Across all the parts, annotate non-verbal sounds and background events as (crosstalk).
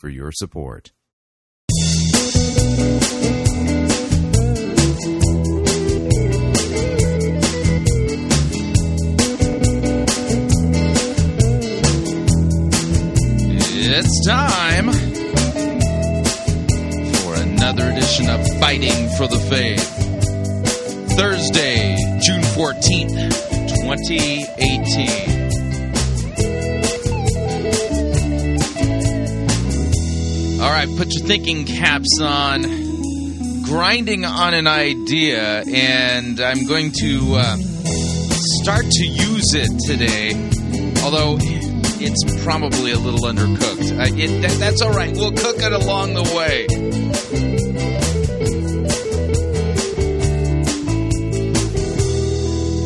for your support. It's time for another edition of Fighting for the Faith. Thursday, June 14th, 2018. All right, put your thinking caps on. Grinding on an idea, and I'm going to uh, start to use it today. Although it's probably a little undercooked. Uh, it, that, that's all right. We'll cook it along the way.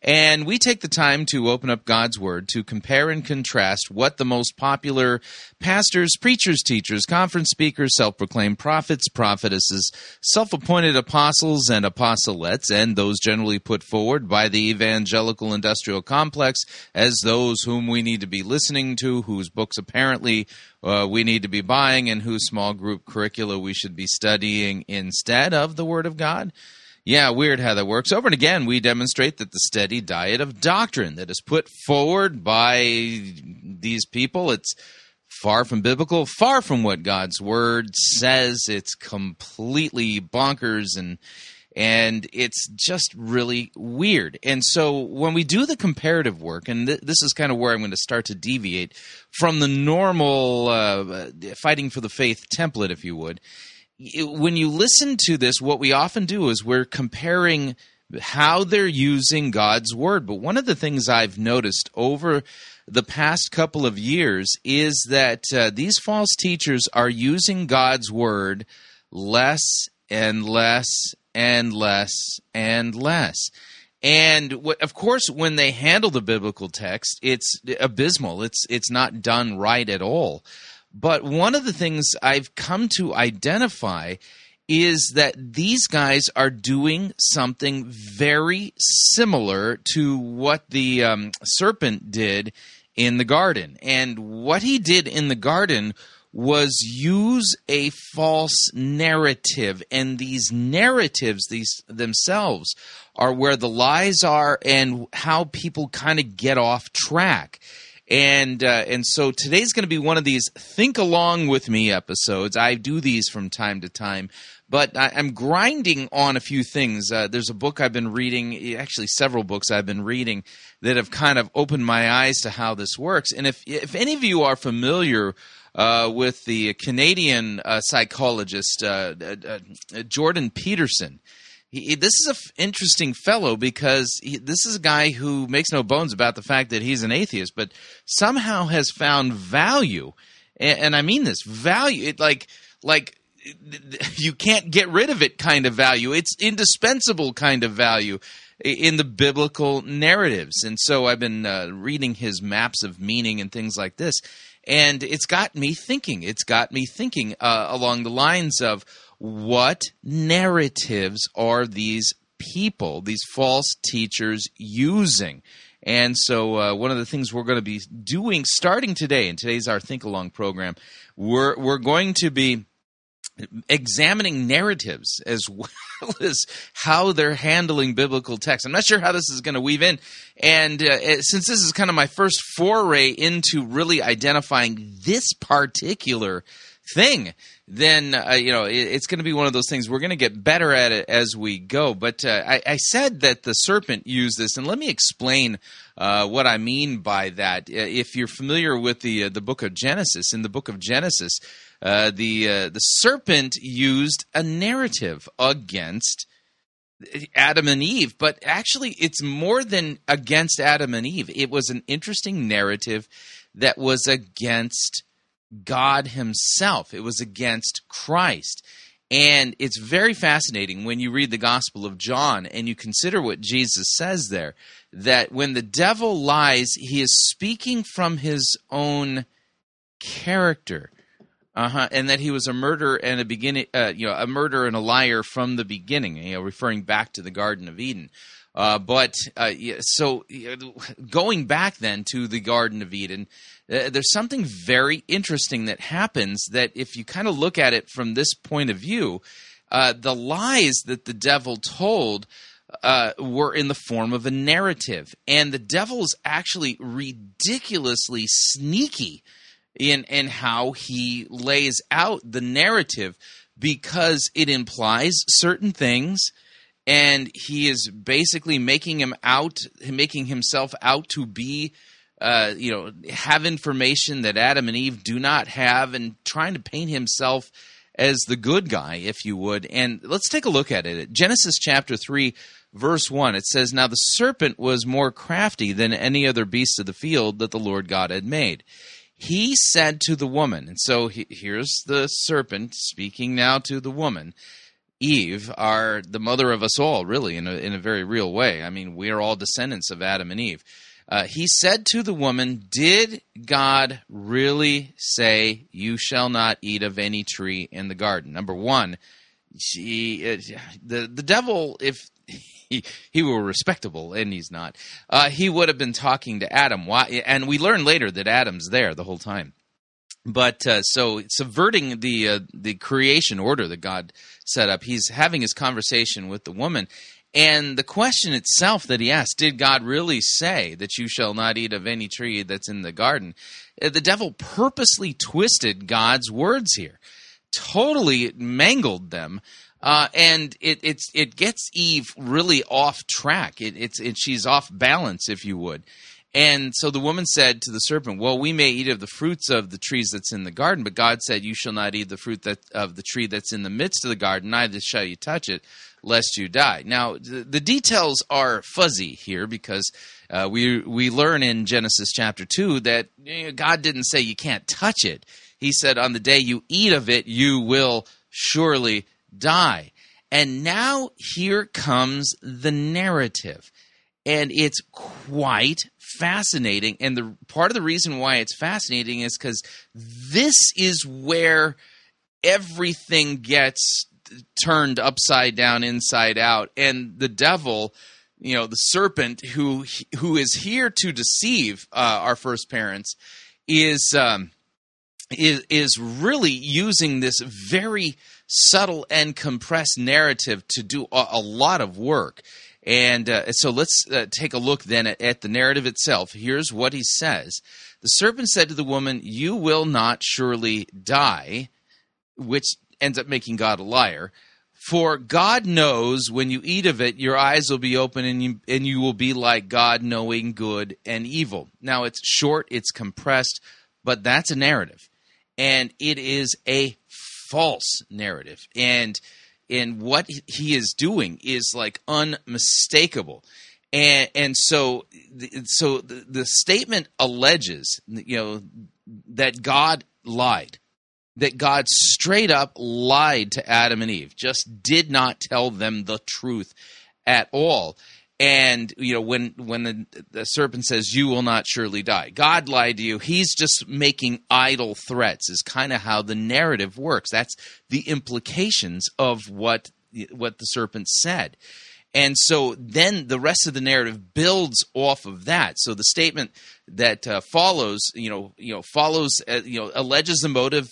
And we take the time to open up God's Word to compare and contrast what the most popular pastors, preachers, teachers, conference speakers, self proclaimed prophets, prophetesses, self appointed apostles, and apostolettes, and those generally put forward by the evangelical industrial complex as those whom we need to be listening to, whose books apparently uh, we need to be buying, and whose small group curricula we should be studying instead of the Word of God. Yeah, weird how that works. Over and again, we demonstrate that the steady diet of doctrine that is put forward by these people, it's far from biblical, far from what God's word says. It's completely bonkers and and it's just really weird. And so when we do the comparative work, and th- this is kind of where I'm going to start to deviate from the normal uh, fighting for the faith template, if you would, when you listen to this, what we often do is we're comparing how they're using God's word. But one of the things I've noticed over the past couple of years is that uh, these false teachers are using God's word less and less and less and less. And of course, when they handle the biblical text, it's abysmal. It's it's not done right at all. But one of the things I've come to identify is that these guys are doing something very similar to what the um, serpent did in the garden. And what he did in the garden was use a false narrative and these narratives these themselves are where the lies are and how people kind of get off track and uh, and so today's going to be one of these think along with me episodes. I do these from time to time, but I, am grinding on a few things. Uh, there's a book I've been reading, actually several books I've been reading that have kind of opened my eyes to how this works. And if if any of you are familiar uh, with the Canadian uh, psychologist uh, uh, Jordan Peterson. He, this is an f- interesting fellow because he, this is a guy who makes no bones about the fact that he's an atheist, but somehow has found value, and, and I mean this value, it, like like (laughs) you can't get rid of it kind of value. It's indispensable kind of value in the biblical narratives. And so I've been uh, reading his maps of meaning and things like this, and it's got me thinking. It's got me thinking uh, along the lines of what narratives are these people, these false teachers, using? And so, uh, one of the things we're going to be doing starting today, and today's our Think Along program, we're, we're going to be examining narratives as (laughs) well as how they're handling biblical text. I'm not sure how this is going to weave in. And uh, since this is kind of my first foray into really identifying this particular thing, then uh, you know it, it's going to be one of those things. We're going to get better at it as we go. But uh, I, I, said that the serpent used this, and let me explain uh, what I mean by that. Uh, if you're familiar with the uh, the book of Genesis, in the book of Genesis, uh, the the serpent used a narrative against. Adam and Eve, but actually, it's more than against Adam and Eve. It was an interesting narrative that was against God Himself. It was against Christ. And it's very fascinating when you read the Gospel of John and you consider what Jesus says there that when the devil lies, he is speaking from his own character. Uh-huh. And that he was a murderer and a beginning, uh, you know, a murderer and a liar from the beginning. You know, referring back to the Garden of Eden. Uh, but uh, so going back then to the Garden of Eden, uh, there's something very interesting that happens that if you kind of look at it from this point of view, uh, the lies that the devil told uh, were in the form of a narrative. And the devil is actually ridiculously sneaky in, in how he lays out the narrative because it implies certain things and he is basically making him out making himself out to be uh, you know, have information that Adam and Eve do not have, and trying to paint himself as the good guy, if you would. And let's take a look at it. Genesis chapter 3, verse 1, it says, Now the serpent was more crafty than any other beast of the field that the Lord God had made. He said to the woman, and so he, here's the serpent speaking now to the woman. Eve are the mother of us all, really, in a, in a very real way. I mean, we are all descendants of Adam and Eve. Uh, he said to the woman, Did God really say, You shall not eat of any tree in the garden? Number one, she, uh, the, the devil, if (laughs) he, he were respectable, and he's not, uh, he would have been talking to Adam. Why? And we learn later that Adam's there the whole time. But uh, so subverting the uh, the creation order that God set up, he's having his conversation with the woman, and the question itself that he asked, did God really say that you shall not eat of any tree that's in the garden? Uh, the devil purposely twisted God's words here, totally mangled them. Uh, and it it gets Eve really off track. It, it's it, she's off balance, if you would. And so the woman said to the serpent, "Well, we may eat of the fruits of the trees that's in the garden, but God said, You shall not eat the fruit that, of the tree that's in the midst of the garden, neither shall you touch it, lest you die." Now, the, the details are fuzzy here because uh, we we learn in Genesis chapter two that you know, God didn't say you can't touch it. He said, "On the day you eat of it, you will surely die." And now here comes the narrative and it's quite fascinating. And the part of the reason why it's fascinating is because this is where everything gets turned upside down, inside out, and the devil, you know, the serpent who who is here to deceive uh, our first parents, is um, is is really using this very subtle and compressed narrative to do a, a lot of work. And uh, so let's uh, take a look then at, at the narrative itself. Here's what he says The serpent said to the woman, You will not surely die, which ends up making God a liar. For God knows when you eat of it, your eyes will be open and you, and you will be like God, knowing good and evil. Now, it's short, it's compressed, but that's a narrative. And it is a false narrative. And and what he is doing is like unmistakable. And and so so the, the statement alleges you know that God lied that God straight up lied to Adam and Eve just did not tell them the truth at all and you know when when the, the, serpent says you will not surely die god lied to you. He's just making idle threats is kind of how the narrative works. That's the implications of what what the serpent said. And so then the rest of the narrative builds off of that. So the statement that uh, follows you know you know follows uh, you know alleges the motive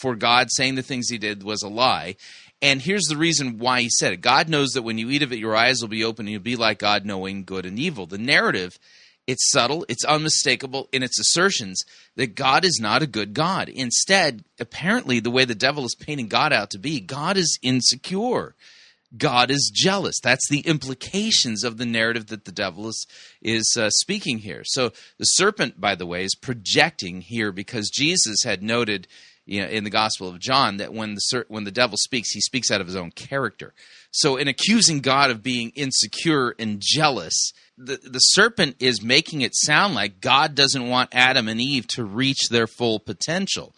for god saying the things he did was a lie and here's the reason why he said it God knows that when you eat of it, your eyes will be open and you'll be like God, knowing good and evil. The narrative It's subtle, it's unmistakable in its assertions that God is not a good God. Instead, apparently, the way the devil is painting God out to be, God is insecure. God is jealous. That's the implications of the narrative that the devil is is uh, speaking here. So the serpent, by the way, is projecting here because Jesus had noted you know, in the Gospel of John that when the when the devil speaks, he speaks out of his own character. So in accusing God of being insecure and jealous, the, the serpent is making it sound like God doesn't want Adam and Eve to reach their full potential.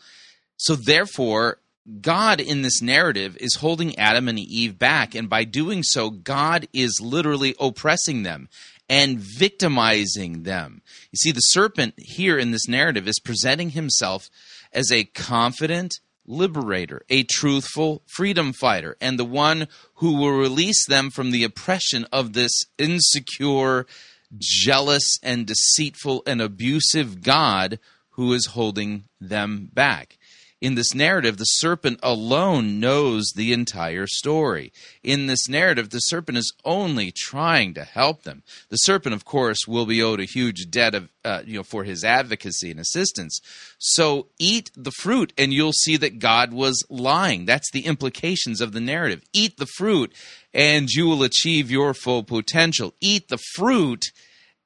So therefore, God in this narrative is holding Adam and Eve back, and by doing so, God is literally oppressing them and victimizing them. You see, the serpent here in this narrative is presenting himself as a confident liberator, a truthful freedom fighter, and the one who will release them from the oppression of this insecure, jealous, and deceitful and abusive God who is holding them back in this narrative, the serpent alone knows the entire story. In this narrative, the serpent is only trying to help them. The serpent, of course, will be owed a huge debt of, uh, you know, for his advocacy and assistance. So eat the fruit, and you'll see that God was lying. That's the implications of the narrative. Eat the fruit, and you will achieve your full potential. Eat the fruit,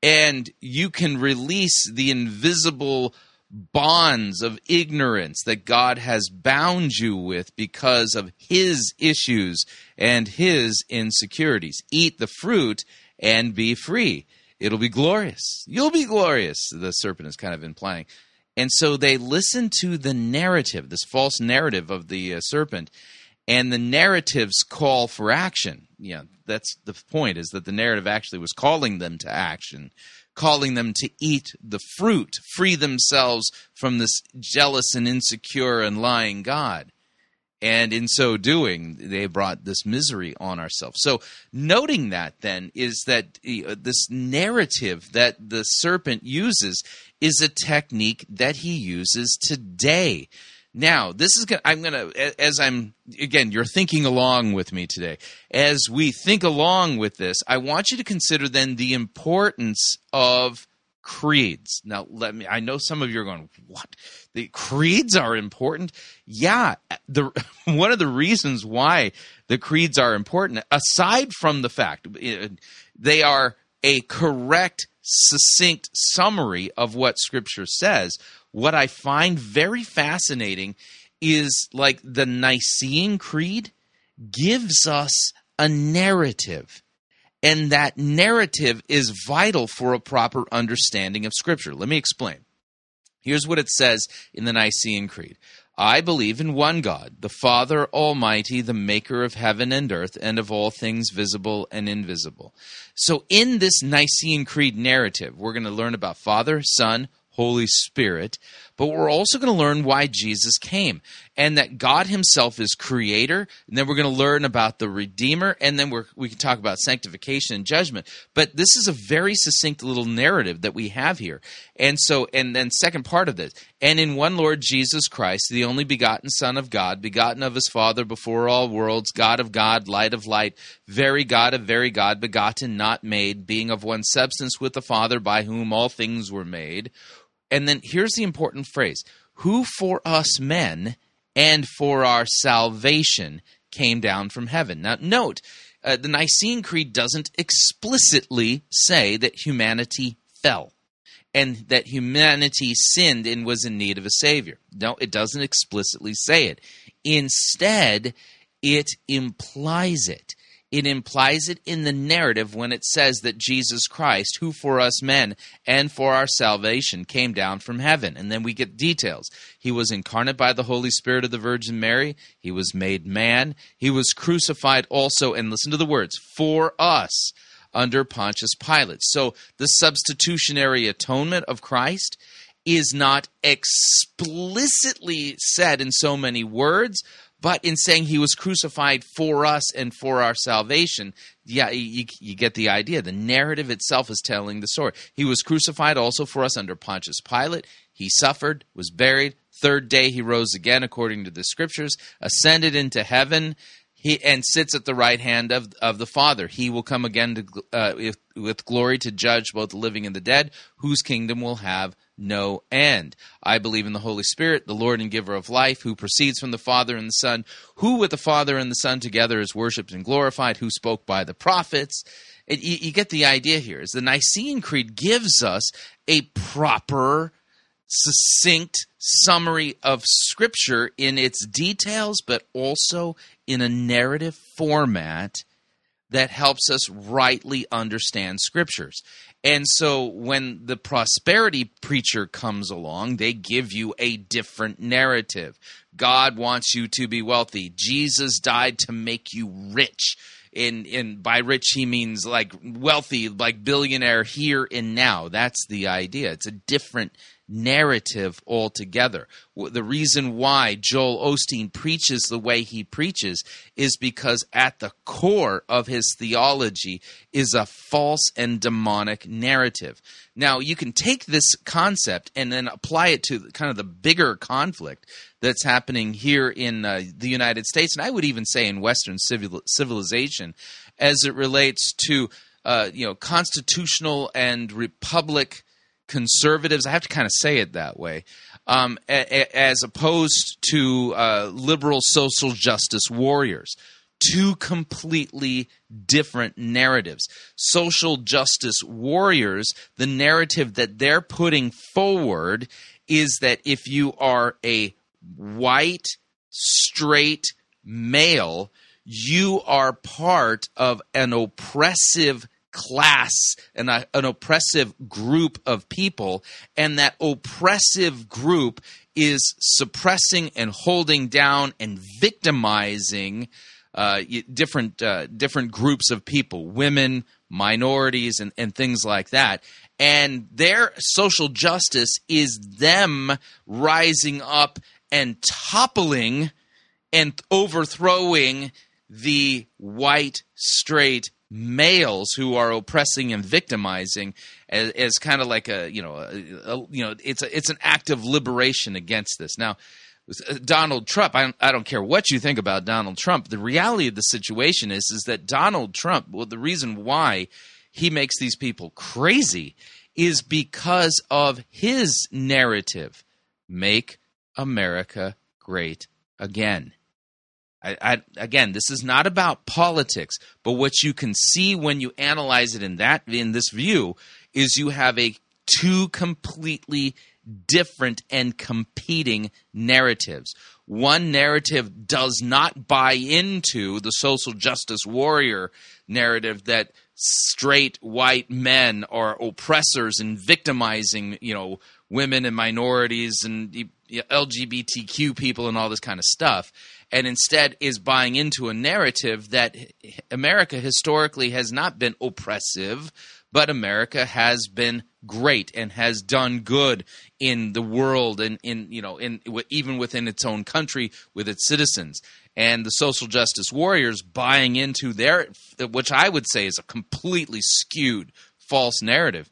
and you can release the invisible bonds of ignorance that God has bound you with because of his issues and his insecurities. Eat the fruit and be free. It'll be glorious. You'll be glorious, the serpent is kind of implying. And so they listen to the narrative, this false narrative of the uh, serpent, and the narrative's call for action. Yeah, that's the point, is that the narrative actually was calling them to action calling them to eat the fruit, free themselves from this jealous and insecure and lying God. And in so doing, they brought this misery on ourselves. So, noting that then is that uh, this narrative that the serpent uses is a technique that he uses today. Now, this is gonna, I'm going to as I'm again, you're thinking along with me today. As we think along with this, I want you to consider then the importance of creeds. Now, let me I know some of you are going, "What? The creeds are important?" Yeah, the (laughs) one of the reasons why the creeds are important aside from the fact uh, they are a correct succinct summary of what scripture says what I find very fascinating is like the Nicene Creed gives us a narrative. And that narrative is vital for a proper understanding of Scripture. Let me explain. Here's what it says in the Nicene Creed I believe in one God, the Father Almighty, the maker of heaven and earth, and of all things visible and invisible. So, in this Nicene Creed narrative, we're going to learn about Father, Son, Holy Spirit, but we're also going to learn why Jesus came and that God Himself is creator. And then we're going to learn about the Redeemer, and then we can talk about sanctification and judgment. But this is a very succinct little narrative that we have here. And so, and then second part of this, and in one Lord Jesus Christ, the only begotten Son of God, begotten of His Father before all worlds, God of God, light of light, very God of very God, begotten, not made, being of one substance with the Father, by whom all things were made and then here's the important phrase who for us men and for our salvation came down from heaven. Now, note, uh, the Nicene Creed doesn't explicitly say that humanity fell and that humanity sinned and was in need of a Savior. No, it doesn't explicitly say it. Instead, it implies it. It implies it in the narrative when it says that Jesus Christ, who for us men and for our salvation came down from heaven. And then we get details. He was incarnate by the Holy Spirit of the Virgin Mary. He was made man. He was crucified also, and listen to the words, for us under Pontius Pilate. So the substitutionary atonement of Christ is not explicitly said in so many words, but in saying he was crucified for us and for our salvation, yeah, you, you, get the idea. The narrative itself is telling the story. He was crucified also for us under Pontius Pilate. He suffered, was buried. Third day he rose again, according to the scriptures, ascended into heaven. he and sits at the right hand of of the Father. He will come again to, uh, with, with glory to judge both the living and the dead, whose kingdom will have no end. I believe in the Holy Spirit, the Lord and giver of life, who proceeds from the Father and the Son, who with the Father and the Son together is worshipped and glorified, who spoke by the prophets. It, you, you get the idea here. Is the Nicene Creed gives us a proper succinct summary of Scripture in its details, but also in a narrative format that helps us rightly understand Scriptures. And so when the prosperity preacher comes along, they give you a different narrative. God wants you to be wealthy. Jesus died to make you rich. In in by rich he means like wealthy, like billionaire here and now. That's the idea. It's a different narrative altogether. The reason why Joel Osteen preaches the way he preaches is because at the core of his theology is a false and demonic narrative. Now, you can take this concept and then apply it to kind of the bigger conflict that's happening here in uh, the United States, and I would even say in Western civil- civilization, as it relates to uh, you know constitutional and republic conservatives. I have to kind of say it that way, um, a, a, as opposed to uh, liberal social justice warriors. Two completely different narratives. Social justice warriors, the narrative that they're putting forward is that if you are a white, straight male, you are part of an oppressive class and an oppressive group of people, and that oppressive group is suppressing and holding down and victimizing uh, different uh, different groups of people, women, minorities, and, and things like that. And their social justice is them rising up and toppling and overthrowing the white, straight males who are oppressing and victimizing as, as kind of like a you know a, a, you know it's a, it's an act of liberation against this. Now uh, Donald Trump I, I don't care what you think about Donald Trump the reality of the situation is is that Donald Trump well the reason why he makes these people crazy is because of his narrative make America great again I, I, again, this is not about politics, but what you can see when you analyze it in that in this view is you have a two completely different and competing narratives. One narrative does not buy into the social justice warrior narrative that straight white men are oppressors and victimizing, you know, women and minorities and LGBTQ people and all this kind of stuff and instead is buying into a narrative that America historically has not been oppressive, but America has been great and has done good in the world and in you know in even within its own country with its citizens. And the social justice warriors buying into their which I would say is a completely skewed false narrative.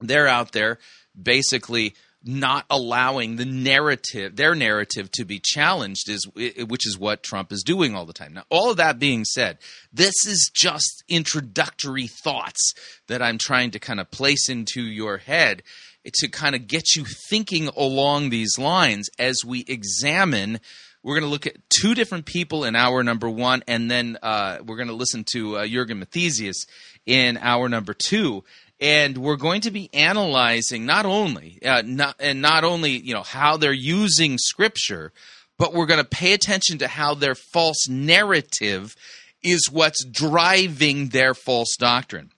They're out there basically not allowing the narrative, their narrative, to be challenged, is which is what Trump is doing all the time. Now, all of that being said, this is just introductory thoughts that I'm trying to kind of place into your head to kind of get you thinking along these lines as we examine. We're going to look at two different people in hour number one, and then uh, we're going to listen to uh, Jurgen Matthesius in hour number two and we're going to be analyzing not only uh, not, and not only you know how they're using scripture but we're going to pay attention to how their false narrative is what's driving their false doctrine.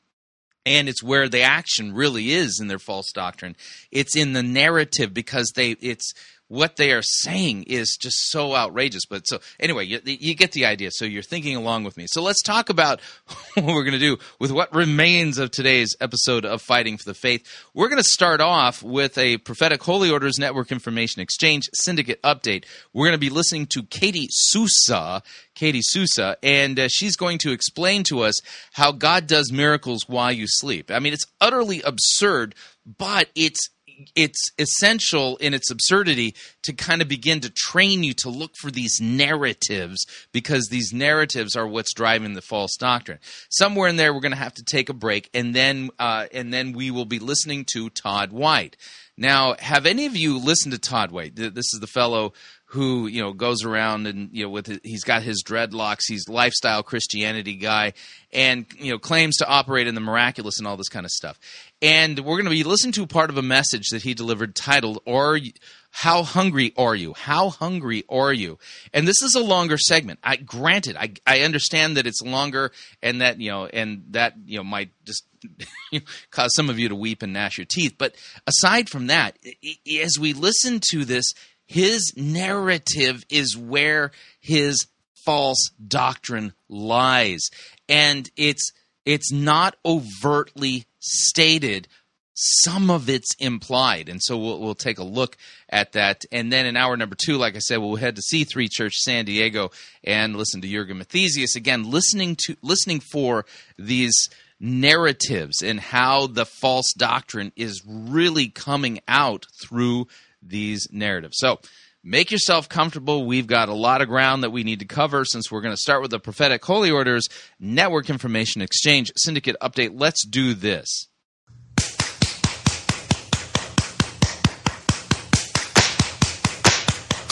And it's where the action really is in their false doctrine. It's in the narrative because they it's what they are saying is just so outrageous. But so anyway, you, you, get the idea. So you're thinking along with me. So let's talk about (laughs) what we're going to do with what remains of today's episode of Fighting for the Faith. We're going to start off with a prophetic Holy Orders Network Information Exchange Syndicate update. We're going to be listening to Katie Souza, Katie Souza, and uh, she's going to explain to us how God does miracles while you sleep. I mean, it's utterly absurd, but it's it's essential in its absurdity to kind of begin to train you to look for these narratives because these narratives are what's driving the false doctrine. Somewhere in there, we're going to have to take a break, and then uh, and then we will be listening to Todd White. Now, have any of you listened to Todd White? This is the fellow who you know goes around and you know with his, he's got his dreadlocks he's lifestyle christianity guy and you know claims to operate in the miraculous and all this kind of stuff and we're going to be listening to part of a message that he delivered titled or how hungry are you? How hungry are you? And this is a longer segment. I granted i i understand that it's longer and that you know and that you know might just (laughs) cause some of you to weep and gnash your teeth. But aside from that as we listen to this his narrative is where his false doctrine lies. And it's it's not overtly stated. Some of it's implied. And so we'll, we'll take a look at that. And then in hour number two, like I said, we'll head to C3 Church San Diego and listen to Jurgen Matthesius. Again, listening to listening for these narratives and how the false doctrine is really coming out through these narratives. So make yourself comfortable. We've got a lot of ground that we need to cover since we're going to start with the prophetic holy orders, network information exchange, syndicate update. Let's do this.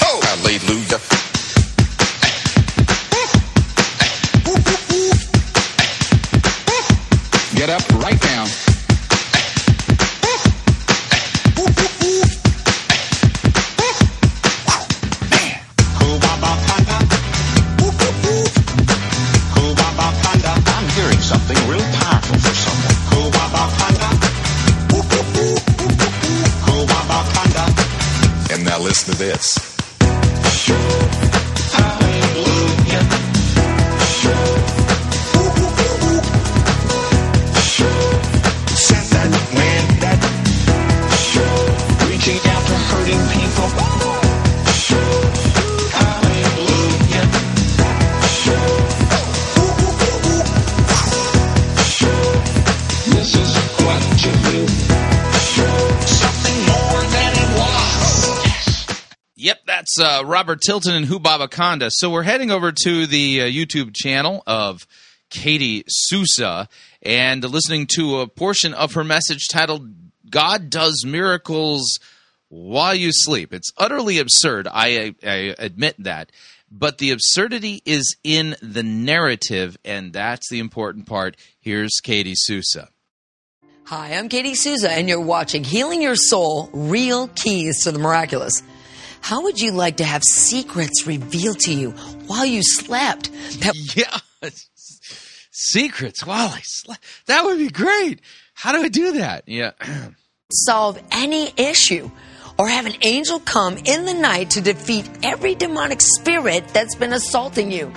Oh, hallelujah. Get up right now. This. Uh, Robert Tilton and Hubaba Kanda. So we're heading over to the uh, YouTube channel of Katie Souza and listening to a portion of her message titled "God Does Miracles While You Sleep." It's utterly absurd. I, I admit that, but the absurdity is in the narrative, and that's the important part. Here's Katie Souza. Hi, I'm Katie Souza, and you're watching Healing Your Soul Real Keys to the Miraculous. How would you like to have secrets revealed to you while you slept? That (laughs) Yeah. Secrets while I slept. That would be great. How do I do that? Yeah. (clears throat) solve any issue or have an angel come in the night to defeat every demonic spirit that's been assaulting you.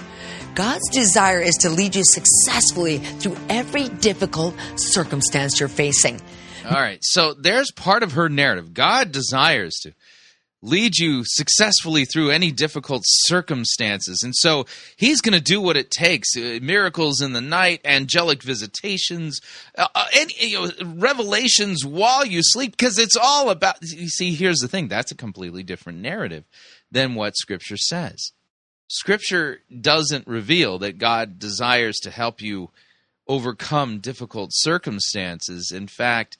God's desire is to lead you successfully through every difficult circumstance you're facing. All right. So there's part of her narrative. God desires to lead you successfully through any difficult circumstances. And so he's going to do what it takes uh, miracles in the night, angelic visitations, uh, uh, you know, revelations while you sleep, because it's all about. You see, here's the thing that's a completely different narrative than what Scripture says. Scripture doesn't reveal that God desires to help you overcome difficult circumstances. In fact,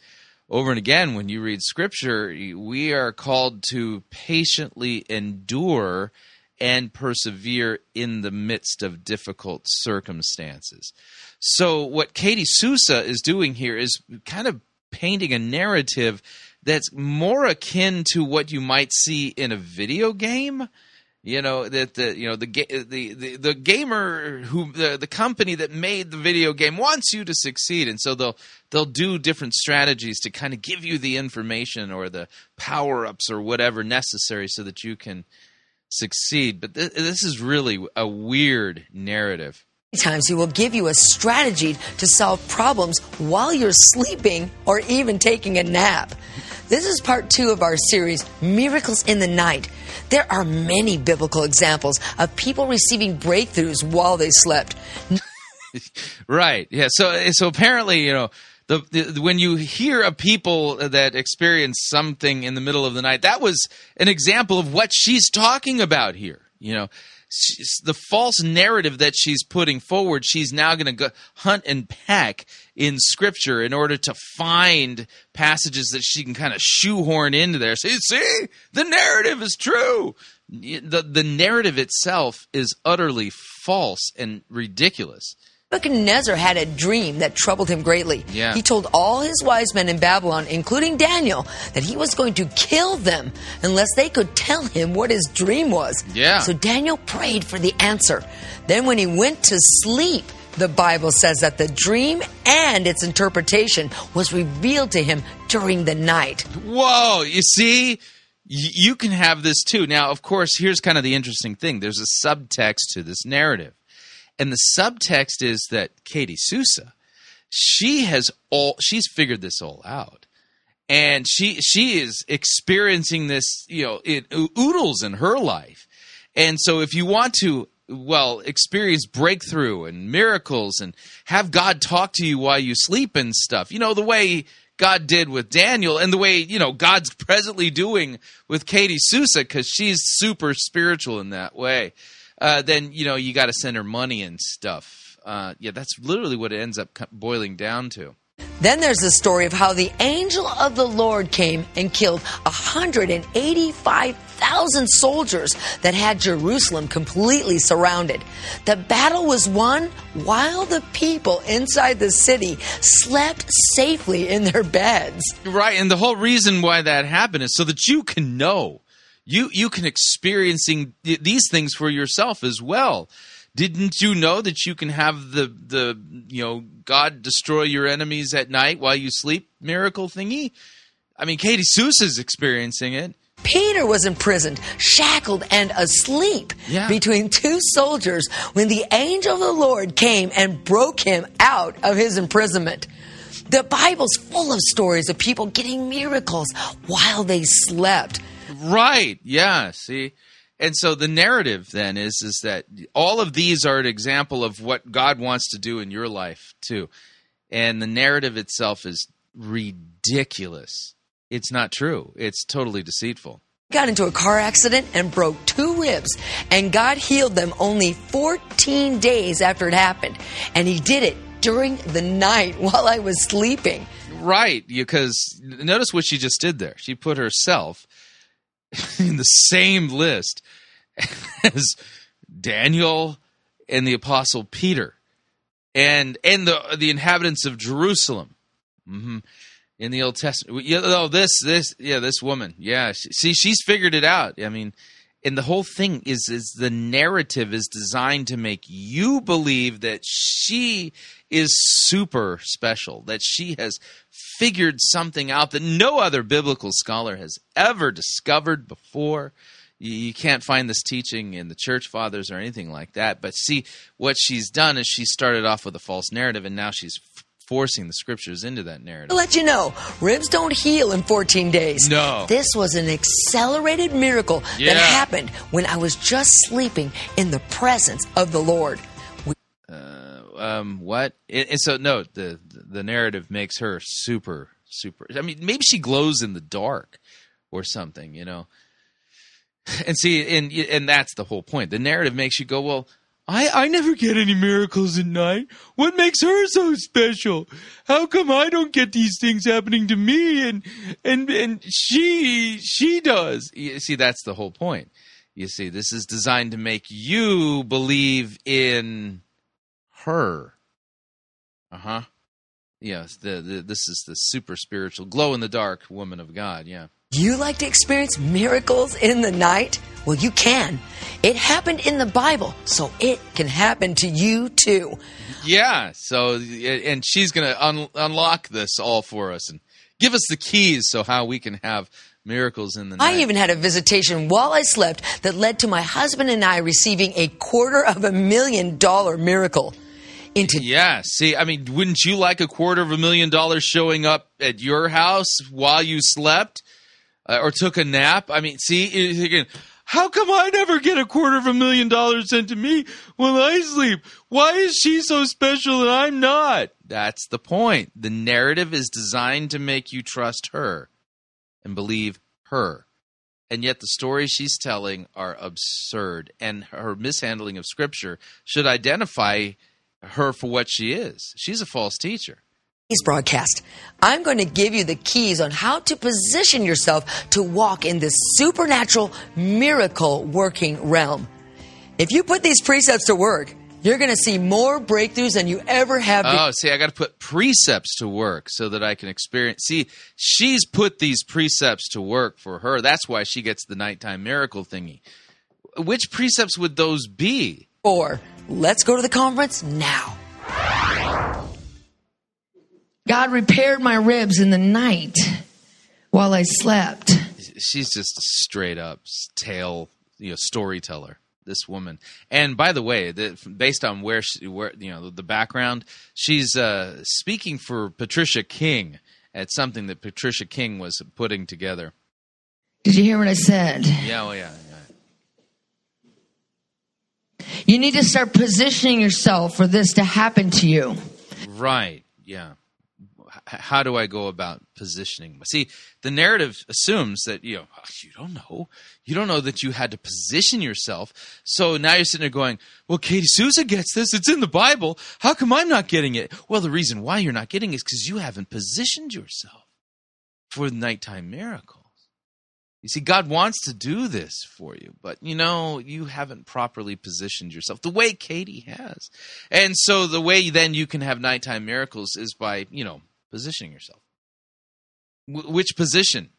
over and again, when you read Scripture, we are called to patiently endure and persevere in the midst of difficult circumstances. So, what Katie Souza is doing here is kind of painting a narrative that's more akin to what you might see in a video game you know that the you know the the the, the gamer who the, the company that made the video game wants you to succeed. And so they'll they'll do different strategies to kind of give you the information or the power ups or whatever necessary so that you can succeed. But th- this is really a weird narrative. Times he will give you a strategy to solve problems while you're sleeping or even taking a nap. This is part two of our series, Miracles in the Night. There are many biblical examples of people receiving breakthroughs while they slept. (laughs) right yeah so so apparently you know the, the when you hear of people that experience something in the middle of the night, that was an example of what she's talking about here. You know, the false narrative that she's putting forward, she's now going to go hunt and peck in Scripture in order to find passages that she can kind of shoehorn into there. See, see, the narrative is true. The the narrative itself is utterly false and ridiculous. Nebuchadnezzar had a dream that troubled him greatly. Yeah. He told all his wise men in Babylon, including Daniel, that he was going to kill them unless they could tell him what his dream was. Yeah. So Daniel prayed for the answer. Then, when he went to sleep, the Bible says that the dream and its interpretation was revealed to him during the night. Whoa, you see? You can have this too. Now, of course, here's kind of the interesting thing there's a subtext to this narrative. And the subtext is that Katie Souza, she has all she's figured this all out. And she she is experiencing this, you know, it oodles in her life. And so if you want to well, experience breakthrough and miracles and have God talk to you while you sleep and stuff. You know, the way God did with Daniel and the way, you know, God's (laughs) presently doing with Katie Souza because she's super spiritual in that way. Uh, then, you know, you got to send her money and stuff. Uh, yeah, that's literally what it ends up boiling down to. Then there's the story of how the angel of the Lord came and killed 185,000 soldiers that had Jerusalem completely surrounded. The battle was won while the people inside the city slept safely in their beds. Right, and the whole reason why that happened is so that you can know, you you can experiencing these things for yourself as well. Didn't you know that you can have the the you know God destroy your enemies at night while you sleep miracle thingy? I mean, Katie Souza is experiencing it. Peter was imprisoned, shackled, and asleep Yeah. between two soldiers when the angel of the Lord came and broke him out of his imprisonment. The Bible's full of stories of people getting miracles while they slept. Right. Yeah. See, and so the narrative then is is that all of these are an example of what God wants to do in your life too, and the narrative itself is ridiculous. It's not true. It's totally deceitful. Got into a car accident and broke two ribs, and God healed them only 14 days after it happened. And He did it during the night (laughs) while I was sleeping. Right, because notice what she just did there. She put herself (laughs) in the same list as Daniel and the apostle Peter and and the the inhabitants of Jerusalem. hmm In the Old Testament, yeah, oh, this, this, yeah, this woman, yeah. she- See, she's figured it out. I mean, and the whole thing is, is the narrative is designed to make you believe that she is super special, that she has figured something out that no other biblical scholar has ever discovered before. You, can't find this teaching in the church fathers or anything like that. But see, what she's done is she started off with a false narrative, and now she's forcing the scriptures into that narrative. To let you know, ribs don't heal in 14 days. No. This was an accelerated miracle Yeah. that happened when I was just sleeping in the presence of the Lord. Uh, um, what? And and so no, the the narrative makes her super super. I mean, maybe she glows in the dark or something, you know. (laughs) And see, and and that's the whole point. The narrative makes you go, well, I I never get any miracles at night. What makes her so special? How come I don't get these things happening to me and and and she she does? You see, that's the whole point. You see, this is designed to make you believe in her. Uh huh. Yes, the, the this is the super spiritual glow in the dark woman of God. Yeah. You like to experience miracles in the night? Well, you can. It happened in the Bible, so it can happen to you too. Yeah. So, and she's going to un- unlock this all for us and give us the keys so how we can have miracles in the night. I even had a visitation while I slept that led to my husband and I receiving a quarter of a million dollar miracle. Into Yeah. See, I mean, wouldn't you like a quarter of a million dollars showing up at your house while you slept uh, or took a nap? I mean, see, you're how come I never get a quarter of a million dollars sent to me when I sleep? Why is she so special and I'm not? That's the point. The narrative is designed to make you trust her and believe her. And yet the stories she's telling are absurd. And her mishandling of scripture should identify her for what she is. She's a false teacher. Today's broadcast, I'm going to give you the keys on how to position yourself to walk in this supernatural miracle working realm. If you put these precepts to work, you're going to see more breakthroughs than you ever have. be- Oh, see, I got to put precepts to work so that I can experience. See, she's put these precepts to work for her. That's why she gets the nighttime miracle thingy. Which precepts would those be? Or let's go to the conference now. God repaired my ribs in the night while I slept. She's just a straight up tale, you know, storyteller. This woman, and by the way, the, based on where she, where you know the background, she's uh, speaking for Patricia King at something that Patricia King was putting together. Did you hear what I said? Yeah, oh yeah, yeah. You need to start positioning yourself for this to happen to you. Right. Yeah. How do I go about positioning? See, the narrative assumes that you know "Oh, you don't know, you don't know that you had to position yourself. So now you're sitting there going, "Well, Katie Souza gets this; it's in the Bible. How come I'm not getting it?" Well, the reason why you're not getting it is because you haven't positioned yourself for the nighttime miracles. You see, God wants to do this for you, but you know, you haven't properly positioned yourself the way Katie has. And so the way then you can have nighttime miracles is by, you know, positioning yourself. W- which position?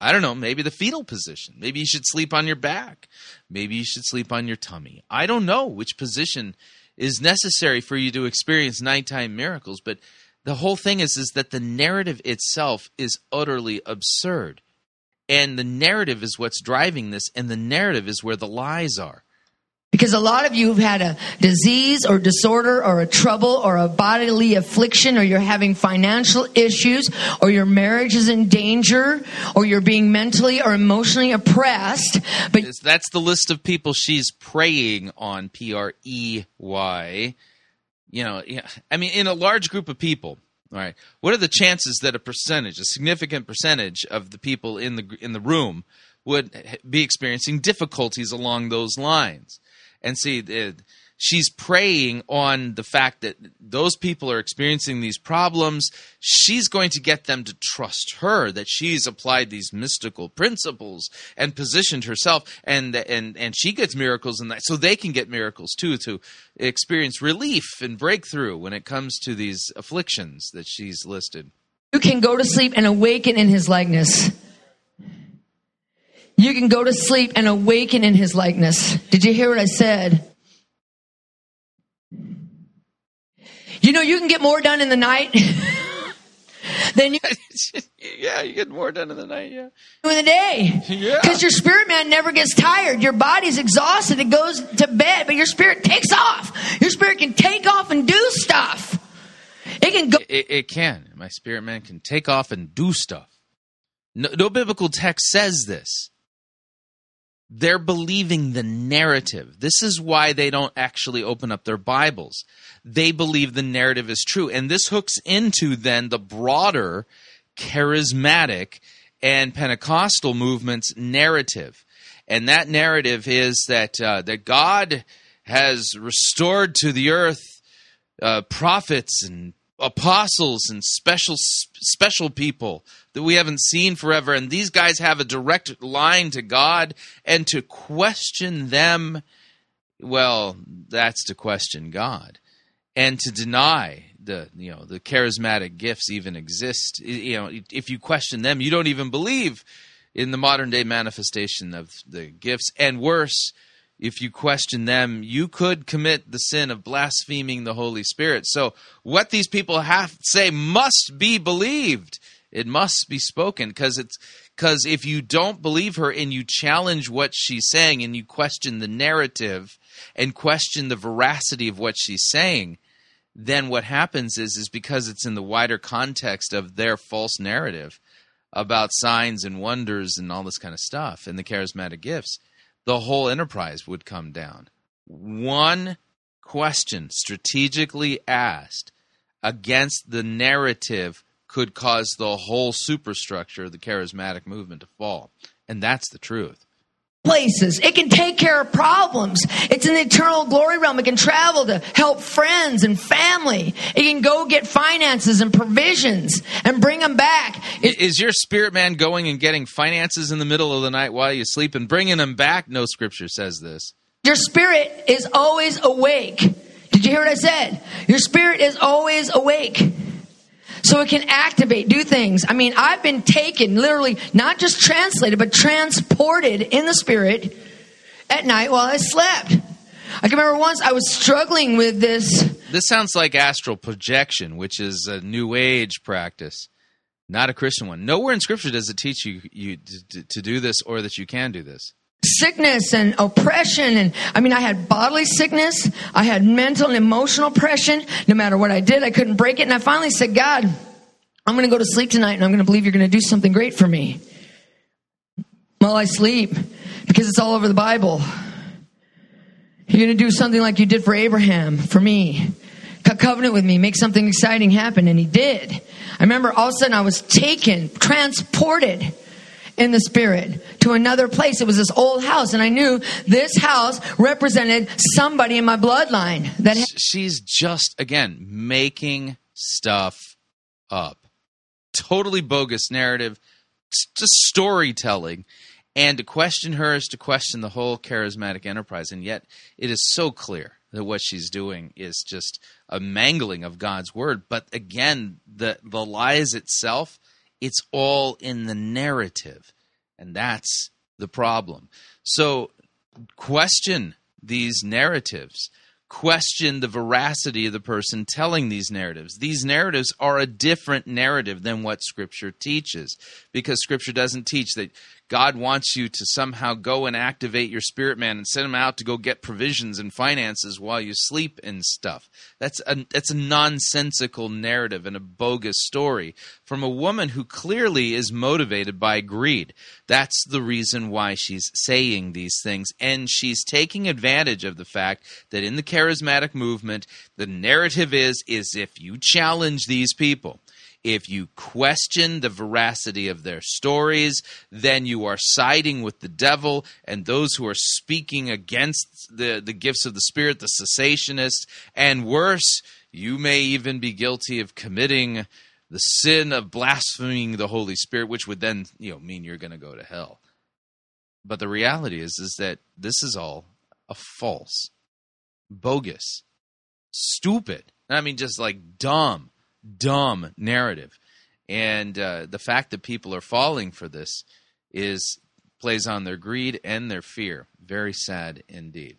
I don't know, maybe the fetal position. Maybe you should sleep on your back. Maybe you should sleep on your tummy. I don't know which position is necessary for you to experience nighttime miracles, but the whole thing is is that the narrative itself is utterly absurd. And the narrative is what's driving this, and the narrative is where the lies are. Because a lot of you have had a disease or disorder or a trouble or a bodily affliction or you're having financial issues or your marriage is in danger or you're being mentally or emotionally oppressed. But That's the list of people she's preying on. P R E Y. You know, yeah, I mean, in a large group of people. All right, what are the chances that a percentage, a significant percentage of the people in the in the room, would be experiencing difficulties along those lines? And see, the, she's preying on the fact that those people are experiencing these problems. She's going to get them to trust her that she's applied these mystical principles and positioned herself, and and and she gets miracles, and that so they can get miracles too to experience relief and breakthrough when it comes to these afflictions that she's listed. you can go to sleep and awaken in his likeness. You can go to sleep and awaken in his likeness. Did you hear what I said? You know, you can get more done in the night (laughs) than you (laughs) yeah, you get more done in the night. Yeah. in the day. Yeah. Because your spirit man never gets tired. Your body's exhausted. It goes to bed, but your spirit takes off. Your spirit can take off and do stuff. It can go. It, it can. My spirit man can take off and do stuff. No, no biblical text says this. They're believing the narrative. This is why they don't actually open up their Bibles. They believe the narrative is true. And this hooks into then the broader charismatic and Pentecostal movement's narrative. And that narrative is that, uh, that God has restored to the earth uh, prophets and apostles and special special people that we haven't seen forever. And these guys have a direct line to God. And to question them well that's to question God. And to deny the you know the charismatic gifts even exist. You know if you question them you don't even believe in the modern day manifestation of the gifts. And worse if you question them, you could commit the sin of blaspheming the Holy Spirit. So, what these people have to say must be believed. It must be spoken because it's because if you don't believe her and you challenge what she's saying and you question the narrative and question the veracity of what she's saying, then what happens is is because it's in the wider context of their false narrative about signs and wonders and all this kind of stuff and the charismatic gifts the whole enterprise would come down. One question strategically asked against the narrative could cause the whole superstructure of the charismatic movement to fall. And that's the truth. places. It can take care of problems. It's in the eternal glory realm. It can travel to help friends and family. It can go get finances and provisions and bring them back. I- Is your spirit man going and getting finances in the middle of the night while you sleep and bringing them back? No scripture says this. Your spirit is always awake. Did you hear what I said? Your spirit is always awake. So it can activate, do things. I mean, I've been taken, literally, not just translated, but transported in the spirit at night while I slept. I can remember once I was struggling with this. This sounds like astral projection, which is a new age practice, not a Christian one. Nowhere in scripture does it teach you, you to, to do this or that you can do this. Sickness and oppression and i mean i had bodily sickness. I had mental and emotional oppression. No matter what i did i couldn't break it. And i finally said god i'm going to go to sleep tonight and i'm going to believe you're going to do something great for me. While i sleep because it's all over the bible. You're going to do something like you did for abraham for me. Cut covenant with me make something exciting happen. And he did. I remember all of a sudden i was taken transported in the spirit to another place. It was this old house, and I knew this house represented somebody in my bloodline that She's just, again, making stuff up. Totally bogus narrative, just storytelling. And to question her is to question the whole charismatic enterprise. And yet, it is so clear that what she's doing is just a mangling of God's word. But again, the, the lies itself, it's all in the narrative. And that's the problem. So, question these narratives. Question the veracity of the person telling these narratives. These narratives are a different narrative than what Scripture teaches because Scripture doesn't teach that God wants you to somehow go and activate your spirit man and send him out to go get provisions and finances while you sleep and stuff. That's a, that's a nonsensical narrative and a bogus story from a woman who clearly is motivated by greed. That's the reason why she's saying these things. And she's taking advantage of the fact that in the charismatic movement, the narrative is, is if you challenge these people, if you question the veracity of their stories, then you are siding with the devil and those who are speaking against the, the gifts of the Spirit, the cessationists, and worse, you may even be guilty of committing the sin of blaspheming the Holy Spirit, which would then, you know, mean you're going to go to hell. But the reality is, is that this is all a false, bogus, stupid. I mean, just like dumb, dumb narrative. And uh, the fact that people are falling for this is plays on their greed and their fear. Very sad indeed.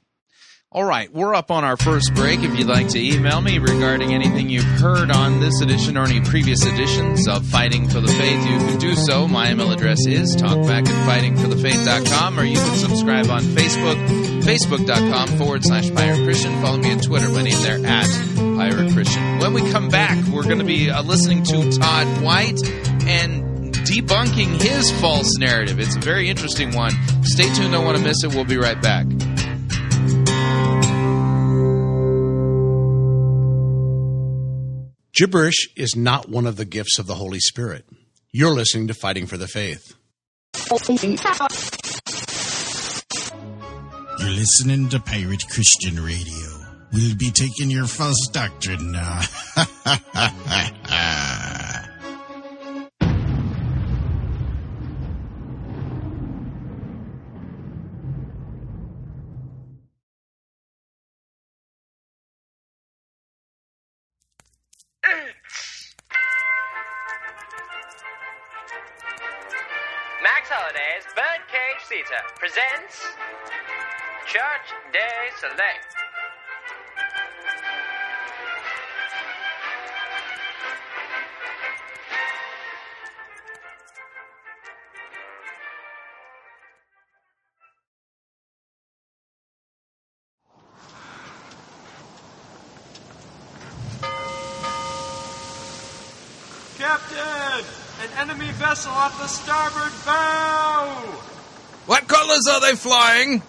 All right, we're up on our first break. If you'd like to email me regarding anything you've heard on this edition or any previous editions of Fighting for the Faith, you can do so. My email address is talkback at fightingforthefaith.com, or you can subscribe on Facebook, facebook.com forward slash Pirate Christian. Follow me on Twitter. My name there at Pirate Christian. When we come back, we're going to be uh, listening to Todd White and debunking his false narrative. It's a very interesting one. Stay tuned. Don't want to miss it. We'll be right back. Gibberish is not one of the gifts of the Holy Spirit. You're listening to Fighting for the Faith. You're listening to Pirate Christian Radio. We'll be taking your false doctrine now. (laughs) Theater presents Church Day Soleil. Captain! An enemy vessel off the starboard bow! What colors are they flying?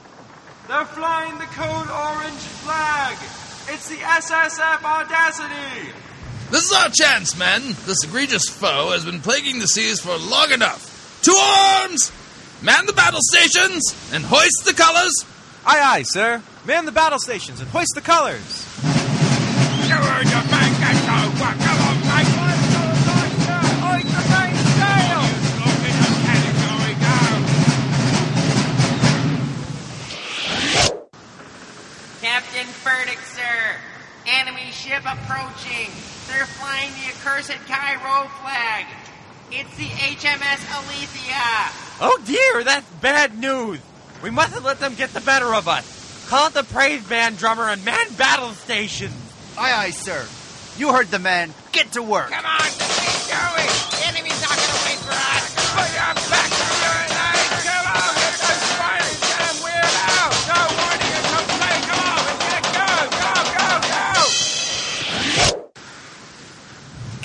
They're flying the code orange flag! It's the SSF Audacity! This is our chance, men. This egregious foe has been plaguing the seas for long enough. To arms! Man the battle stations and hoist the colors. Aye, aye, sir. Man the battle stations and hoist the colors. Ship approaching. They're flying the accursed Cairo flag. It's the HMS Alethea. Oh dear, that's bad news. We mustn't let them get the better of us. Call out the praise band drummer and man battle stations. Aye, aye, sir. You heard the man. Get to work. Come on, let's going. The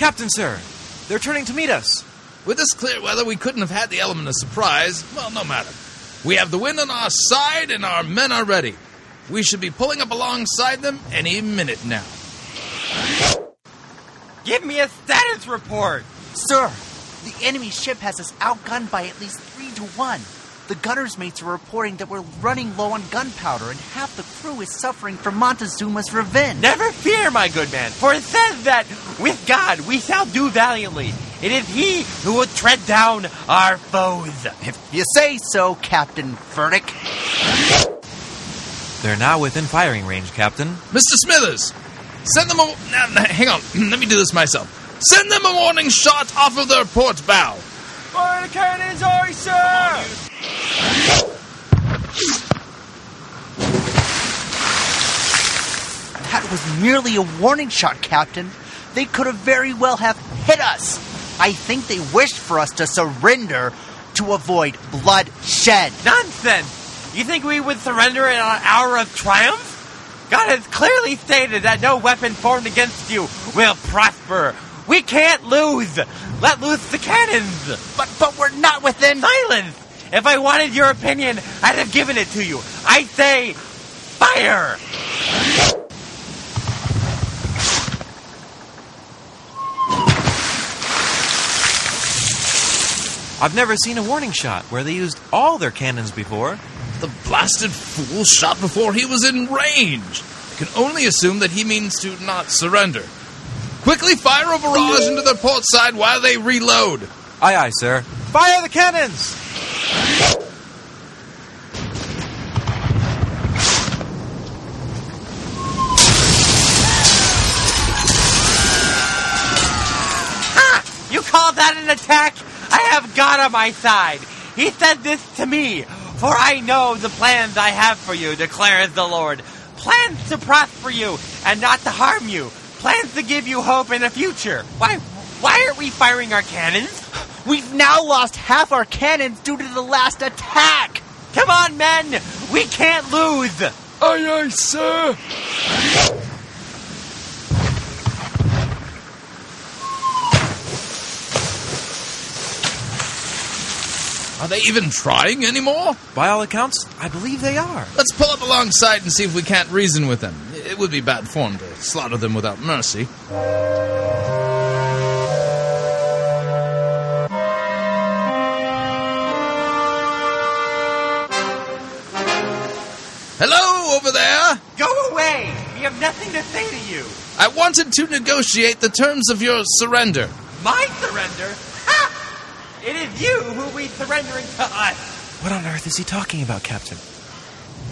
Captain, sir. They're turning to meet us. With this clear weather, we couldn't have had the element of surprise. Well, no matter. We have the wind on our side and our men are ready. We should be pulling up alongside them any minute now. Give me a status report. Sir, the enemy ship has us outgunned by at least three to one. The gunner's mates are reporting that we're running low on gunpowder and half the crew is suffering from Montezuma's revenge. Never fear, my good man, for it says that with God we shall do valiantly. It is He who will tread down our foes. If you say so, Captain Furtick. They're now within firing range, Captain. Mr. Smithers, send them a. Now, now, hang on, (clears throat) let me do this myself. Send them a warning shot off of their port bow. Fire the cannons, aye, sir! That was merely a warning shot, Captain. They could have very well have hit us. I think they wished for us to surrender to avoid bloodshed. Nonsense! You think we would surrender in an hour of triumph? God has clearly stated that no weapon formed against you will prosper. We can't lose. Let loose the cannons. But but we're not within Silence! If I wanted your opinion, I'd have given it to you. I say, fire! I've never seen a warning shot where they used all their cannons before. The blasted fool shot before he was in range. I can only assume that he means to not surrender. Quickly fire a barrage into their port side while they reload. Aye, aye, sir. Fire the cannons! Ha! You call that an attack? I have God on my side. He said this to me. For I know the plans I have for you, declares the Lord. Plans to prosper you and not to harm you. Plans to give you hope in the future. Why why are we firing our cannons? We've now lost half our cannons due to the last attack. Come on, men! We can't lose! Aye, aye, sir. Are they even trying anymore? By all accounts, I believe they are. Let's pull up alongside and see if we can't reason with them. It would be bad form to slaughter them without mercy. Hello, over there! Go away! We have nothing to say to you. I wanted to negotiate the terms of your surrender. My surrender? Ha! It is you who we surrendering to us. What on earth is he talking about, Captain?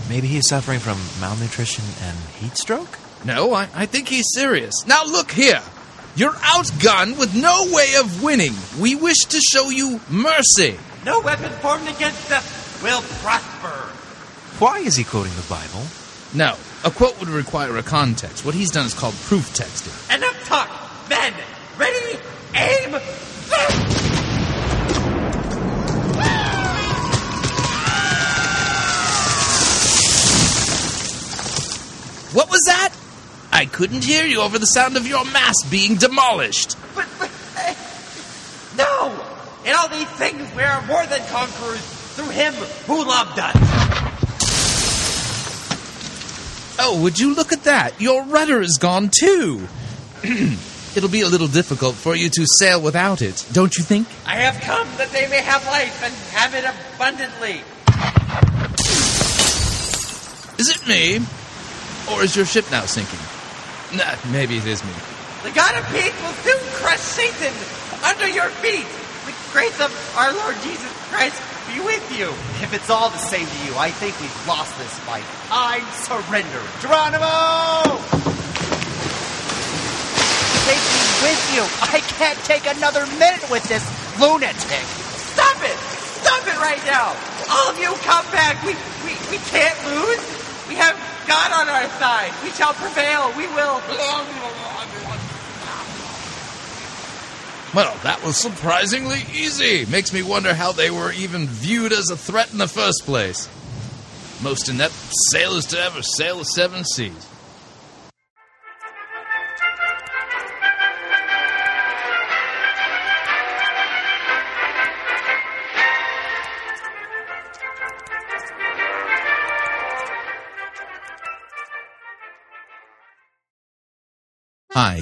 Maybe he is suffering from malnutrition and heat stroke? No, I, I think he's serious. Now look here. You're outgunned with no way of winning. We wish to show you mercy. No weapon formed against us will prosper. Why is he quoting the Bible? No, a quote would require a context. What he's done is called proof texting. Enough talk! Men, ready, aim, fire! What was that? I couldn't hear you over the sound of your mass being demolished. But, but, eh, no! In all these things, we are more than conquerors through Him who loved us. Oh, would you look at that? Your rudder is gone too. (clears throat) it'll be a little difficult for you to sail without it, don't you think? I have come that they may have life and have it abundantly. Is it me? Or is your ship now sinking? Nah, maybe it is me. The God of peace will soon crush Satan under your feet. The grace of our Lord Jesus Christ be with you. If it's all the same to you, I think we've lost this fight. I surrender. Geronimo! Take me with you. I can't take another minute with this lunatic. Stop it! Stop it right now! All of you come back. We, we, we can't lose. We have God on our side. We shall prevail. We will. (laughs) Well, that was surprisingly easy. Makes me wonder how they were even viewed as a threat in the first place. Most inept sailors to ever sail the seven seas.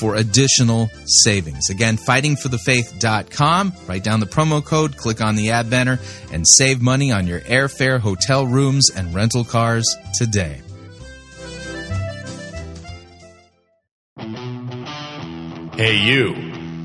for additional savings. Again, fightingforthefaith.com. Write down the promo code, click on the ad banner, and save money on your airfare, hotel rooms, and rental cars today. Hey, you.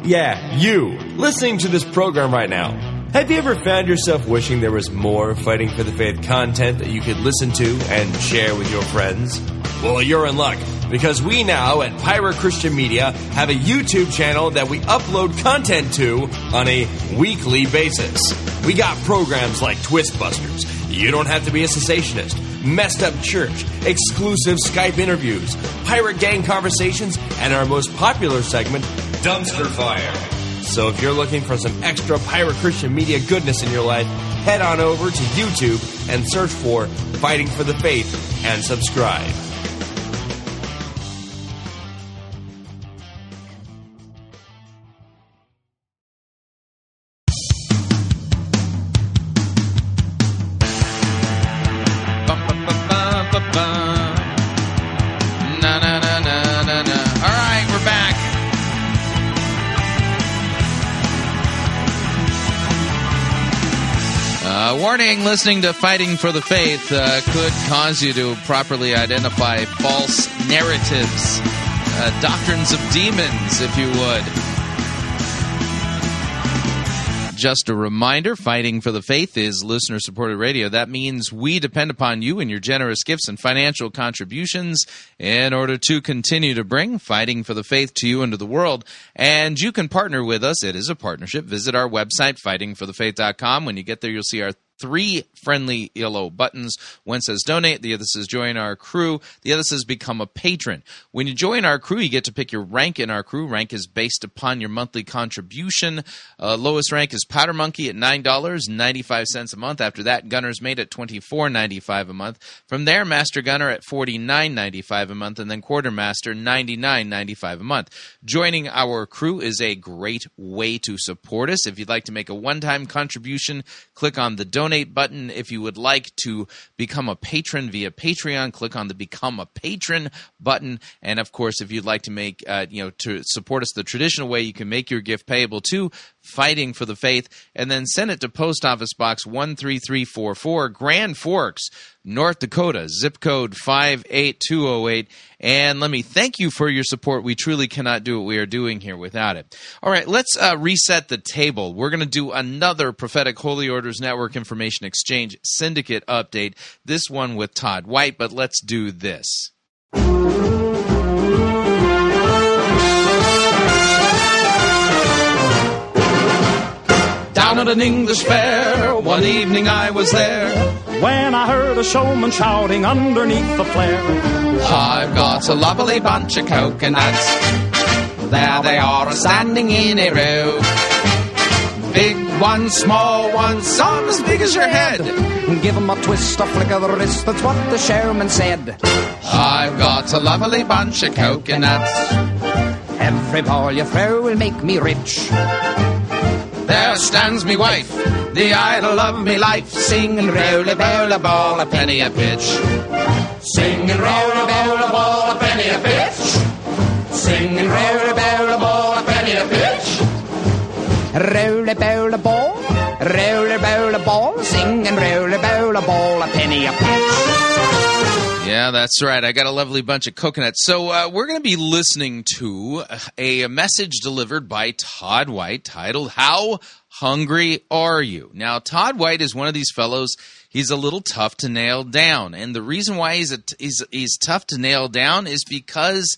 Yeah, you. Listening to this program right now. Have you ever found yourself wishing there was more Fighting for the Faith content that you could listen to and share with your friends? Well, you're in luck because we now at Pirate Christian Media have a YouTube channel that we upload content to on a weekly basis. We got programs like Twist Busters. You don't have to be a cessationist. Messed Up Church, exclusive Skype interviews, pirate gang conversations, and our most popular segment, Dumpster Fire. So if you're looking for some extra Pirate Christian Media goodness in your life, head on over to YouTube and search for Fighting for the Faith and subscribe. Listening to Fighting for the Faith uh, could cause you to properly identify false narratives, uh, doctrines of demons, if you would. Just a reminder Fighting for the Faith is listener supported radio. That means we depend upon you and your generous gifts and financial contributions in order to continue to bring Fighting for the Faith to you and to the world. And you can partner with us. It is a partnership. Visit our website, fightingforthefaith.com. When you get there, you'll see our three friendly yellow buttons. One says donate, the other says join our crew, the other says become a patron. When you join our crew, you get to pick your rank in our crew. Rank is based upon your monthly contribution. Uh, lowest rank is Powder Monkey at $9.95 a month. After that, Gunner's Mate at $24.95 a month. From there, Master Gunner at $49.95 a month, and then Quartermaster $99.95 a month. Joining our crew is a great way to support us. If you'd like to make a one-time contribution, click on the donate button. If you would like to become a patron via Patreon, click on the become a patron button. And of course, if you'd like to make, uh, you know, to support us the traditional way, you can make your gift payable to Fighting for the Faith and then send it to Post Office Box 13344, Grand Forks, North Dakota, zip code 58208. And let me thank you for your support. We truly cannot do what we are doing here without it. All right, let's uh, reset the table. We're going to do another Prophetic Holy Orders Network Information Exchange Syndicate update, this one with Todd White, but let's do this. Down at an English fair. One evening I was there. When I heard a showman shouting underneath the flare. I've got a lovely bunch of coconuts. There they are standing in a row. Big ones, small ones, some as big as your head. Give 'em a twist, a flick of the wrist, that's what the showman said. I've got a lovely bunch of coconuts. Every ball you throw will make me rich. There stands me wife, the idol of me life, singing roll a bowl a ball a penny a pitch. Singing roll a bowl a ball a penny a pitch. Singing roll a bowl a ball a penny a pitch. Roll a bowl a ball, roll a bowl a ball, sing and roll a bowl a ball, a penny a pitch. Yeah, that's right. I got a lovely bunch of coconuts. So uh, we're going to be listening to a message delivered by Todd White titled "How Hungry Are You?" Now, Todd White is one of these fellows. He's a little tough to nail down, and the reason why he's he's he's tough to nail down is because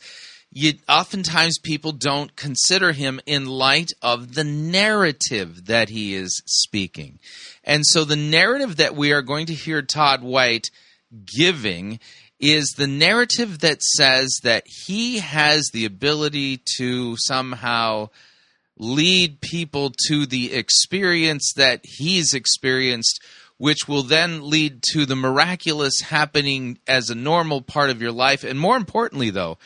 you oftentimes people don't consider him in light of the narrative that he is speaking. And so the narrative that we are going to hear Todd White giving is the narrative that says that he has the ability to somehow lead people to the experience that he's experienced which will then lead to the miraculous happening as a normal part of your life. And more importantly though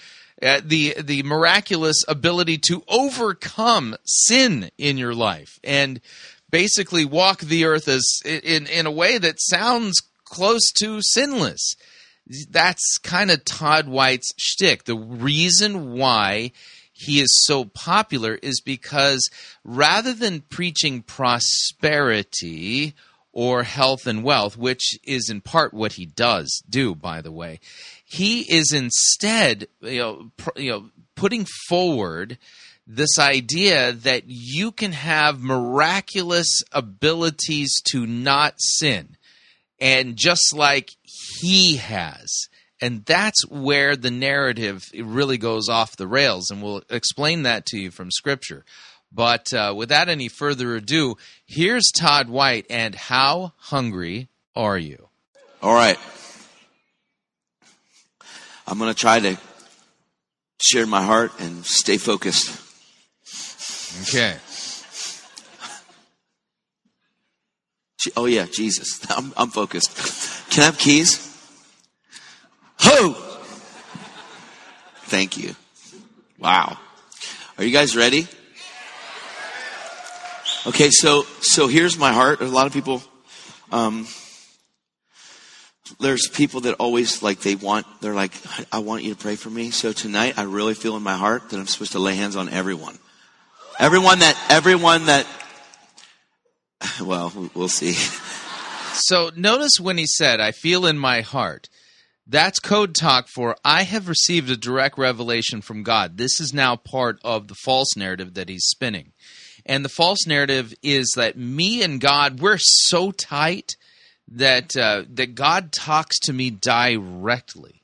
uh, the the miraculous ability to overcome sin in your life and basically walk the earth as in in a way that sounds close to sinless. That's kind of Todd White's shtick. The reason why he is so popular is because rather than preaching prosperity or health and wealth, which is in part what he does do, by the way, he is instead, you know, pr- you know, putting forward this idea that you can have miraculous abilities to not sin, and just like he has. And that's where the narrative really goes off the rails, and we'll explain that to you from Scripture. But uh, without any further ado, here's Todd White and How Hungry Are You? All right. I'm going to try to share my heart and stay focused. Okay. Oh, yeah, Jesus. (laughs) I'm, I'm focused. Can I have keys? Ho! Thank you. Wow. Are you guys ready? Okay, so so here's my heart. A lot of people. Um, there's people that always like they want. They're like, I want you to pray for me. So tonight, I really feel in my heart that I'm supposed to lay hands on everyone. Everyone that everyone that. (laughs) Well, we'll see. So notice when he said, I feel in my heart. That's code talk for I have received a direct revelation from God. This is now part of the false narrative that he's spinning. And the false narrative is that me and God, we're so tight that uh, that God talks to me directly.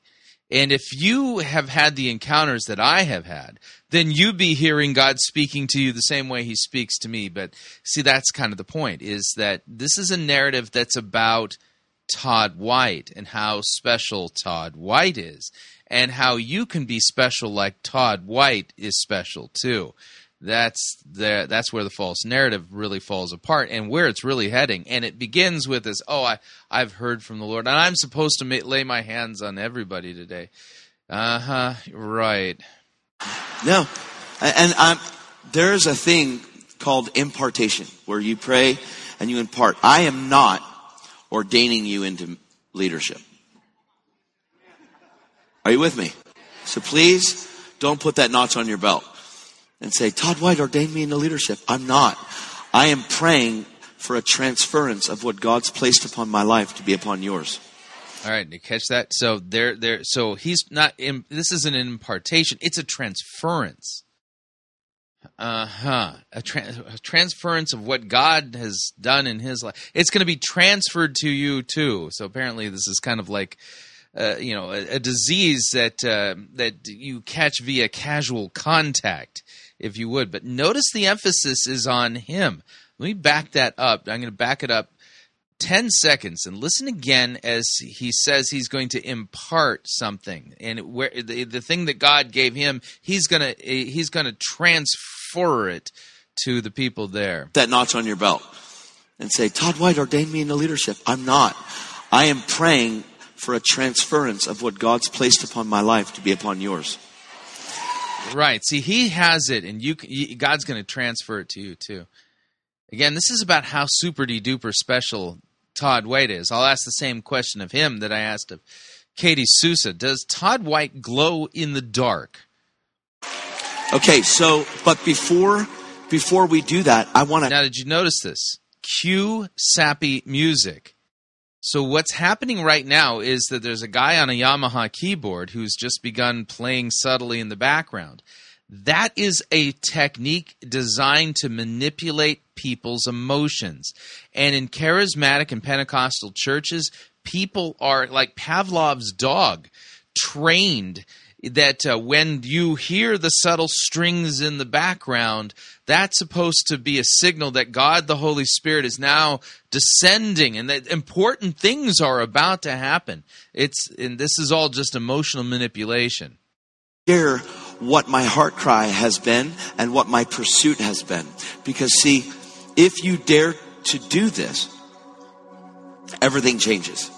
And if you have had the encounters that I have had, then you'd be hearing God speaking to you the same way he speaks to me. But see, that's kind of the point is that this is a narrative that's about Todd White and how special Todd White is and how you can be special like Todd White is special too. That's the that's where the false narrative really falls apart and where it's really heading. And it begins with this, oh, I I've heard from the Lord and I'm supposed to ma- lay my hands on everybody today. Uh huh. Right. No, and I'm, there's a thing called impartation where you pray and you impart. I am not ordaining you into leadership. Are you with me? So please don't put that notch on your belt and say, Todd White ordained me into leadership. I'm not. I am praying for a transference of what God's placed upon my life to be upon yours. All right, you catch that? So there, there. So he's not. In, this isn't an impartation; it's a transference. Uh huh. A, a transference of what God has done in His life. It's going to be transferred to you too. So apparently, this is kind of like, uh, you know, a, a disease that uh, that you catch via casual contact, if you would. But notice the emphasis is on Him. Let me back that up. I'm going to back it up 10 seconds and listen again as he says he's going to impart something and where the, the thing that God gave him he's going to he's going to transfer it to the people there that notch on your belt and say, Todd White ordained me into leadership. I'm not. I am praying for a transference of what God's placed upon my life to be upon yours. Right. See he has it and you God's going to transfer it to you too. Again this is about how super duper special Todd White is. I'll ask the same question of him that I asked of Katie Souza. Does Todd White glow in the dark? Okay, so but before before we do that, I want to Now, did you notice this? Cue sappy music. So what's happening right now is that there's a guy on a Yamaha keyboard who's just begun playing subtly in the background. That is a technique designed to manipulate people's emotions. And in charismatic and Pentecostal churches, people are like Pavlov's dog, trained that uh, when you hear the subtle strings in the background, that's supposed to be a signal that God the Holy Spirit is now descending and that important things are about to happen. It's and this is all just emotional manipulation. share what my heart cry has been and what my pursuit has been. Because see, if you dare to do this, everything changes.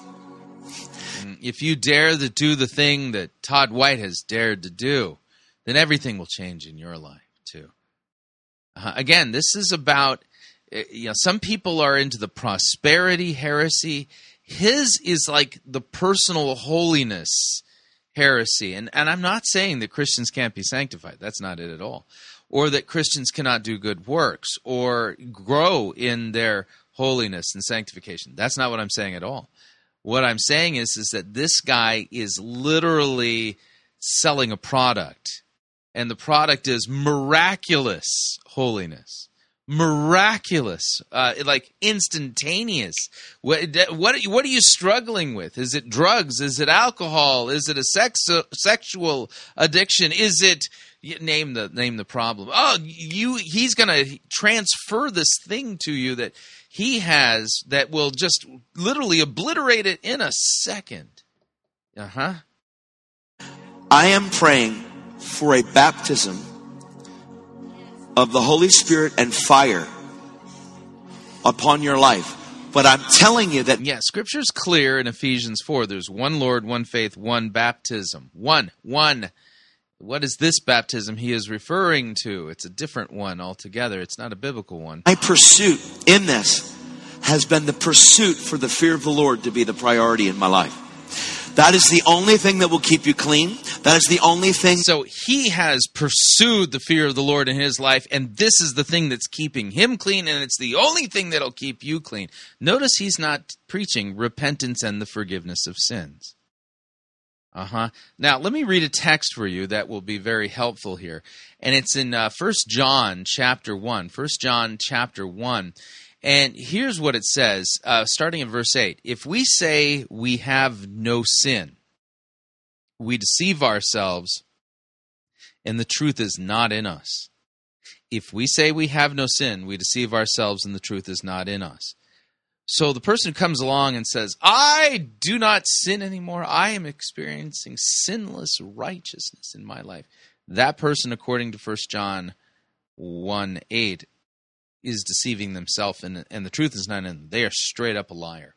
If you dare to do the thing that Todd White has dared to do, then everything will change in your life too. Uh, again, this is about uh, you know some people are into the prosperity heresy. His is like the personal holiness heresy, and and I'm not saying that Christians can't be sanctified. That's not it at all, or that Christians cannot do good works or grow in their holiness and sanctification. That's not what I'm saying at all. What I'm saying is is that this guy is literally selling a product and the product is miraculous holiness. Miraculous uh, like instantaneous. What, what what are you struggling with? Is it drugs? Is it alcohol? Is it a sex sexual addiction? Is it name the name the problem. Oh you he's going to transfer this thing to you that he has that will just literally obliterate it in a second uh-huh I am praying for a baptism of the Holy Spirit and fire upon your life. But I'm telling you that yeah, scripture's clear in Ephesians 4. There's one Lord, one faith, one baptism. One, one. What is this baptism he is referring to? It's a different one altogether. It's not a biblical one. my pursuit in this has been the pursuit for the fear of the Lord to be the priority in my life. That is the only thing that will keep you clean. That is the only thing. So he has pursued the fear of the Lord in his life, and this is the thing that's keeping him clean, and it's the only thing that'll keep you clean. Notice he's not preaching repentance and the forgiveness of sins. Uh huh. Now let me read a text for you that will be very helpful here, and it's in uh, First John chapter one. First John chapter one, and here's what it says, uh, starting in verse eight: If we say we have no sin, we deceive ourselves, and the truth is not in us. If we say we have no sin, we deceive ourselves, and the truth is not in us. So the person who comes along and says, I do not sin anymore, I am experiencing sinless righteousness in my life. That person, according to 1 John 1 8, is deceiving themselves, and, and the truth is not in them. They are straight up a liar.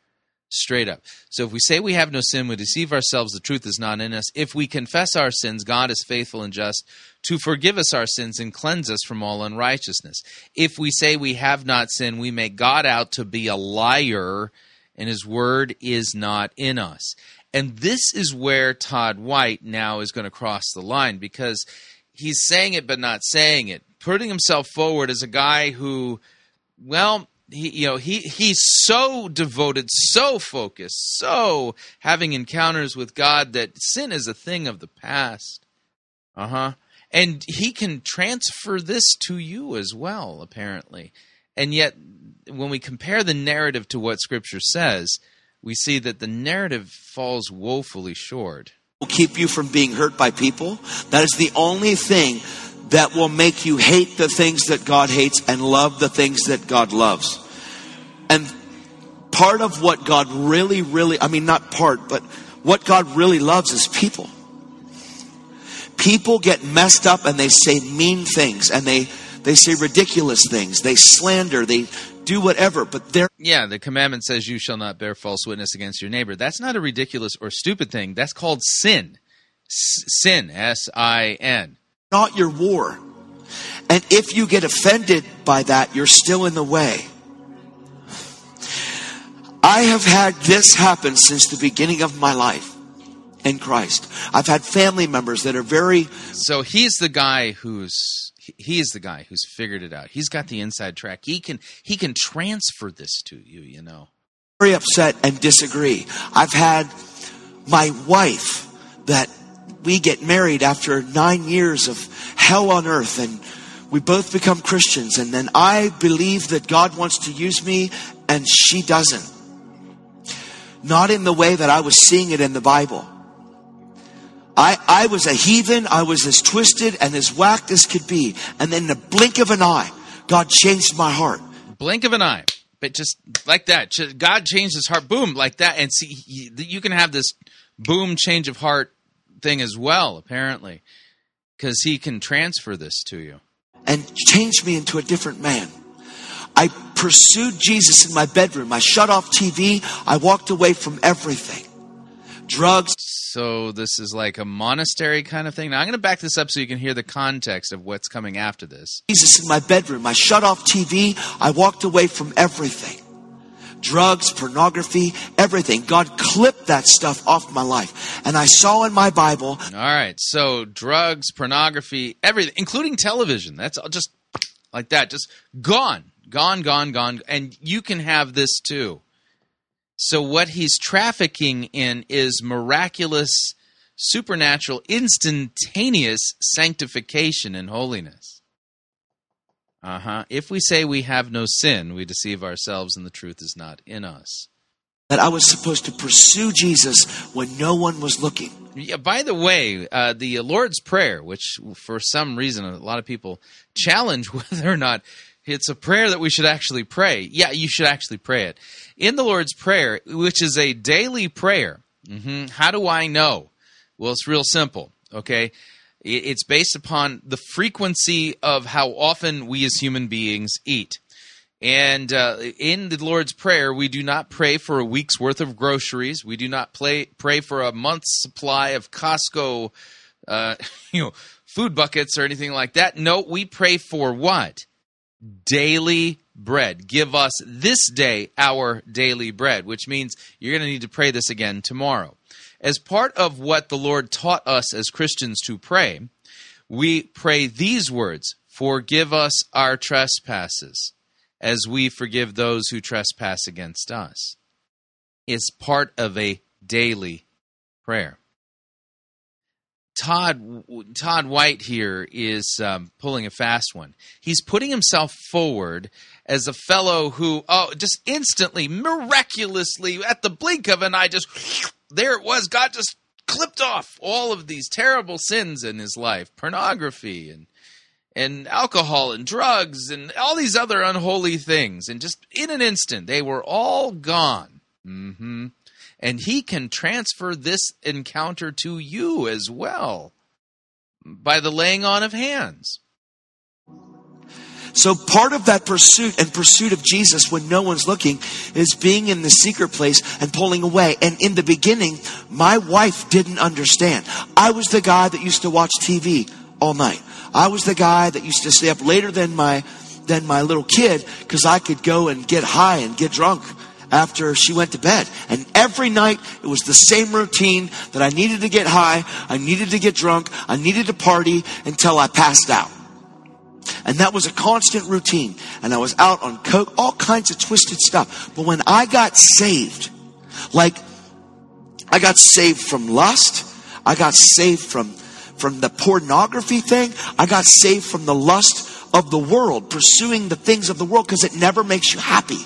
Straight up. So if we say we have no sin, we deceive ourselves, the truth is not in us. If we confess our sins, God is faithful and just to forgive us our sins and cleanse us from all unrighteousness. If we say we have not sinned, we make God out to be a liar, and his word is not in us. And this is where Todd White now is going to cross the line because he's saying it but not saying it, putting himself forward as a guy who, well, he you know he he's so devoted so focused so having encounters with god that sin is a thing of the past. Uh-huh. And he can transfer this to you as well apparently. And yet when we compare the narrative to what scripture says we see that the narrative falls woefully short. Will keep you from being hurt by people. That is the only thing that will make you hate the things that God hates and love the things that God loves. And part of what God really, really, I mean, not part, but what God really loves is people. People get messed up and they say mean things and they, they say ridiculous things. They slander, they do whatever, but they're Yeah, the commandment says you shall not bear false witness against your neighbor. That's not a ridiculous or stupid thing. That's called sin. S- sin, S I N. not your war. And if you get offended by that, you're still in the way. I have had this happen since the beginning of my life in Christ. I've had family members that are very So he's the guy who's he- is the guy who's figured it out. He's got the inside track. He can he can transfer this to you, you know. very upset and disagree. I've had my wife that we get married after nine years of hell on earth and we both become Christians and then I believe that God wants to use me and she doesn't. Not in the way that I was seeing it in the Bible. I, I was a heathen. I was as twisted and as whacked as could be. And then in the blink of an eye, God changed my heart. Blink of an eye. But just like that, God changed his heart. Boom, like that. And see, you can have this boom change of heart thing as well, apparently, because he can transfer this to you. and changed me into a different man. I pursued Jesus in my bedroom. I shut off TV. I walked away from everything. Drugs. So this is like a monastery kind of thing. Now I'm going to back this up so you can hear the context of what's coming after this. Jesus in my bedroom. I shut off TV. I walked away from everything. Drugs, pornography, everything. God clipped that stuff off my life. And I saw in my Bible All right. So drugs, pornography, everything, including television. That's just like that. Just gone, gone, gone, gone. And you can have this too. So what he's trafficking in is miraculous, supernatural, instantaneous sanctification and holiness. Uh huh. If we say we have no sin, we deceive ourselves and the truth is not in us. that I was supposed to pursue Jesus when no one was looking. Yeah, by the way, uh, the Lord's Prayer, which for some reason a lot of people challenge (laughs) whether or not it's a prayer that we should actually pray. Yeah, you should actually pray it. In the Lord's Prayer, which is a daily prayer, mm-hmm, how do I know? Well, it's real simple, okay? It- It's based upon the frequency of how often we as human beings eat. And uh, in the Lord's Prayer, we do not pray for a week's worth of groceries. We do not play, pray for a month's supply of Costco, uh, (laughs) you know, food buckets or anything like that. No, we pray for what? Daily bread. Give us this day our daily bread, which means you're going to need to pray this again tomorrow. As part of what the Lord taught us as Christians to pray, we pray these words Forgive us our trespasses as we forgive those who trespass against us. It's part of a daily prayer. Todd Todd White here is um, pulling a fast one. He's putting himself forward as a fellow who, oh, just instantly, miraculously, at the blink of an eye, just there it was. God just clipped off all of these terrible sins in his life, pornography and and alcohol and drugs and all these other unholy things, and just in an instant, they were all gone. hmm And he can transfer this encounter to you as well by the laying on of hands. So part of that pursuit and pursuit of Jesus when no one's looking is being in the secret place and pulling away. And in the beginning, my wife didn't understand. I was the guy that used to watch TV all night. I was the guy that used to stay up later than my than my little kid because I could go and get high and get drunk after she went to bed. And every night it was the same routine that I needed to get high, I needed to get drunk, I needed to party until I passed out. And that was a constant routine. And I was out on coke, all kinds of twisted stuff. But when I got saved, like I got saved from lust, I got saved from from the pornography thing, I got saved from the lust of the world, pursuing the things of the world because it never makes you happy.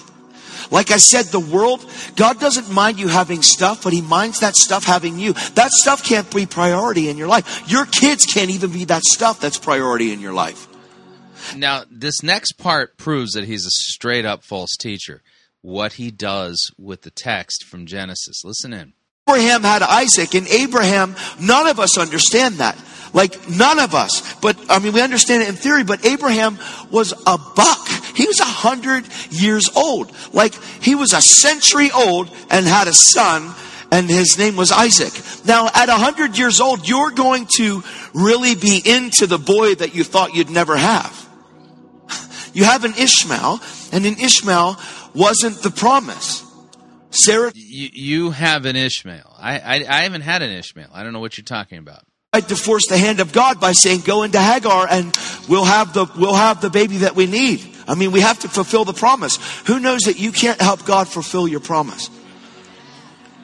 Like I said, the world, God doesn't mind you having stuff, but He minds that stuff having you. That stuff can't be priority in your life. Your kids can't even be that stuff that's priority in your life. Now, this next part proves that he's a straight up false teacher. What he does with the text from Genesis. Listen in. Abraham had Isaac, and Abraham, none of us understand that. Like, none of us. But, I mean, we understand it in theory, but Abraham was a buck. He was a hundred years old. Like, he was a century old and had a son, and his name was Isaac. Now, at a hundred years old, you're going to really be into the boy that you thought you'd never have. You have an Ishmael, and an Ishmael wasn't the promise. Sarah You, you have an Ishmael. I, I, I haven't had an Ishmael. I don't know what you're talking about. to force the hand of God by saying, "Go into Hagar, and we'll have the we'll have the baby that we need." I mean, we have to fulfill the promise. Who knows that you can't help God fulfill your promise?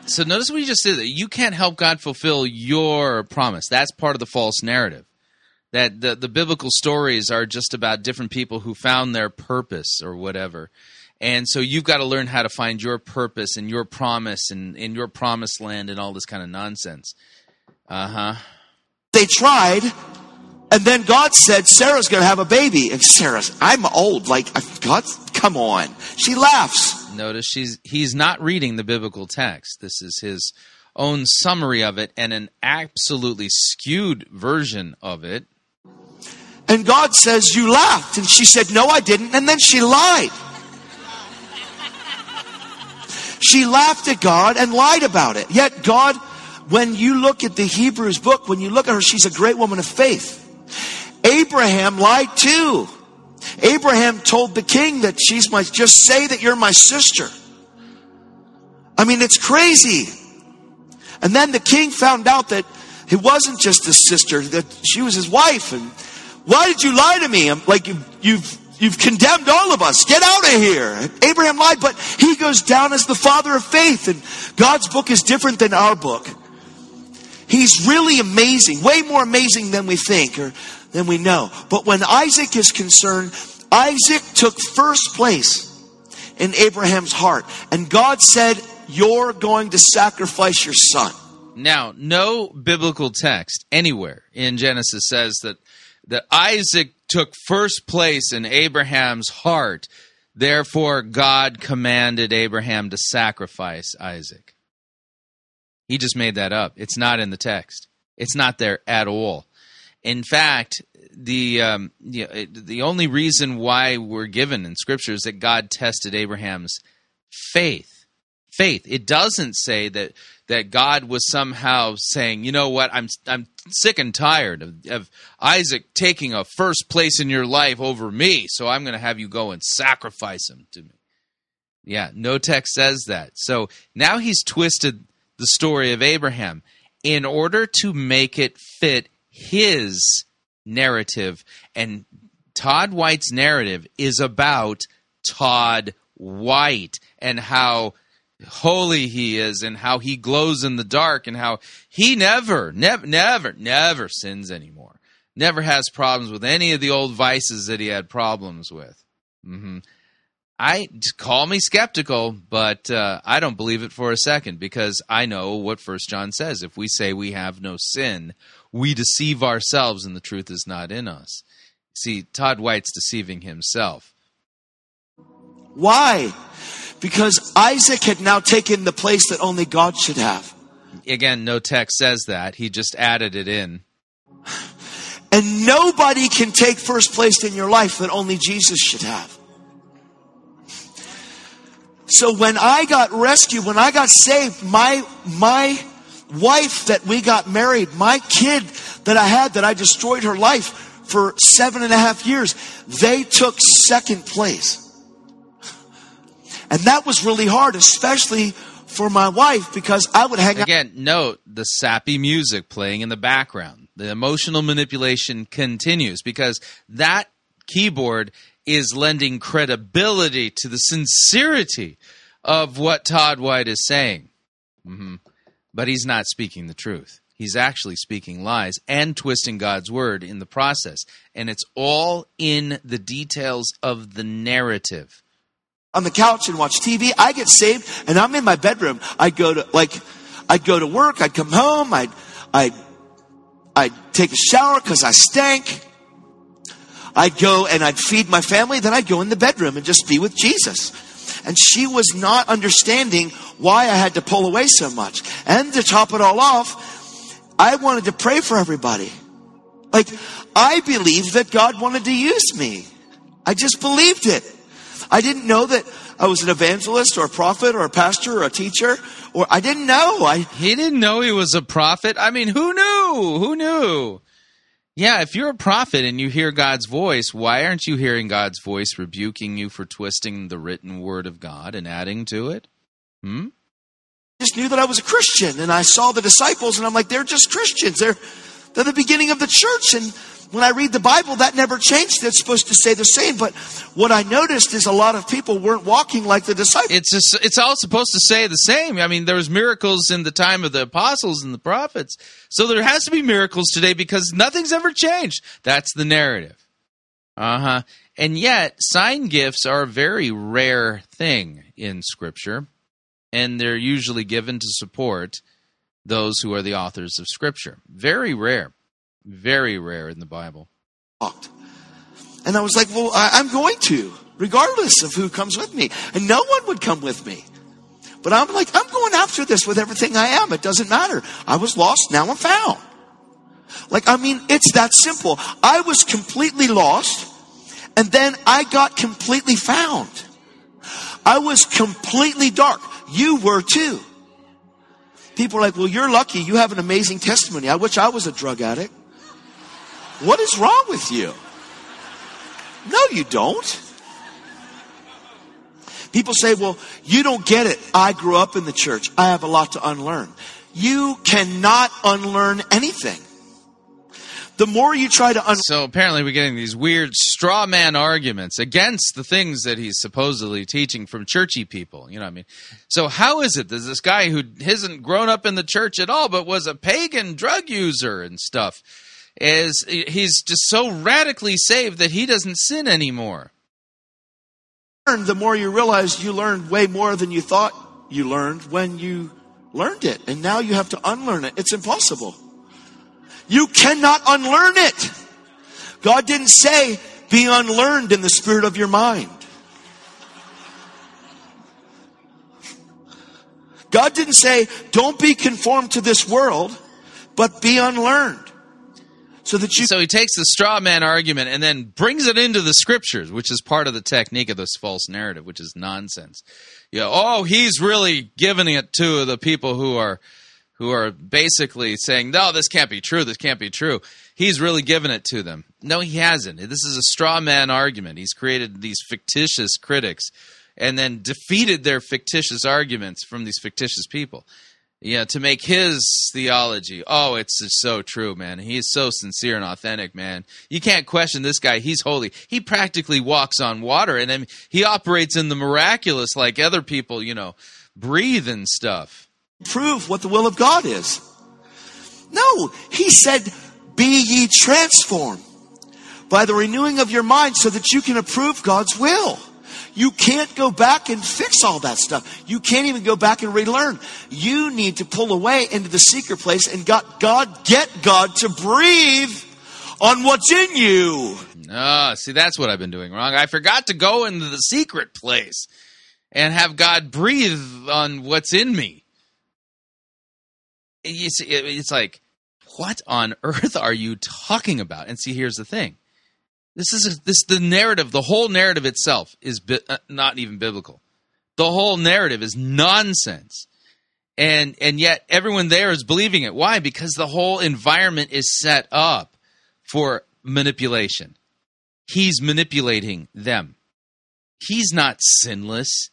So notice what you just did. That you can't help God fulfill your promise. That's part of the false narrative. That the, the biblical stories are just about different people who found their purpose or whatever. And so you've got to learn how to find your purpose and your promise and in your promised land and all this kind of nonsense. Uh huh. They tried, and then God said, "Sarah's going to have a baby." And Sarah's, "I'm old. Like God, come on." She laughs. Notice she's he's not reading the biblical text. This is his own summary of it and an absolutely skewed version of it. And God says, "You laughed," and she said, "No, I didn't." And then she lied. She laughed at God and lied about it. Yet God, when you look at the Hebrews book, when you look at her, she's a great woman of faith. Abraham lied too. Abraham told the king that she's my, just say that you're my sister. I mean, it's crazy. And then the king found out that it wasn't just his sister, that she was his wife. And why did you lie to me? I'm like, you, you've, you've condemned all of us. Get out of here. Abraham lied, but he goes down as the father of faith. And God's book is different than our book. He's really amazing, way more amazing than we think or than we know. But when Isaac is concerned, Isaac took first place in Abraham's heart. And God said, You're going to sacrifice your son. Now, no biblical text anywhere in Genesis says that that Isaac took first place in Abraham's heart. Therefore, God commanded Abraham to sacrifice Isaac. He just made that up. It's not in the text. It's not there at all. In fact, the um, the only reason why we're given in Scripture is that God tested Abraham's faith. Faith. It doesn't say that that God was somehow saying, you know what, I'm I'm sick and tired of, of Isaac taking a first place in your life over me, so I'm going to have you go and sacrifice him to me. Yeah, no text says that. So now he's twisted the story of Abraham in order to make it fit his narrative. And Todd White's narrative is about Todd White and how holy he is and how he glows in the dark and how he never, never, never, never sins anymore. Never has problems with any of the old vices that he had problems with. Mm-hmm. I call me skeptical, but uh, I don't believe it for a second because I know what First John says. If we say we have no sin, we deceive ourselves, and the truth is not in us. See, Todd White's deceiving himself. Why? Because Isaac had now taken the place that only God should have. Again, no text says that. He just added it in. And nobody can take first place in your life that only Jesus should have. So when I got rescued, when I got saved, my, my wife that we got married, my kid that I had that I destroyed her life for seven and a half years, they took second place. And that was really hard, especially for my wife because I would hang out. Again, note the sappy music playing in the background. The emotional manipulation continues because that keyboard is lending credibility to the sincerity of what Todd White is saying. hmm But he's not speaking the truth. He's actually speaking lies and twisting God's word in the process. And it's all in the details of the narrative. On the couch and watch TV. I get saved and I'm in my bedroom. I'd go to, like, I'd go to work. I'd come home. I'd, I'd, I'd take a shower because I stank. I'd go and I'd feed my family. Then I'd go in the bedroom and just be with Jesus. And she was not understanding why I had to pull away so much. And to top it all off, I wanted to pray for everybody. Like, I believed that God wanted to use me. I just believed it. I didn't know that I was an evangelist or a prophet or a pastor or a teacher or I didn't know. I He didn't know he was a prophet. I mean, who knew? Who knew? Yeah, if you're a prophet and you hear God's voice, why aren't you hearing God's voice rebuking you for twisting the written word of God and adding to it? Hmm? just knew that I was a Christian and I saw the disciples and I'm like, they're just Christians. They're, they're the beginning of the church. And when I read the Bible, that never changed. It's supposed to stay the same. But what I noticed is a lot of people weren't walking like the disciples. It's just, it's all supposed to say the same. I mean, there was miracles in the time of the apostles and the prophets. So there has to be miracles today because nothing's ever changed. That's the narrative. Uh-huh. And yet, sign gifts are a very rare thing in scripture, and they're usually given to support those who are the authors of scripture. Very rare. Very rare in the Bible. And I was like, well, I, I'm going to, regardless of who comes with me. And no one would come with me. But I'm like, I'm going after this with everything I am. It doesn't matter. I was lost. Now I'm found. Like, I mean, it's that simple. I was completely lost and then I got completely found. I was completely dark. You were too. People are like, well, you're lucky. You have an amazing testimony. I wish I was a drug addict. What is wrong with you? No, you don't. People say, well, you don't get it. I grew up in the church. I have a lot to unlearn. You cannot unlearn anything. The more you try to un- So apparently, we're getting these weird straw man arguments against the things that he's supposedly teaching from churchy people. You know what I mean? So, how is it that this guy who hasn't grown up in the church at all, but was a pagan drug user and stuff, is he's just so radically saved that he doesn't sin anymore? the more you realize you learned way more than you thought you learned when you learned it. And now you have to unlearn it. It's impossible. You cannot unlearn it. God didn't say, be unlearned in the spirit of your mind. God didn't say, don't be conformed to this world, but be unlearned. So that you. So he takes the straw man argument and then brings it into the scriptures, which is part of the technique of this false narrative, which is nonsense. Know, oh, he's really giving it to the people who are who are basically saying, no, this can't be true, this can't be true. He's really given it to them. No, he hasn't. This is a straw man argument. He's created these fictitious critics and then defeated their fictitious arguments from these fictitious people. Yeah, to make his theology. Oh, it's just so true, man. He's so sincere and authentic, man. You can't question this guy. He's holy. He practically walks on water, and I mean, he operates in the miraculous like other people, you know, breathe and stuff. Prove what the will of God is. No, he said, be ye transformed by the renewing of your mind so that you can approve God's will. You can't go back and fix all that stuff. You can't even go back and relearn. You need to pull away into the secret place and got God, get God to breathe on what's in you. Ah, see, that's what I've been doing wrong. I forgot to go into the secret place and have God breathe on what's in me. See, It's like, what on (laughs) earth are you talking about? And see, here's the thing. This is a, this the narrative. The whole narrative itself is bi- uh, not even biblical. The whole narrative is nonsense, and and yet everyone there is believing it. Why? Because the whole environment is set up for manipulation. He's manipulating them. He's not sinless.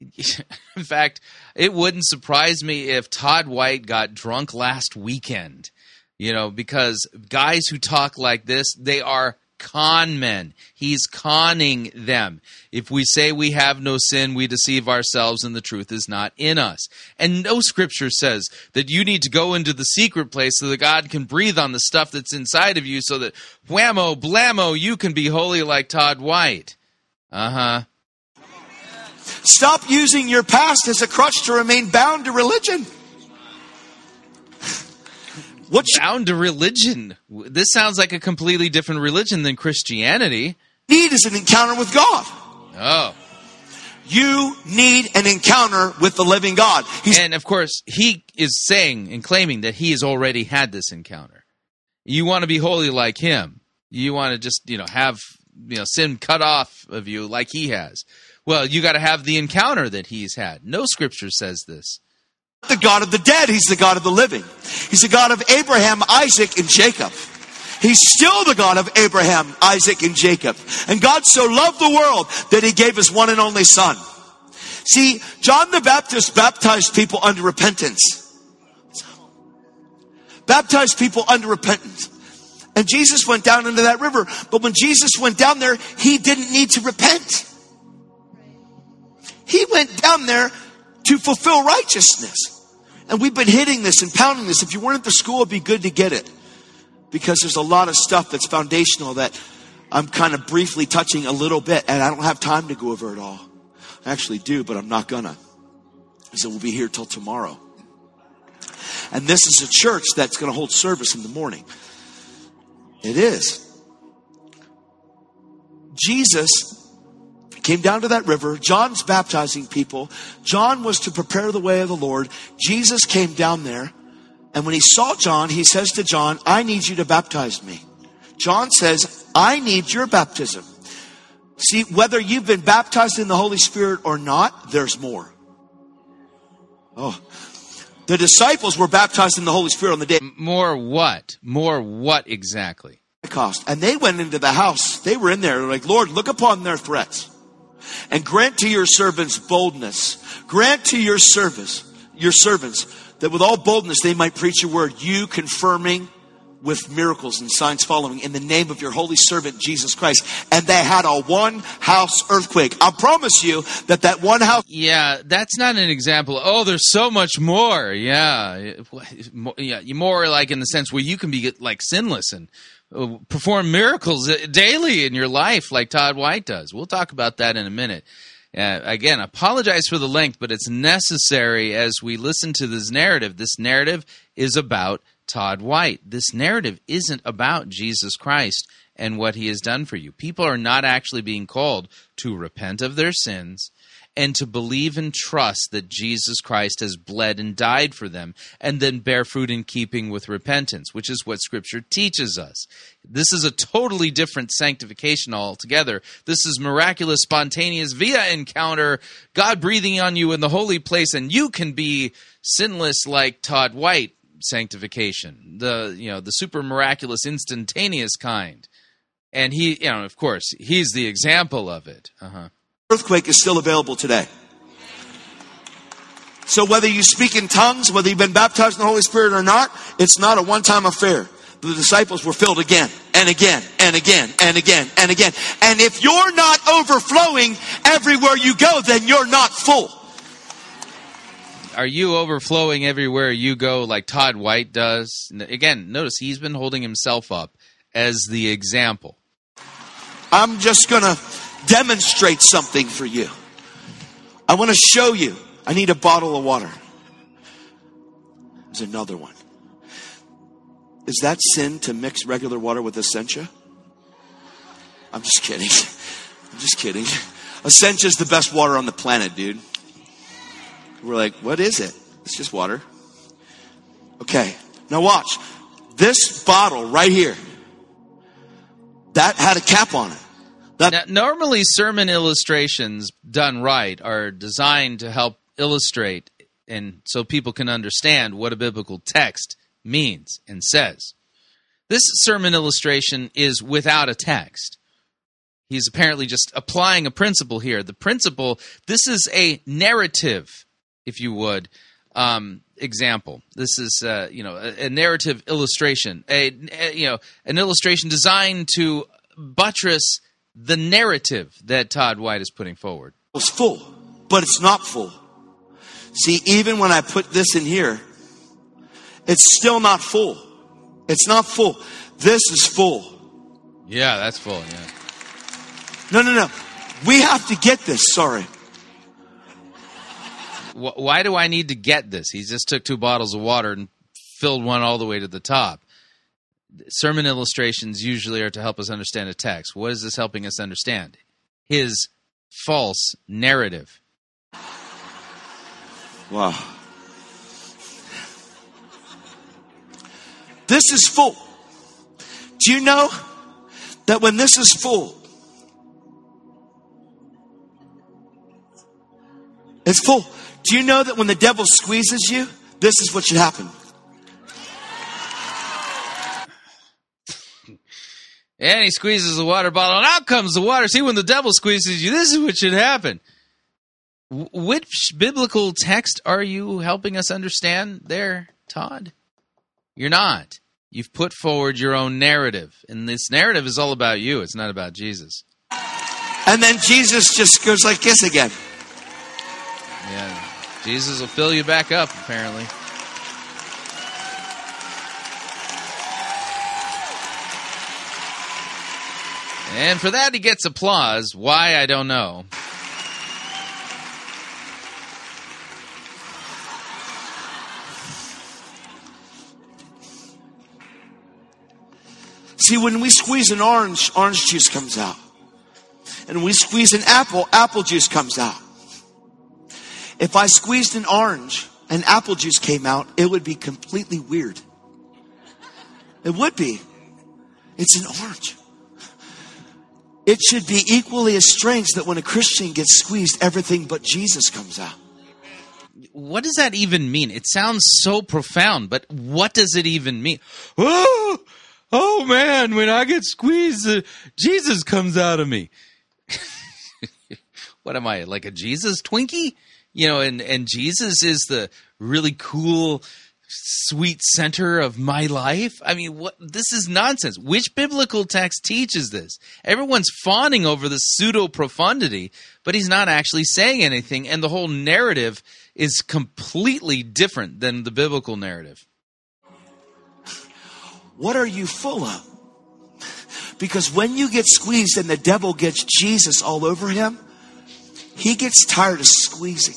(laughs) In fact, it wouldn't surprise me if Todd White got drunk last weekend. You know, because guys who talk like this, they are con men. He's conning them. If we say we have no sin, we deceive ourselves and the truth is not in us. And no scripture says that you need to go into the secret place so that God can breathe on the stuff that's inside of you so that whammo, blammo, you can be holy like Todd White. Uh huh. Stop using your past as a crutch to remain bound to religion. What's bound to religion? This sounds like a completely different religion than Christianity. Need is an encounter with God. Oh. You need an encounter with the living God. He's and of course, he is saying and claiming that he has already had this encounter. You want to be holy like him. You want to just, you know, have you know sin cut off of you like he has. Well, you got to have the encounter that he's had. No scripture says this. The God of the dead, he's the God of the living. He's the God of Abraham, Isaac, and Jacob. He's still the God of Abraham, Isaac, and Jacob. And God so loved the world that he gave his one and only son. See, John the Baptist baptized people under repentance. Baptized people under repentance. And Jesus went down into that river. But when Jesus went down there, he didn't need to repent. He went down there to fulfill righteousness. And we've been hitting this and pounding this. If you weren't at the school, it'd be good to get it. Because there's a lot of stuff that's foundational that I'm kind of briefly touching a little bit, and I don't have time to go over it all. I actually do, but I'm not gonna. So we'll be here till tomorrow. And this is a church that's gonna hold service in the morning. It is. Jesus came down to that river. John's baptizing people. John was to prepare the way of the Lord. Jesus came down there. And when he saw John, he says to John, I need you to baptize me. John says, I need your baptism. See, whether you've been baptized in the Holy Spirit or not, there's more. Oh, the disciples were baptized in the Holy Spirit on the day. More what? More what exactly? Pentecost. And they went into the house. They were in there like, Lord, look upon their threats and grant to your servants boldness. Grant to your service, your servants, that with all boldness they might preach your word, you confirming with miracles and signs following in the name of your holy servant Jesus Christ. And they had a one house earthquake. I promise you that that one house. Yeah, that's not an example. Oh, there's so much more. Yeah, yeah, more like in the sense where you can be like sinless and perform miracles daily in your life, like Todd White does. We'll talk about that in a minute. Uh, again, apologize for the length, but it's necessary as we listen to this narrative. This narrative is about Todd White. This narrative isn't about Jesus Christ and what he has done for you. People are not actually being called to repent of their sins and to believe and trust that Jesus Christ has bled and died for them, and then bear fruit in keeping with repentance, which is what Scripture teaches us. This is a totally different sanctification altogether. This is miraculous, spontaneous, via encounter, God breathing on you in the holy place, and you can be sinless like Todd White sanctification, the you know the super miraculous, instantaneous kind. And he, you know, of course, he's the example of it. Uh-huh earthquake is still available today. So whether you speak in tongues, whether you've been baptized in the Holy Spirit or not, it's not a one-time affair. The disciples were filled again and again and again and again and again. And if you're not overflowing everywhere you go, then you're not full. Are you overflowing everywhere you go like Todd White does? Again, notice he's been holding himself up as the example. I'm just going to demonstrate something for you. I want to show you. I need a bottle of water. There's another one. Is that sin to mix regular water with Essentia? I'm just kidding. I'm just kidding. Essentia is the best water on the planet, dude. We're like, what is it? It's just water. Okay, now watch. This bottle right here, that had a cap on it. Now, normally, sermon illustrations done right are designed to help illustrate and so people can understand what a biblical text means and says. This sermon illustration is without a text. He's apparently just applying a principle here. The principle, this is a narrative, if you would, um, example. This is, uh, you know, a, a narrative illustration, a, a, you know, an illustration designed to buttress the narrative that Todd White is putting forward. It's full, but it's not full. See, even when I put this in here, it's still not full. It's not full. This is full. Yeah, that's full, yeah. No, no, no. We have to get this, sorry. Why do I need to get this? He just took two bottles of water and filled one all the way to the top. Sermon illustrations usually are to help us understand a text. What is this helping us understand? His false narrative. Wow. This is full. Do you know that when this is full, it's full. Do you know that when the devil squeezes you, this is what should happen? And he squeezes the water bottle, and out comes the water. See, when the devil squeezes you, this is what should happen. Wh- Which biblical text are you helping us understand there, Todd? You're not. You've put forward your own narrative, and this narrative is all about you. It's not about Jesus. And then Jesus just goes like this again. Yeah, Jesus will fill you back up, apparently. And for that, he gets applause. Why, I don't know. See, when we squeeze an orange, orange juice comes out. And we squeeze an apple, apple juice comes out. If I squeezed an orange and apple juice came out, it would be completely weird. It would be. It's an orange. It should be equally as strange that when a Christian gets squeezed, everything but Jesus comes out. What does that even mean? It sounds so profound, but what does it even mean? Oh, oh man, when I get squeezed, uh, Jesus comes out of me. (laughs) what am I, like a Jesus Twinkie? You know, and, and Jesus is the really cool, sweet center of my life. I mean, what this is nonsense. Which biblical text teaches this? Everyone's fawning over the pseudo profundity, but he's not actually saying anything, and the whole narrative is completely different than the biblical narrative. What are you full of? Because when you get squeezed and the devil gets Jesus all over him, he gets tired of squeezing.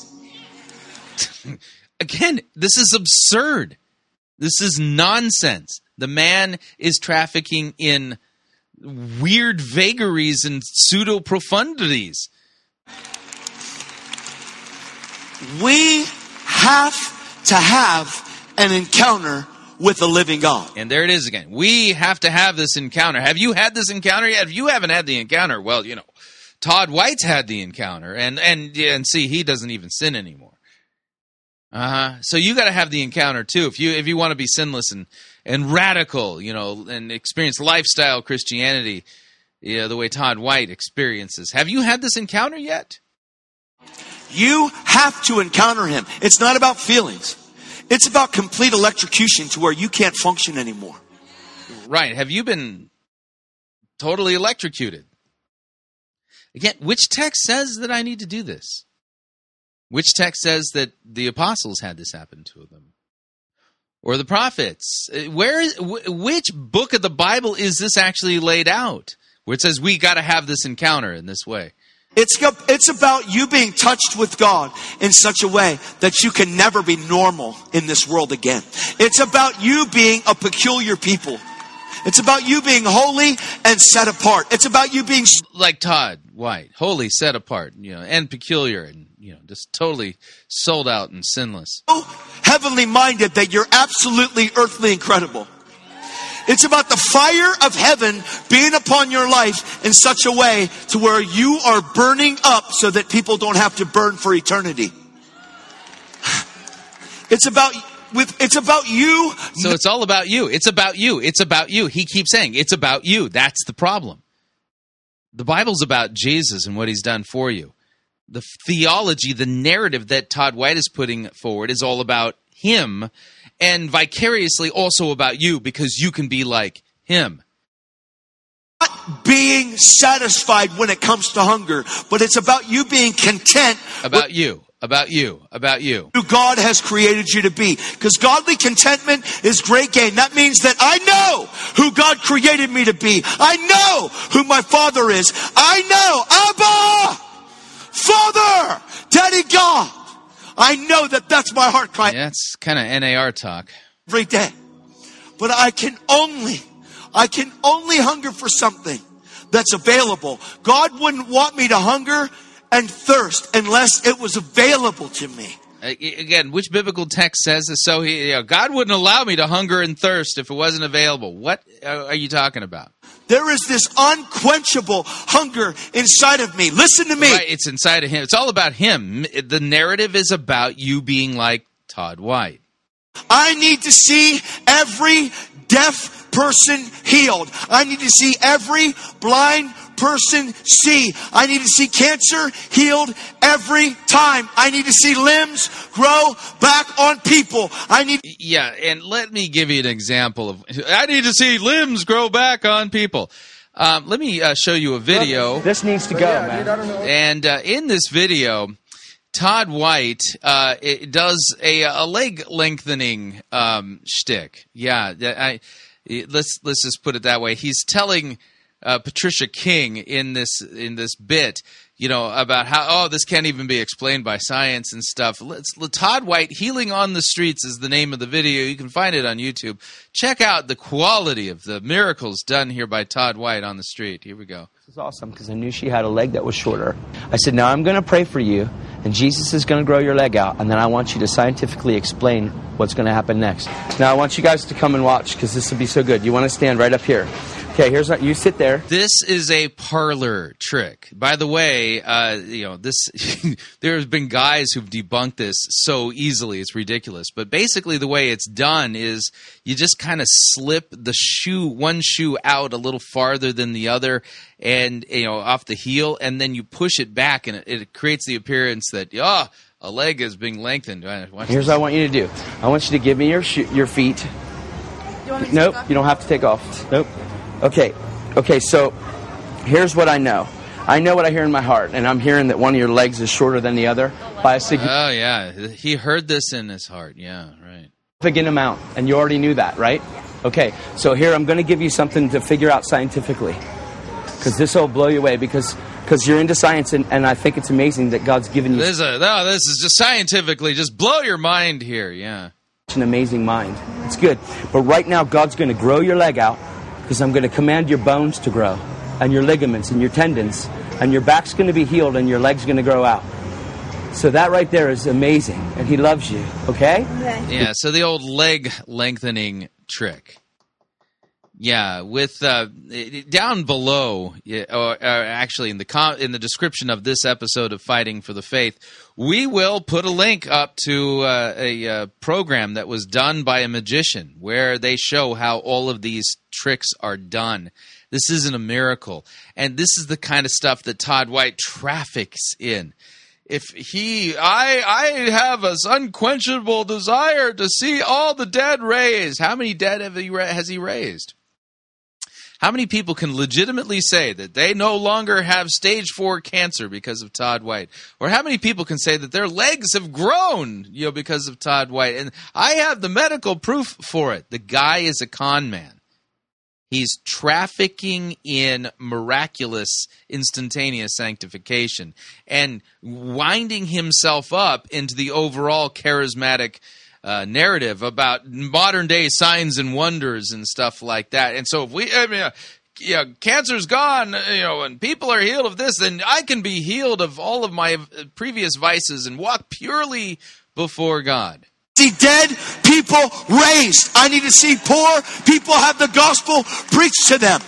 (laughs) Again, this is absurd. This is nonsense. The man is trafficking in weird vagaries and pseudo profundities. We have to have an encounter with the living God. And there it is again. We have to have this encounter. Have you had this encounter yet? If you haven't had the encounter, well, you know, Todd White's had the encounter, and and and see, he doesn't even sin anymore. Uh huh. So you got to have the encounter too. If you if you want to be sinless and and radical, you know, and experience lifestyle Christianity, you know, the way Todd White experiences. Have you had this encounter yet? You have to encounter him. It's not about feelings. It's about complete electrocution to where you can't function anymore. Right. Have you been totally electrocuted? Again, which text says that I need to do this? Which text says that the apostles had this happen to them? Or the prophets? Uh, Where is which book of the Bible is this actually laid out? Where it says we got to have this encounter in this way. It's, it's about you being touched with God in such a way that you can never be normal in this world again. It's about you being a peculiar people. It's about you being holy and set apart. It's about you being like Todd White, holy, set apart, you know, and peculiar, and you know, just totally sold out and sinless. so heavenly minded that you're absolutely earthly incredible. It's about the fire of heaven being upon your life in such a way to where you are burning up so that people don't have to burn for eternity. (sighs) It's about with it's about you. So it's all about you. It's about you. It's about you. He keeps saying it's about you. That's the problem. The Bible's about Jesus and what he's done for you. The theology, the narrative that Todd White is putting forward is all about him and vicariously also about you because you can be like him. Not being satisfied when it comes to hunger, but it's about you being content About you. About you. About you. who God has created you to be. Because godly contentment is great gain. That means that I know who God created me to be. I know who my father is. I know, Abba, Father, Daddy God. I know that that's my heart cry Yeah, it's kind of NAR talk. every day. But I can only, I can only hunger for something that's available. God wouldn't want me to hunger and thirst unless it was available to me. Uh, again, which biblical text says this? So he, you know, God wouldn't allow me to hunger and thirst if it wasn't available. What uh, are you talking about? There is this unquenchable hunger inside of me. Listen to me. Right, it's inside of him. It's all about him. The narrative is about you being like Todd White. I need to see every deaf person healed. I need to see every blind person see. I need to see cancer healed every time. I need to see limbs grow back on people. I need Yeah, and let me give you an example of. I need to see limbs grow back on people. Um, let me uh, show you a video. This needs to go, man. And uh, in this video, Todd White uh, it does a, a leg lengthening um, shtick. Yeah, that- I, let's let's just put it that way. He's telling uh, Patricia King in this in this bit, you know, about how oh this can't even be explained by science and stuff. Let's Todd White healing on the streets is the name of the video. You can find it on YouTube. Check out the quality of the miracles done here by Todd White on the street. Here we go. This is awesome because I knew she had a leg that was shorter. I said, Now I'm going to pray for you, and Jesus is going to grow your leg out, and then I want you to scientifically explain what's going to happen next. Now I want you guys to come and watch because this will be so good. You want to stand right up here. Okay, here's what you sit there. This is a parlor trick. By the way, uh, you know this. (laughs) there's been guys who've debunked this so easily; it's ridiculous. But basically, the way it's done is you just kind of slip the shoe, one shoe out a little farther than the other, and you know off the heel, and then you push it back, and it, it creates the appearance that ah, a leg is being lengthened. Watch Here's this. what I want you to do. I want you to give me your sho- your feet. nope, you don't have to take off. Nope. Okay, okay. So here's what I know. I know what I hear in my heart, and I'm hearing that one of your legs is shorter than the other by a sig- Oh yeah, he heard this in his heart. Yeah, right. significant amount, and you already knew that, right? Okay, so here I'm going to give you something to figure out scientifically, because this will blow you away. Because because you're into science, and, and I think it's amazing that God's given you This is a, no, this is just scientifically just blow your mind here. Yeah. such an amazing mind. It's good, but right now God's going to grow your leg out, because I'm going to command your bones to grow, and your ligaments and your tendons, and your back's going to be healed, and your leg's going to grow out. So that right there is amazing, and He loves you. Okay? Yeah, so the old leg lengthening trick. Yeah, with uh, down below, or, actually in the com- in the description of this episode of Fighting for the Faith, we will put a link up to uh, a uh, program that was done by a magician where they show how all of these tricks are done. This isn't a miracle, and this is the kind of stuff that Todd White traffics in. If he i i have an unquenchable desire to see all the dead raised. How many dead have he, has he raised how many people can legitimately say that they no longer have stage four cancer because of Todd White? Or how many people can say that their legs have grown, you know, because of Todd White? And I have the medical proof for it. The guy is a con man. He's trafficking in miraculous, instantaneous sanctification and winding himself up into the overall charismatic uh, narrative about modern day signs and wonders and stuff like that. And so, if we, I mean, uh, yeah, cancer's gone, you know, and people are healed of this, then I can be healed of all of my uh, previous vices and walk purely before God. see dead people raised. I need to see poor people have the gospel preached to them.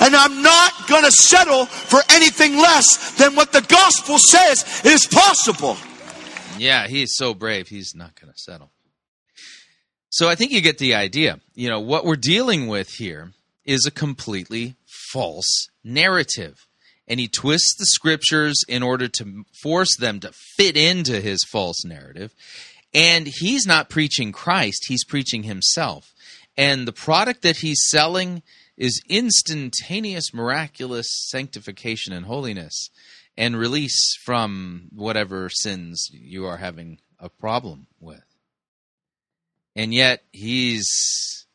And I'm not going to settle for anything less than what the gospel says is possible. Yeah, he's so brave. He's not going to settle. So I think you get the idea. You know, what we're dealing with here is a completely false narrative. And he twists the scriptures in order to force them to fit into his false narrative. And he's not preaching Christ, he's preaching himself. And the product that he's selling is instantaneous, miraculous sanctification and holiness and release from whatever sins you are having a problem with. And yet, he's,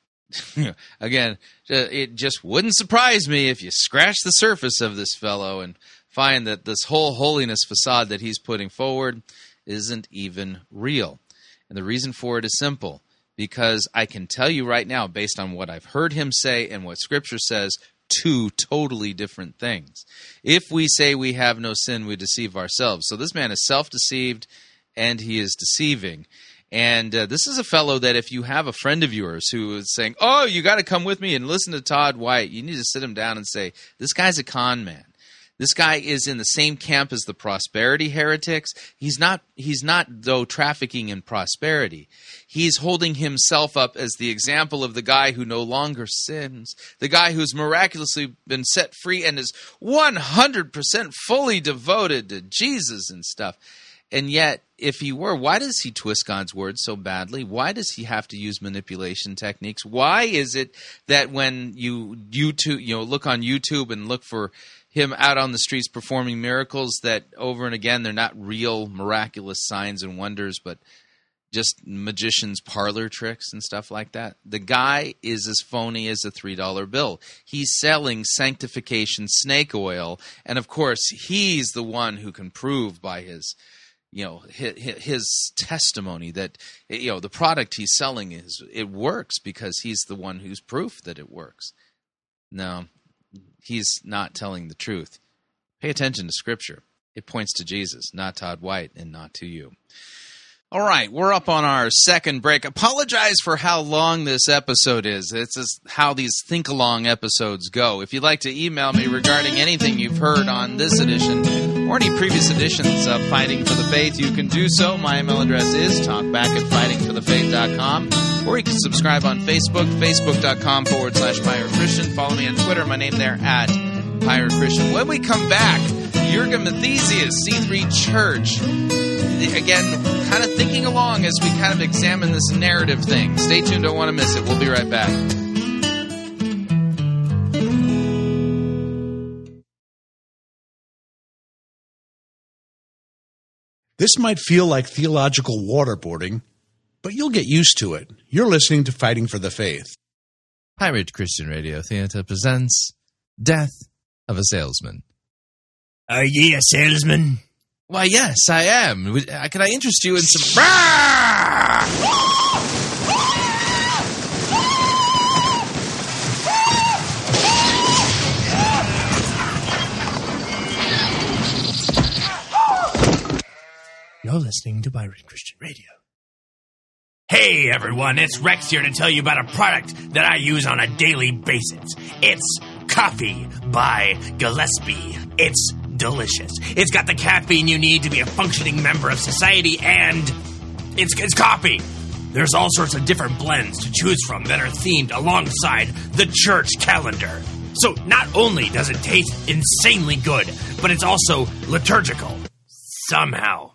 (laughs) again, it just wouldn't surprise me if you scratch the surface of this fellow and find that this whole holiness facade that he's putting forward isn't even real. And the reason for it is simple because I can tell you right now, based on what I've heard him say and what Scripture says, two totally different things. If we say we have no sin, we deceive ourselves. So this man is self deceived and he is deceiving. And uh, this is a fellow that if you have a friend of yours who is saying, Oh, you got to come with me and listen to Todd White, you need to sit him down and say, This guy's a con man. This guy is in the same camp as the prosperity heretics. He's not he's not though trafficking in prosperity. He's holding himself up as the example of the guy who no longer sins, the guy who's miraculously been set free and is 100% fully devoted to Jesus and stuff. And yet, if he were, why does he twist God's word so badly? Why does he have to use manipulation techniques? Why is it that when you YouTube, you know, look on YouTube and look for him out on the streets performing miracles that over and again they're not real miraculous signs and wonders, but just magicians' parlor tricks and stuff like that. The guy is as phony as a $3 bill. He's selling sanctification snake oil, and of course, he's the one who can prove by his you know his, his testimony that you know the product he's selling is it works because he's the one who's proof that it works. No, he's not telling the truth. Pay attention to scripture. It points to Jesus, not Todd White, and not to you. All right, we're up on our second break. Apologize for how long this episode is. It's just how these think along episodes go. If you'd like to email me regarding anything you've heard on this edition or any previous editions of Fighting for the Faith, you can do so. My email address is talkback at fightingforthefaith.com or you can subscribe on Facebook, facebook.com forward slash Pirate Christian. Follow me on Twitter, my name there at Pirate Christian. When we come back, Jurgen Matthesius, C3 Church again, kind of thinking along as we kind of examine this narrative thing. Stay tuned, don't want to miss it. We'll be right back. This might feel like theological waterboarding, but you'll get used to it. You're listening to Fighting for the Faith. Pirate Christian Radio Theater presents Death of a Salesman. Are ye a salesman? Why, yes, I am. Uh, Can I interest you in some. (laughs) You're listening to Pirate Christian Radio. Hey everyone, it's Rex here to tell you about a product that I use on a daily basis. It's Coffee by Gillespie. It's delicious. It's got the caffeine you need to be a functioning member of society, and it's, it's coffee. There's all sorts of different blends to choose from that are themed alongside the church calendar. So not only does it taste insanely good, but it's also liturgical. Somehow.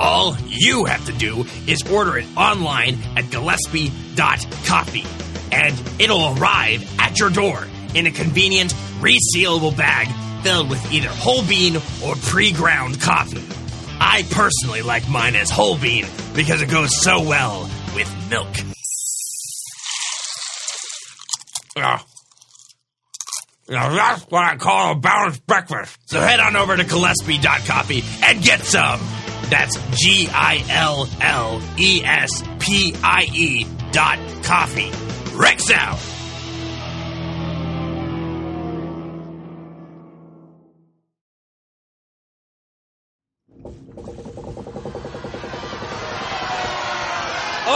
All you have to do is order it online at gillespie.coffee, and it'll arrive at your door in a convenient, resealable bag filled with either whole bean or pre ground coffee. I personally like mine as whole bean because it goes so well with milk. Ah. Now that's what I call a balanced breakfast. So head on over to Gillespie.coffee and get some. That's G I L L E S P I E dot coffee. Rex out.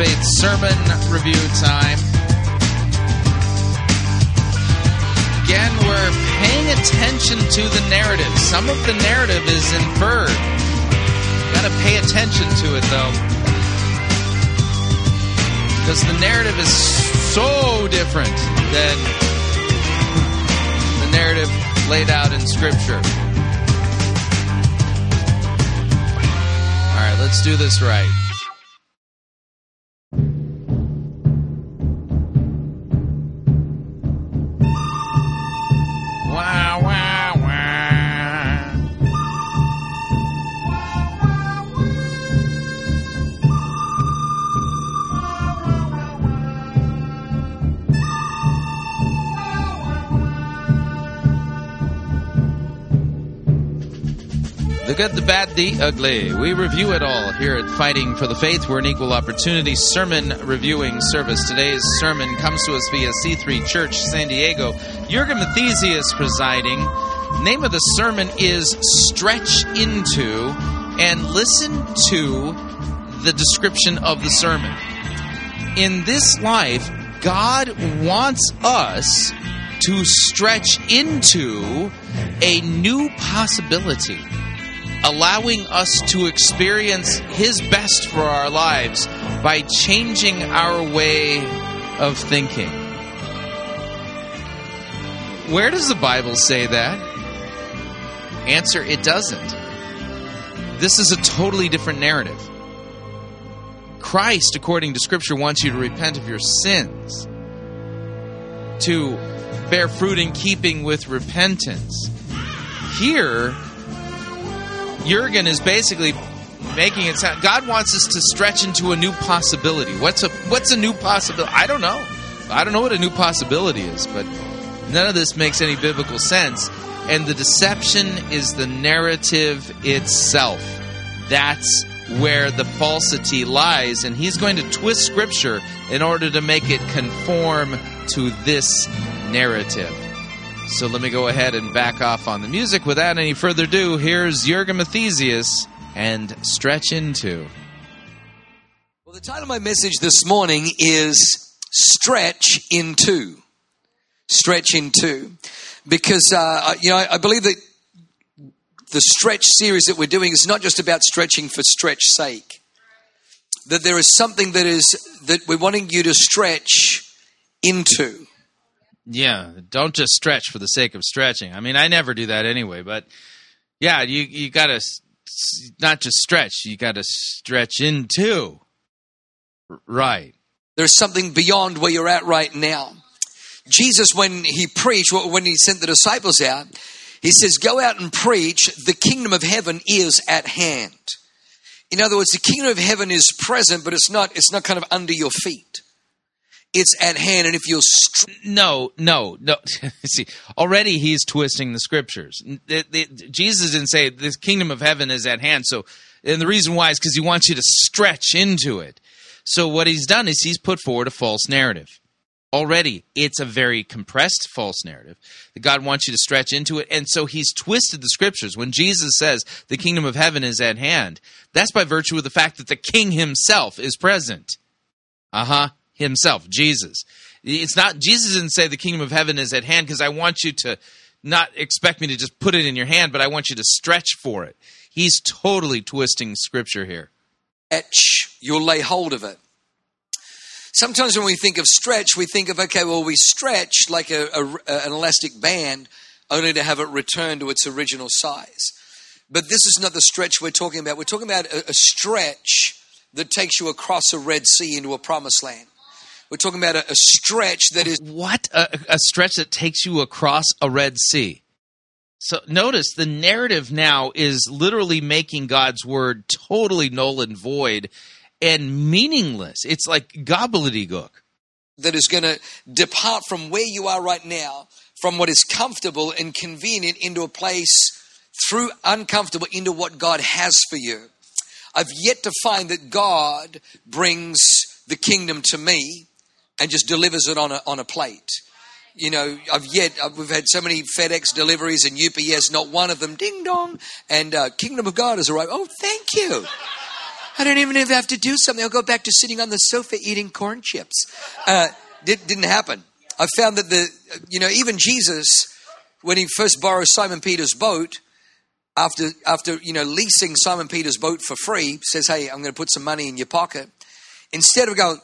Faith sermon review time. Again, we're paying attention to the narrative. Some of the narrative is inferred. Got to pay attention to it, though. Because the narrative is so different than the narrative laid out in Scripture. All right, let's do this right. Thank you. Good, the bad, the ugly. We review it all here at Fighting for the Faith. We're an equal opportunity sermon reviewing service. Today's sermon comes to us via C3 Church, San Diego. Jurgen Matthesius presiding. Name of the sermon is Stretch Into, and listen to the description of the sermon. In this life, God wants us to stretch into a new possibility allowing us to experience His best for our lives by changing our way of thinking. Where does the Bible say that? Answer It doesn't. This is a totally different narrative. Christ, according to Scripture, wants you to repent of your sins, to bear fruit in keeping with repentance. Here, Jurgen is basically making it sound God wants us to stretch into a new possibility. What's a what's a new possibility? I don't know. I don't know what a new possibility is, but none of this makes any biblical sense. And the deception is the narrative itself. That's where the falsity lies, and he's going to twist scripture in order to make it conform to this narrative. So let me go ahead and back off on the music. Without any further ado, here's Jurgen Matthesius and Stretch Into. Well, the title of my message this morning is Stretch Into. Stretch Into. Because, uh, you know, I believe that the stretch series that we're doing is not just about stretching for stretch sake. That there is something that is, that we're wanting you to stretch into. Yeah, don't just stretch for the sake of stretching. I mean, I never do that anyway, but yeah, you you got to not just stretch, you got to stretch into. Right. There's something beyond where you're at right now. Jesus, when he preached, when he sent the disciples out, he says, Go out and preach, the kingdom of heaven is at hand. In other words, the kingdom of heaven is present, but it's not, it's not kind of under your feet. It's at hand, and if you'll str- No, no, no. (laughs) See, already he's twisting the scriptures. Jesus didn't say the kingdom of heaven is at hand. So, and the reason why is because he wants you to stretch into it. So what he's done is he's put forward a false narrative. Already, it's a very compressed false narrative that God wants you to stretch into it. And so he's twisted the scriptures. When Jesus says the kingdom of heaven is at hand, that's by virtue of the fact that the king himself is present. Uh huh. Himself, Jesus. It's not, Jesus didn't say the kingdom of heaven is at hand because I want you to not expect me to just put it in your hand, but I want you to stretch for it. He's totally twisting scripture here. Etch, you'll lay hold of it. Sometimes when we think of stretch, we think of, okay, well, we stretch like a, a- an elastic band only to have it return to its original size. But this is not the stretch we're talking about. We're talking about a, a stretch that takes you across a Red Sea into a promised land. We're talking about a, a stretch that is. What? A, a stretch that takes you across a Red Sea. So notice the narrative now is literally making God's word totally null and void and meaningless. It's like gobbledygook. that is going to depart from where you are right now, from what is comfortable and convenient into a place through uncomfortable into what God has for you. I've yet to find that God brings the kingdom to me and just delivers it on a, on a plate. You know, I've yet, I've, we've had so many FedEx deliveries and UPS, not one of them, ding dong, and uh, Kingdom of God has arrived. Oh, thank you. I don't even have to do something. I'll go back to sitting on the sofa eating corn chips. Uh, did, didn't happen. I found that the, you know, even Jesus, when he first borrowed Simon Peter's boat, after, after, you know, leasing Simon Peter's boat for free, says, hey, I'm going to put some money in your pocket. Instead of going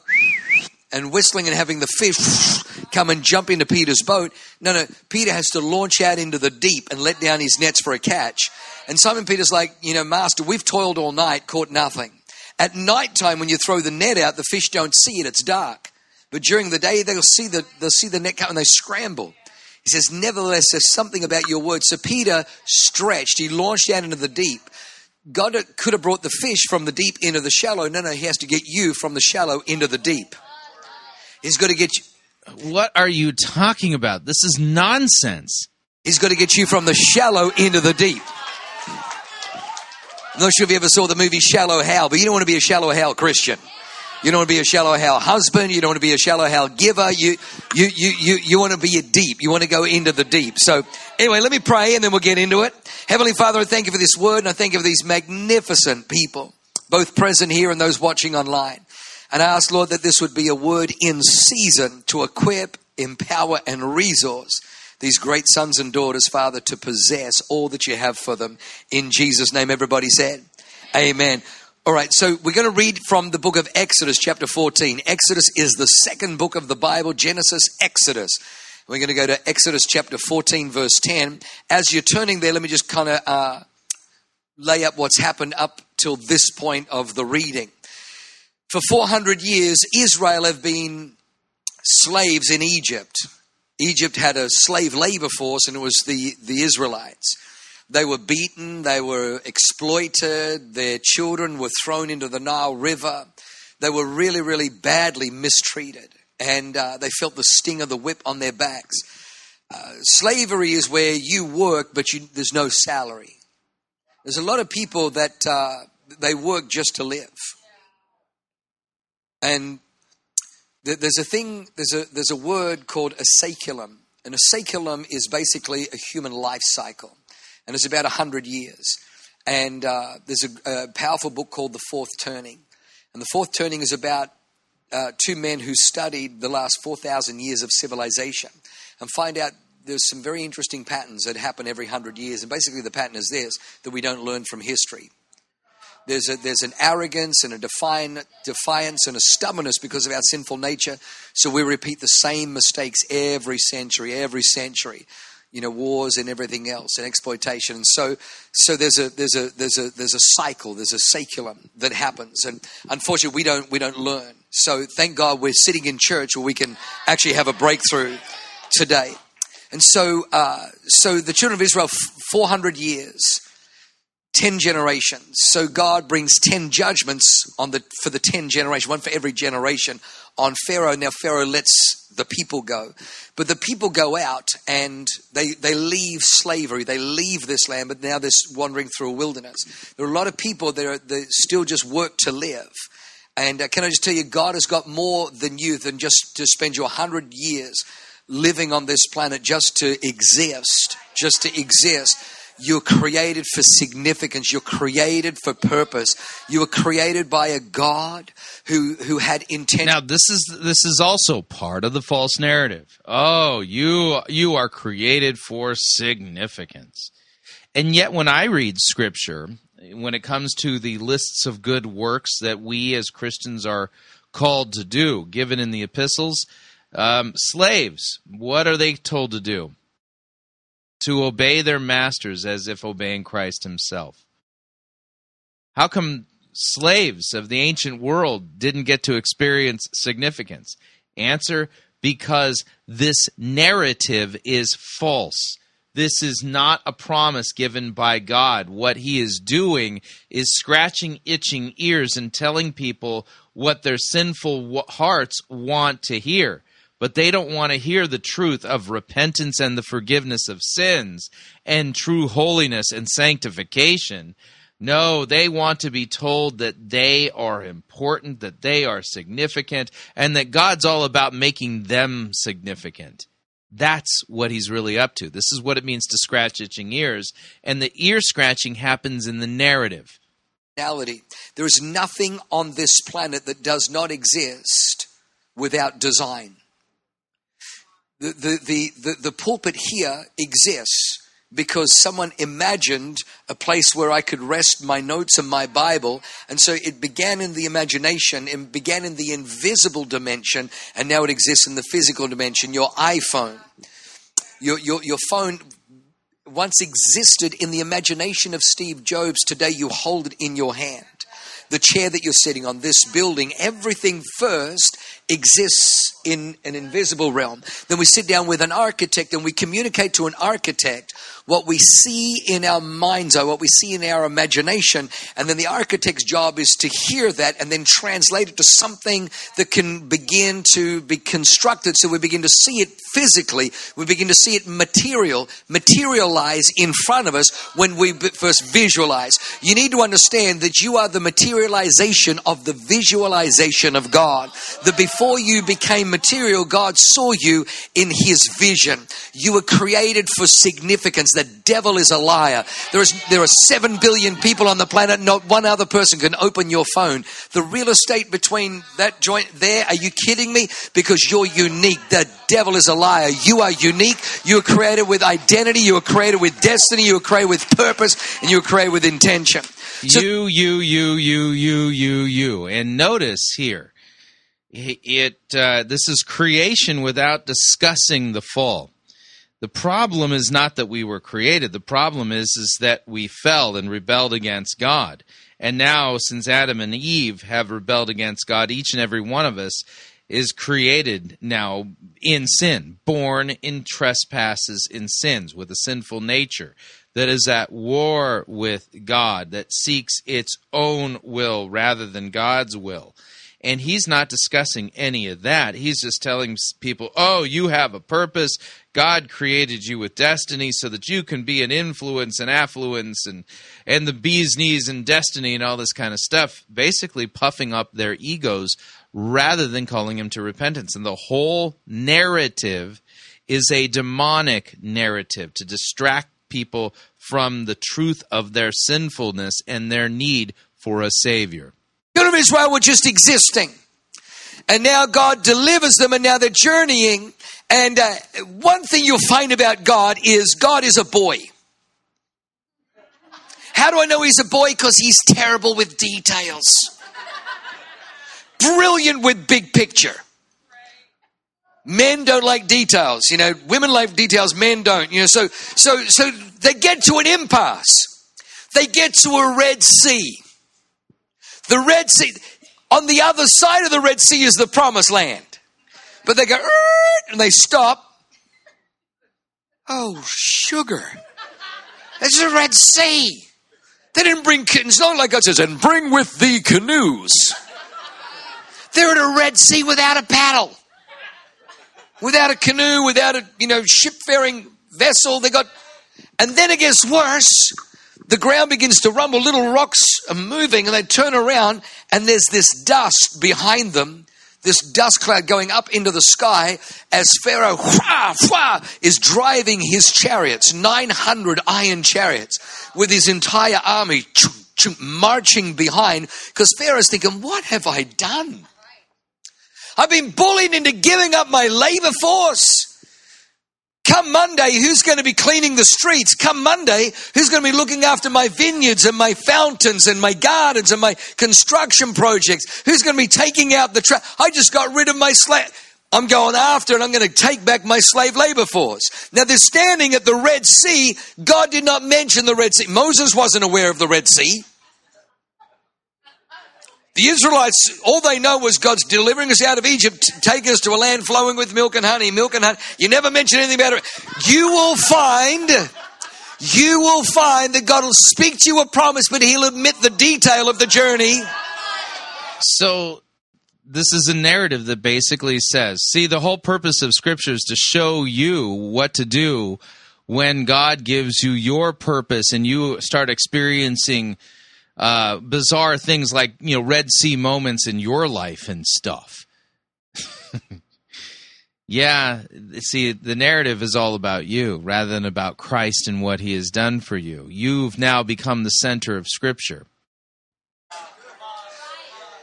and whistling and having the fish come and jump into Peter's boat, no, no, Peter has to launch out into the deep and let down his nets for a catch. And Simon Peter's like, you know, Master, we've toiled all night, caught nothing. At night time, when you throw the net out, the fish don't see it; it's dark. But during the day, they'll see the they'll see the net come and they scramble. He says, "Nevertheless, there's something about your word." So Peter stretched; he launched out into the deep. God could have brought the fish from the deep into the shallow. No, no, he has to get you from the shallow into the deep. He's got to get you. What are you talking about? This is nonsense. He's going to get you from the shallow into the deep. I'm not sure if you ever saw the movie Shallow Hal, but you don't want to be a shallow Hal Christian. You don't want to be a shallow hell husband. You don't want to be a shallow hell giver. You, you, you, you, you want to be a deep. You want to go into the deep. So anyway, let me pray and then we'll get into it. Heavenly Father, I thank you for this word and I thank you for these magnificent people, both present here and those watching online. And I ask, Lord, that this would be a word in season to equip, empower, and resource these great sons and daughters, Father, to possess all that you have for them. In Jesus' name, everybody said, Amen. All right, so we're going to read from the book of Exodus, chapter 14. Exodus is the second book of the Bible, Genesis, Exodus. We're going to go to Exodus chapter 14, verse 10. As you're turning there, let me just kind of uh, lay up what's happened up till this point of the reading. For 400 years, Israel have been slaves in Egypt. Egypt had a slave labor force, and it was the, the Israelites. They were beaten, they were exploited, their children were thrown into the Nile River. They were really, really badly mistreated, and uh, they felt the sting of the whip on their backs. Uh, slavery is where you work, but you, there's no salary. There's a lot of people that uh, they work just to live. And th- there's a thing, there's a, there's a word called a saeculum. And a saeculum is basically a human life cycle. And it's about 100 years. And uh, there's a, a powerful book called The Fourth Turning. And the fourth turning is about uh, two men who studied the last 4,000 years of civilization and find out there's some very interesting patterns that happen every 100 years. And basically, the pattern is this that we don't learn from history. There's, a, there's an arrogance and a defiant, defiance and a stubbornness because of our sinful nature. So we repeat the same mistakes every century, every century. You know, wars and everything else, and exploitation. And so, so there's a there's a there's a there's a cycle, there's a saeculum that happens, and unfortunately, we don't we don't learn. So, thank God we're sitting in church where we can actually have a breakthrough today. And so, uh, so the children of Israel, 400 years, 10 generations. So God brings 10 judgments on the, for the 10 generations, one for every generation on Pharaoh. Now Pharaoh lets the people go. But the people go out and they, they leave slavery. They leave this land, but now they're wandering through a wilderness. There are a lot of people that, are, that still just work to live. And uh, can I just tell you, God has got more than you than just to spend your 100 years living on this planet just to exist, just to exist. You're created for significance. You're created for purpose. You were created by a God who who had intention. Now this is this is also part of the false narrative. Oh, you you are created for significance. And yet when I read scripture, when it comes to the lists of good works that we as Christians are called to do, given in the epistles, um, slaves, what are they told to do? To obey their masters as if obeying Christ himself. How come slaves of the ancient world didn't get to experience significance? Answer because this narrative is false. This is not a promise given by God. What he is doing is scratching itching ears and telling people what their sinful hearts want to hear. But they don't want to hear the truth of repentance and the forgiveness of sins and true holiness and sanctification. No, they want to be told that they are important, that they are significant, and that God's all about making them significant. That's what he's really up to. This is what it means to scratch itching ears. And the ear scratching happens in the narrative. reality. There is nothing on this planet that does not exist without design. The, the, the, the, pulpit here exists because someone imagined a place where I could rest my notes and my Bible. And so it began in the imagination, it began in the invisible dimension, and now it exists in the physical dimension. Your iPhone, your, your, your phone once existed in the imagination of Steve Jobs. Today you hold it in your hand. The chair that you're sitting on, this building, everything first exists in an invisible realm. Then we sit down with an architect and we communicate to an architect what we see in our mind's eye, what we see in our imagination. And then the architect's job is to hear that and then translate it to something that can begin to be constructed so we begin to see it physically. We begin to see it material, materialize in front of us when we first visualize. You need to understand that you are the materialization of the visualization of God. That before you became material, God saw you in His vision. You were created for significance. The devil is a liar. There is there are seven billion people on the planet. Not one other person can open your phone. The real estate between that joint there. Are you kidding me? Because you're unique. The devil is a liar. You are unique. You are created with identity. You are created with destiny. You are created with purpose, and you are created with intention. you, you, you, you, you, you, you. And notice here, it uh, this is creation without discussing the fall. The problem is not that we were created. The problem is is that we fell and rebelled against God. And now, since Adam and Eve have rebelled against God, each and every one of us is created now in sin, born in trespasses in sins with a sinful nature that is at war with God, that seeks its own will rather than God's will. And he's not discussing any of that. He's just telling people, oh, you have a purpose. God created you with destiny so that you can be an influence and affluence and, and the bee's knees and destiny and all this kind of stuff, basically puffing up their egos rather than calling him to repentance. And the whole narrative is a demonic narrative to distract people from the truth of their sinfulness and their need for a savior. Children of Israel were just existing. And now God delivers them, and now they're journeying. And uh, one thing you'll find about God is God is a boy. How do I know he's a boy? Because he's terrible with details, brilliant with big picture. Men don't like details, you know. Women like details, men don't, you know. So, so, so they get to an impasse. They get to a Red Sea. The Red Sea, on the other side of the Red Sea is the promised land. But they go, and they stop. Oh, sugar. This is the Red Sea. They didn't bring, it's not like God says, and bring with thee canoes. They're in a Red Sea without a paddle, without a canoe, without a, you know, ship-faring vessel. They got, and then it gets worse the ground begins to rumble, little rocks are moving, and they turn around, and there's this dust behind them, this dust cloud going up into the sky as Pharaoh whah, whah, is driving his chariots, 900 iron chariots, with his entire army marching behind, because Pharaoh's thinking, What have I done? I've been bullied into giving up my labor force. Come Monday, who's going to be cleaning the streets? Come Monday, who's going to be looking after my vineyards and my fountains and my gardens and my construction projects? Who's going to be taking out the trash? I just got rid of my slave. I'm going after and I'm going to take back my slave labor force. Now they're standing at the Red Sea. God did not mention the Red Sea. Moses wasn't aware of the Red Sea. The Israelites, all they know was God's delivering us out of Egypt, taking us to a land flowing with milk and honey, milk and honey. You never mention anything about it. You will find, you will find that God will speak to you a promise, but He'll admit the detail of the journey. So this is a narrative that basically says, see, the whole purpose of scripture is to show you what to do when God gives you your purpose and you start experiencing uh, bizarre things like, you know, Red Sea moments in your life and stuff. (laughs) yeah, see, the narrative is all about you rather than about Christ and what he has done for you. You've now become the center of scripture.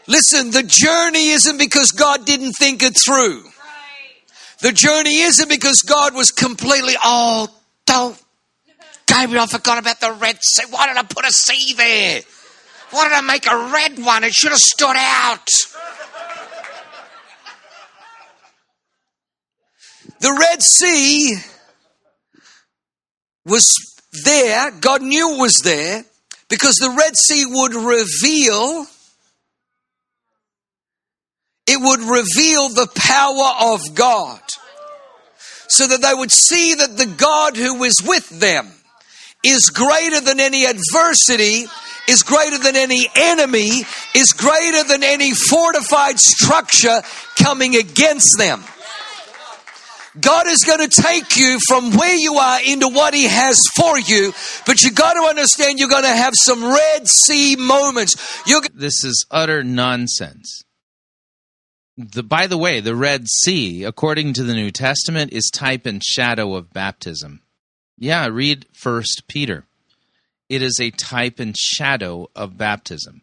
Listen, the journey isn't because God didn't think it through. The journey isn't because God was completely, oh, don't, Gabriel, I forgot about the Red Sea. Why did I put a sea there? Did I make a red one? It should have stood out. The Red Sea was there, God knew it was there, because the Red Sea would reveal it would reveal the power of God so that they would see that the God who is with them is greater than any adversity, is greater than any enemy, is greater than any fortified structure coming against them. God is going to take you from where you are into what He has for you, but you got to understand you're going to have some Red Sea moments. You're This is utter nonsense. The, by the way, the Red Sea, according to the New Testament, is type and shadow of baptism. Yeah, read First Peter. It is a type and shadow of baptism.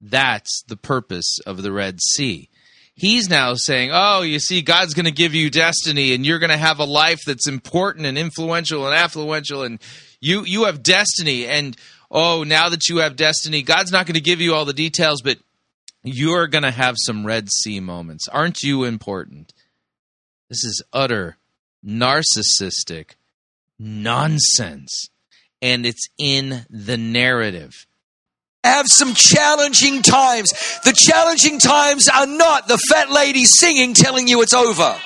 That's the purpose of the Red Sea. He's now saying, "Oh, you see, God's going to give you destiny, and you're going to have a life that's important and influential and affluential, and you you have destiny. And oh, now that you have destiny, God's not going to give you all the details, but you're going to have some Red Sea moments. Aren't you important? This is utter narcissistic nonsense. And it's in the narrative. have some challenging times. The challenging times are not the fat lady singing telling you it's over.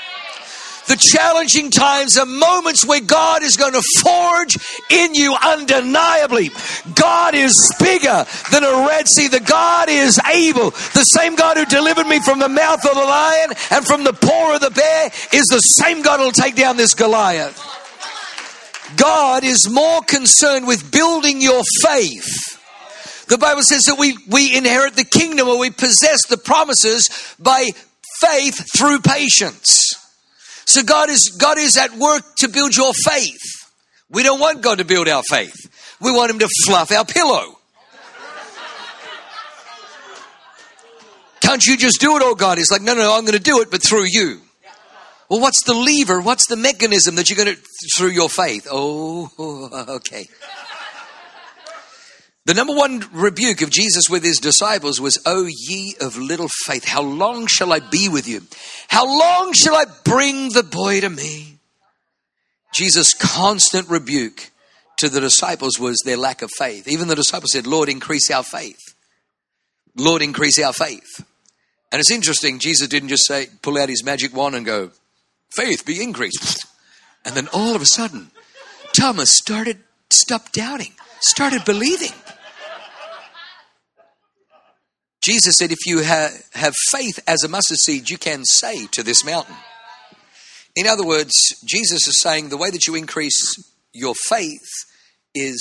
The challenging times are moments where God is going to forge in you undeniably. God is bigger than a Red Sea. The God is able. The same God who delivered me from the mouth of the lion and from the paw of the bear is the same God who'll take down this Goliath. God is more concerned with building your faith. The Bible says that we, we inherit the kingdom or we possess the promises by faith through patience. So God is, God is at work to build your faith. We don't want God to build our faith. We want Him to fluff our pillow. Can't you just do it, oh God? He's like, no, no, no, I'm going to do it, but through you. Well, what's the lever? What's the mechanism that you're going to, through your faith? Oh, (laughs) okay. The number one rebuke of Jesus with his disciples was, O ye of little faith, how long shall I be with you? How long shall I bring the boy to me? Jesus' constant rebuke to the disciples was their lack of faith. Even the disciples said, Lord, increase our faith. Lord, increase our faith. And it's interesting, Jesus didn't just say, pull out his magic wand and go, faith be increased. And then all of a sudden, Thomas started, stopped doubting, started believing. Jesus said, if you ha- have faith as a mustard seed, you can say to this mountain. In other words, Jesus is saying the way that you increase your faith is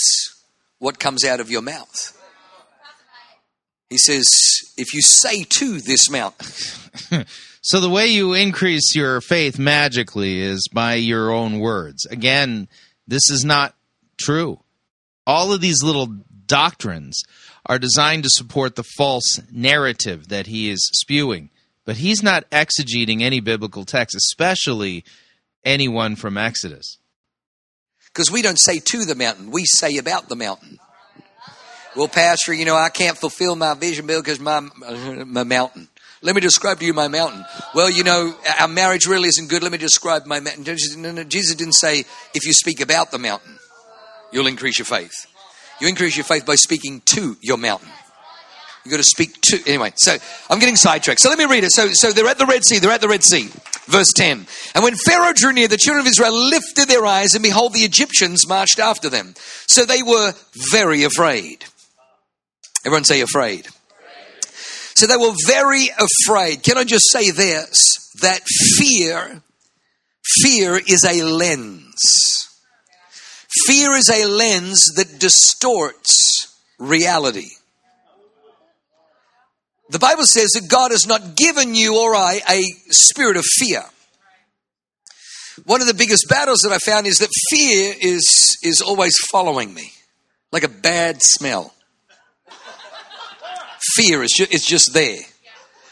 what comes out of your mouth. He says, if you say to this mountain, (laughs) So the way you increase your faith magically is by your own words. Again, this is not true. All of these little doctrines are designed to support the false narrative that he is spewing. But he's not exegeting any biblical text, especially anyone from Exodus. because we don't say to the mountain, we say about the mountain. Well, Pastor, you know, I can't fulfill my vision bill because my, my mountain. Let me describe to you my mountain. Well, you know, our marriage really isn't good. Let me describe my mountain. Jesus- didn't say, if you speak about the mountain, you'll increase your faith. You increase your faith by speaking to your mountain. You got to speak to anyway. So I'm getting sidetracked. So let me read it. So so they're at the Red Sea. They're at the Red Sea. Verse 10. And when Pharaoh drew near, the children of Israel lifted their eyes, and behold, the Egyptians marched after them. So they were very afraid. Everyone say afraid. So they were very afraid. Can I just say this? That fear, fear is a lens. Fear is a lens that distorts reality. The Bible says that God has not given you or I a spirit of fear. One of the biggest battles that I found is that fear is, is always following me, like a bad smell. Fear is just, it's just there.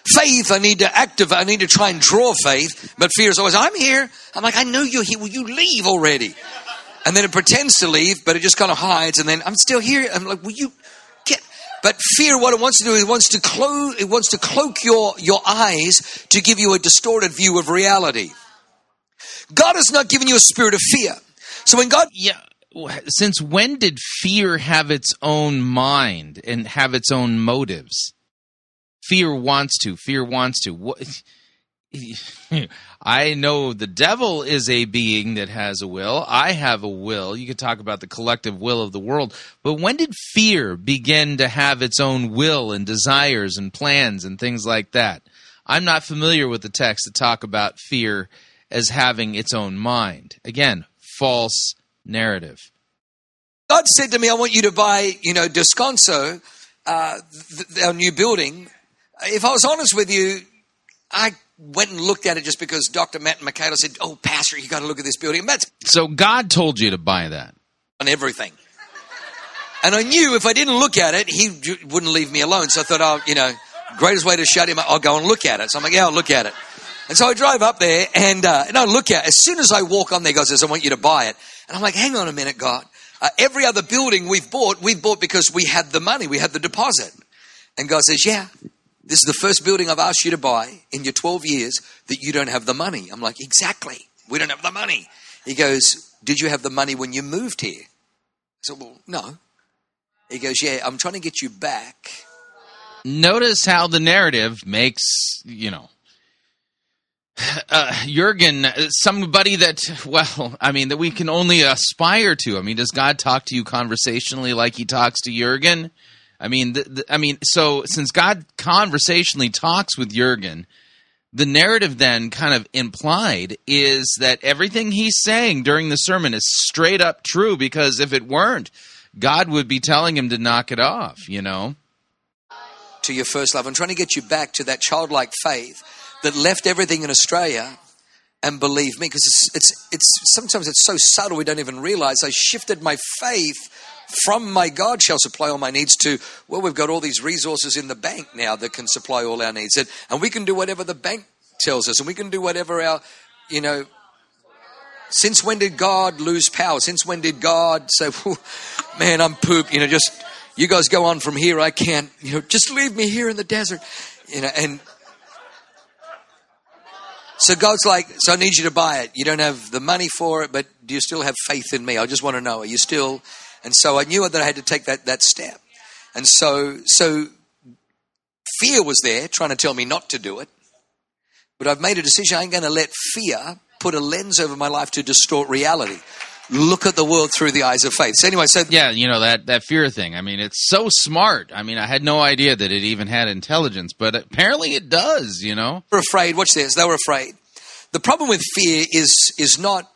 Faith, I need to activate, I need to try and draw faith, but fear is always, I'm here. I'm like, I know you're here. Will you leave already? And then it pretends to leave, but it just kind of hides, and then I'm still here. I'm like, will you get? But fear, what it wants to do, it wants to close, it wants to cloak your your eyes to give you a distorted view of reality. God has not given you a spirit of fear. So when God, yeah, since when did fear have its own mind and have its own motives? Fear wants to. Fear wants to. What? (laughs) I know the devil is a being that has a will. I have a will. You could talk about the collective will of the world. But when did fear begin to have its own will and desires and plans and things like that? I'm not familiar with the text that talk about fear as having its own mind. Again, false narrative. God said to me, I want you to buy, you know, Descanso, uh, th- our new building. If I was honest with you, I went and looked at it just because Dr. Matt and Michaela said, Oh, Pastor, you got to look at this building. And that's So God told you to buy that. on everything. And I knew if I didn't look at it, he wouldn't leave me alone. So I thought, oh, you know, greatest way to shut him up, I'll go and look at it. So I'm like, yeah, I'll look at it. And so I drive up there and, uh, and I look at. As soon as I walk on there, God says, I want you to buy it. And I'm like, hang on a minute, God. Uh, every other building we've bought, we've bought because we had the money, we had the deposit. And God says, yeah, this is the first building I've asked you to buy in your 12 years that you don't have the money. I'm like, exactly. We don't have the money. He goes, did you have the money when you moved here? I said, well, no. He goes, yeah, I'm trying to get you back. Notice how the narrative makes, you know, uh, Jurgen, somebody that, well, I mean, that we can only aspire to. I mean, does God talk to you conversationally like he talks to Jurgen? I mean, the, the, I mean, so since God conversationally talks with Jurgen, the narrative then kind of implied is that everything he's saying during the sermon is straight up true because if it weren't, God would be telling him to knock it off, you know? to your first love. I'm trying to get you back to that childlike faith that left everything in Australia and believed me because it's, it's, it's sometimes it's so subtle we don't even realize I shifted my faith from my God shall supply all my needs to well we've got all these resources in the bank now that can supply all our needs and, and we can do whatever the bank tells us and we can do whatever our you know since when did God lose power? Since when did God say, man, I'm poop, you know, just, you guys go on from here. I can't, you know, just leave me here in the desert, you know, and so God's like, so I need you to buy it. You don't have the money for it, but do you still have faith in me? I just want to know, are you still? And so I knew that I had to take that, that step. And so, so fear was there trying to tell me not to do it. But I've made a decision. I ain't going to let fear put a lens over my life to distort reality. Look at the world through the eyes of faith. So anyway, so yeah, you know that that fear thing. I mean, it's so smart. I mean, I had no idea that it even had intelligence, but apparently it does. You know, we're afraid. Watch this. They were afraid. The problem with fear is is not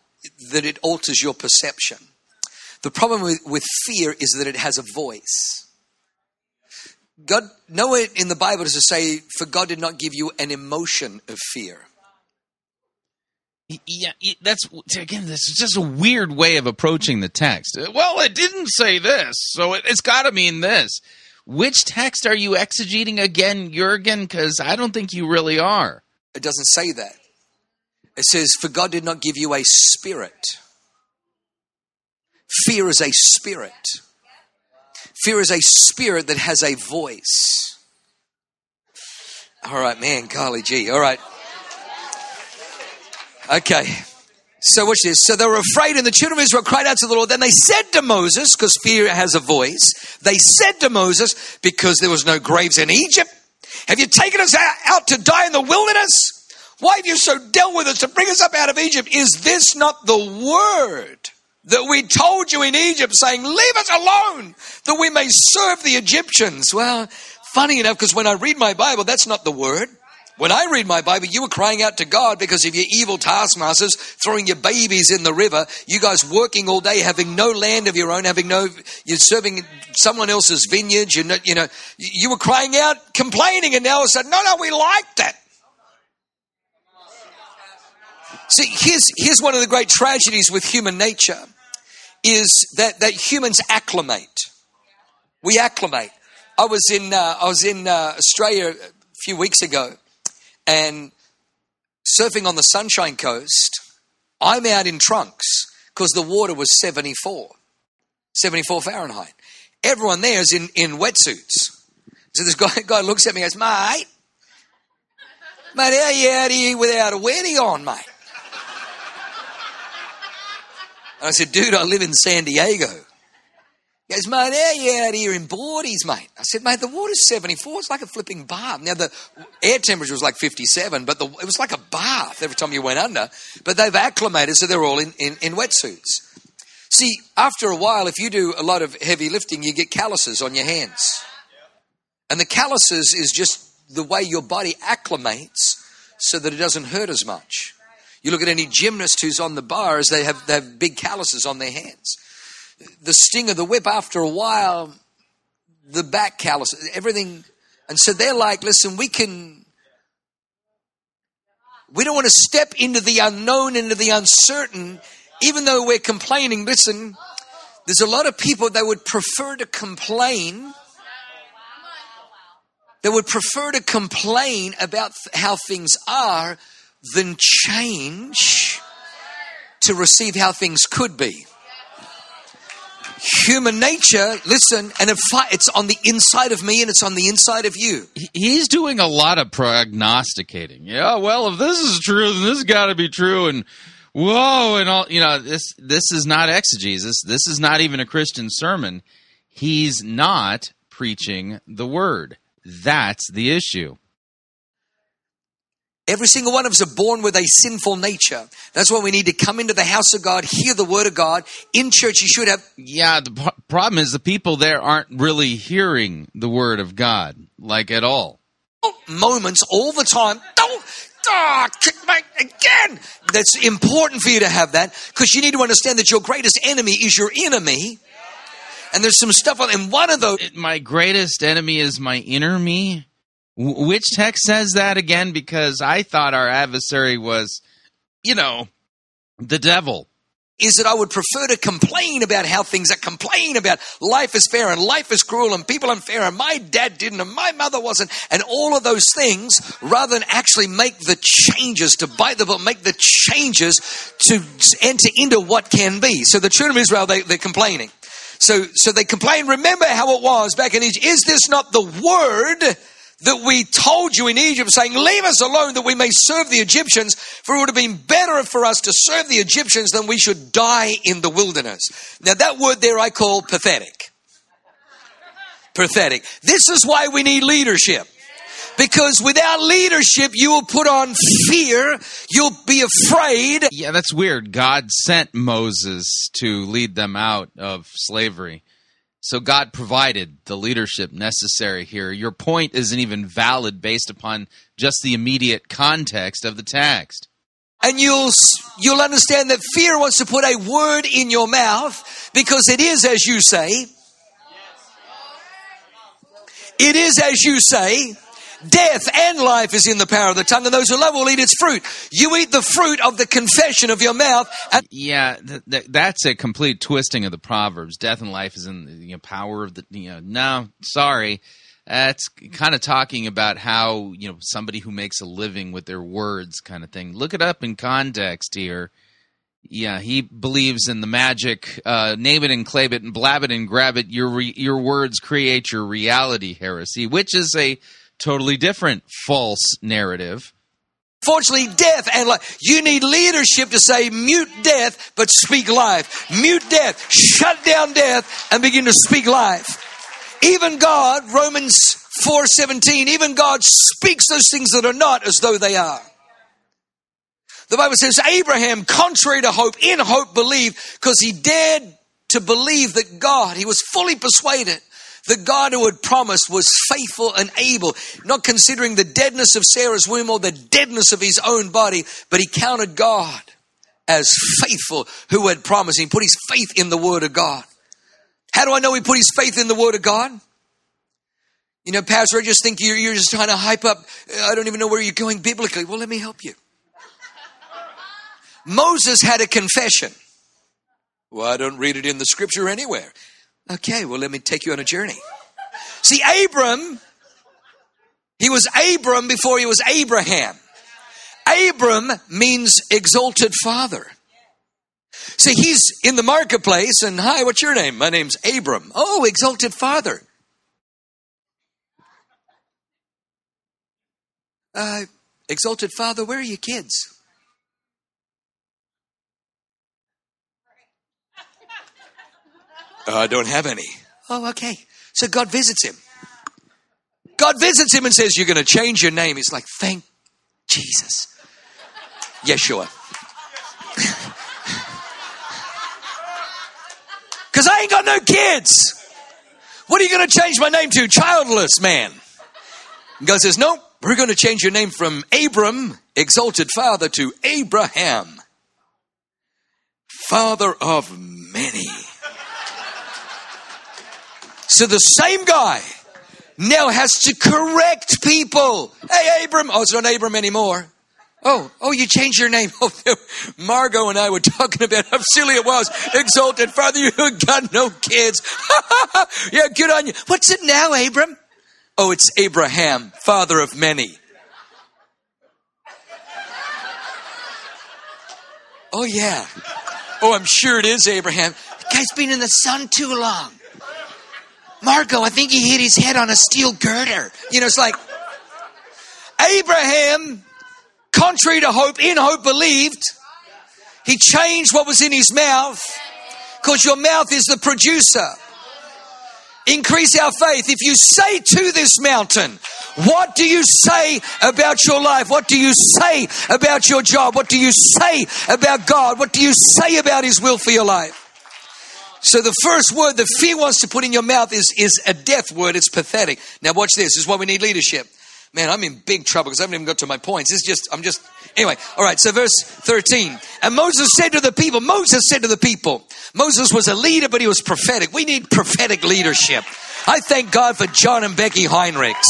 that it alters your perception. The problem with, with fear is that it has a voice. God, nowhere in the Bible does it say, "For God did not give you an emotion of fear." Yeah, that's again. This is just a weird way of approaching the text. Uh, well, it didn't say this, so it, has got to mean this. Which text are you exegeting again, Jurgen? Because I don't think you really are. It doesn't say that. It says, "For God did not give you a spirit." Fear is a spirit. Fear is a spirit that has a voice. All right, man, golly gee. All right. Okay. So watch this. So they were afraid, and the children of Israel cried out to the Lord. Then they said to Moses, because fear has a voice, they said to Moses, because there was no graves in Egypt, have you taken us out- to die in the wilderness? Why have you so dealt with us to bring us up out of Egypt? Is this not the word that we told you in Egypt, saying, Leave us alone, that we may serve the Egyptians? Well, funny enough, because when I read my Bible, that's not the word. When I read my Bible, you were crying out to God because of your evil taskmasters throwing your babies in the river. You guys working all day, having no land of your own, having no, you're serving someone else's vineyard. You know, you know, you were crying out, complaining, and now a sudden, no, no, we like that. See, here's, here's one of the great tragedies with human nature is that, that humans acclimate. We acclimate. I was in, uh, I was in uh, Australia a few weeks ago and surfing on the Sunshine Coast. I'm out in trunks because the water was 74, 74 Fahrenheit. Everyone there is in, in wetsuits. So this guy, (laughs) guy looks at me and goes, mate, mate, how are you out here without a waddy on, mate? And I said, dude, I live in San Diego. He goes, mate, how you out here in boardies, mate? I said, mate, the water's 74. It's like a flipping bath. Now, the air temperature was like 57, but the, it was like a bath every time you went under. But they've acclimated, so they're all in, in, in wetsuits. See, after a while, if you do a lot of heavy lifting, you get calluses on your hands. And the calluses is just the way your body acclimates so that it doesn't hurt as much. You look at any gymnast who's on the bars, they have, they have big calluses on their hands. The sting of the whip, after a while, the back callus, everything. And so they're like, listen, we can, we don't want to step into the unknown, into the uncertain, even though we're complaining. Listen, there's a lot of people that would prefer to complain that would prefer to complain about how things are than change to receive how things could be. Human nature, listen, and it's on the inside of me and it's on the inside of you. He's doing a lot of prognosticating. Yeah, well, if this is true, then this got to be true, and whoa, and all. You know, this this is not exegesis. This is not even a Christian sermon. He's not preaching the word. That's the issue. Every single one of us are born with a sinful nature. That's why we need to come into the house of God, hear the word of God. In church, you should have. Yeah, the pro- problem is the people there aren't really hearing the word of God like at all. moments all the time. Don't ah, kick my again. That's important for you to have that because you need to understand that your greatest enemy is your enemy. And there's some stuff on, and one of those. My greatest enemy is my inner me. Which text says that again? Because I thought our adversary was, you know, the devil. is that I would prefer to complain about how things are, complain about life is fair and life is cruel and people unfair and my dad didn't and my mother wasn't and all of those things rather than actually make the changes to bite the bullet, make the changes to enter into what can be. So the children of Israel, they, they're complaining. So, so they complain, remember how it was back in Egypt. Is this not the word that we told you in Egypt, saying, Leave us alone that we may serve the Egyptians, for it would have been better for us to serve the Egyptians than we should die in the wilderness. Now, that word there I call pathetic. Pathetic. This is why we need leadership. Because without leadership, you will put on fear, you'll be afraid. Yeah, that's weird. God sent Moses to lead them out of slavery. So God provided the leadership necessary here. Your point isn't even valid based upon just the immediate context of the text. And you'll, you'll understand that fear wants to put a word in your mouth because it is as you say. It is as you say. Death and life is in the power of the tongue, and those who love will eat its fruit. You eat the fruit of the confession of your mouth. And Yeah, th- th- that's a complete twisting of the proverbs. Death and life is in the you know, power of the. You know, no, sorry, that's kind of talking about how you know somebody who makes a living with their words, kind of thing. Look it up in context here. Yeah, he believes in the magic. Uh, name it and claim it and blab it and grab it. Your re- your words create your reality heresy, which is a totally different false narrative. Fortunately, death and life. You need leadership to say mute death, but speak life. Mute death, shut down death, and begin to speak life. Even God, Romans 4:17, even God speaks those things that are not as though they are. The Bible says Abraham, contrary to hope, in hope believed, because he dared to believe that God, he was fully persuaded the God who had promised was faithful and able, not considering the deadness of Sarah's womb or the deadness of his own body, but he counted God as faithful who had promised. He put his faith in the word of God. How do I know he put his faith in the word of God? You know, Pastor, I just think you're, you're just trying to hype up. I don't even know where you're going biblically. Well, let me help you. Moses had a confession. Well, I don't read it in the scripture anywhere. Okay, well, let me take you on a journey. See, Abram, he was Abram before he was Abraham. Abram means exalted father. See, he's in the marketplace and, hi, what's your name? My name's Abram. Oh, exalted father. Uh, exalted father, where are your kids? Uh, I don't have any. Oh, okay. So God visits him. God visits him and says, You're going to change your name. He's like, Thank Jesus. Yeshua. (laughs) Because I ain't got no kids. What are you going to change my name to? Childless man. And God says, Nope, we're going to change your name from Abram, exalted father, to Abraham, father of many. So the same guy now has to correct people. Hey, Abram. Oh, it's not Abram anymore. Oh, oh, you changed your name. (laughs) Oh, and I were talking about how silly it was. Exalted father, (laughs) you got no kids. (laughs) yeah, good on you. What's it now, Abram? Oh, it's Abraham, father of many. Oh, yeah. Oh, I'm sure it is Abraham. The guy's been in the sun too long. Margot, I think he hit his head on a steel girder. You know, it's like Abraham, contrary to hope, in hope believed. He changed what was in his mouth because your mouth is the producer. Increase our faith. If you say to this mountain, what do you say about your life? What do you say about your job? What do you say about God? What do you say about His will for your life? So the first word that fear wants to put in your mouth is, is a death word. It's pathetic. Now watch this. This is why we need leadership. Man, I'm in big trouble because I haven't even got to my points. It's just, I'm just, anyway. All right. So verse 13. And Moses said to the people, Moses said to the people, Moses was a leader, but he was prophetic. We need prophetic leadership. I thank God for John and Becky Heinrichs.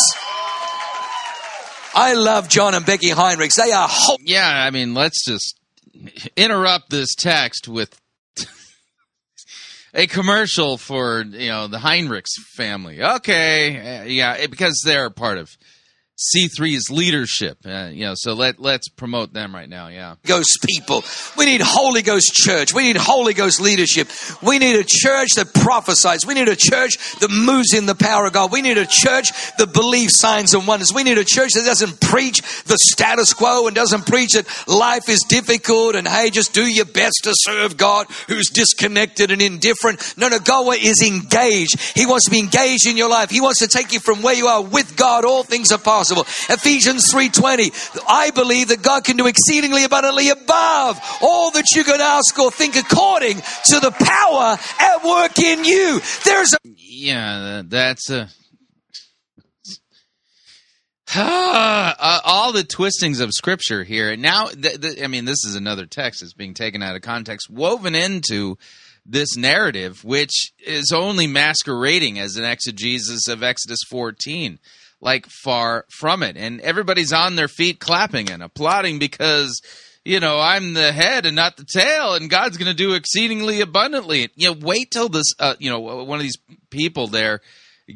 I love John and Becky Heinrichs. They are hope. Yeah, I mean, let's just interrupt this text with a commercial for you know the Heinrichs family. Okay, yeah, because they're part of C3's leadership. Uh, you know, so let let's promote them right now. Yeah. Ghost people. We need Holy Ghost church. We need Holy Ghost leadership. We need a church that prophesies. We need a church that moves in the power of God. We need a church that believes signs and wonders. We need a church that doesn't preach the status quo and doesn't preach that life is difficult and hey, just do your best to serve God who's disconnected and indifferent. No, no, God is engaged. He wants to be engaged in your life. He wants to take you from where you are with God. All things are possible. Ephesians 3:20. I believe that God can do exceedingly abundantly above all that you can ask or think according to the power at work in you. There's a Yeah, that's a. (sighs) uh, all the twistings of scripture here. And Now, th- th- I mean, this is another text that's being taken out of context, woven into this narrative, which is only masquerading as an exegesis of Exodus 14 like far from it. And everybody's on their feet clapping and applauding because, you know, I'm the head and not the tail, and God's going to do exceedingly abundantly. You know, wait till this, uh, you know, one of these people there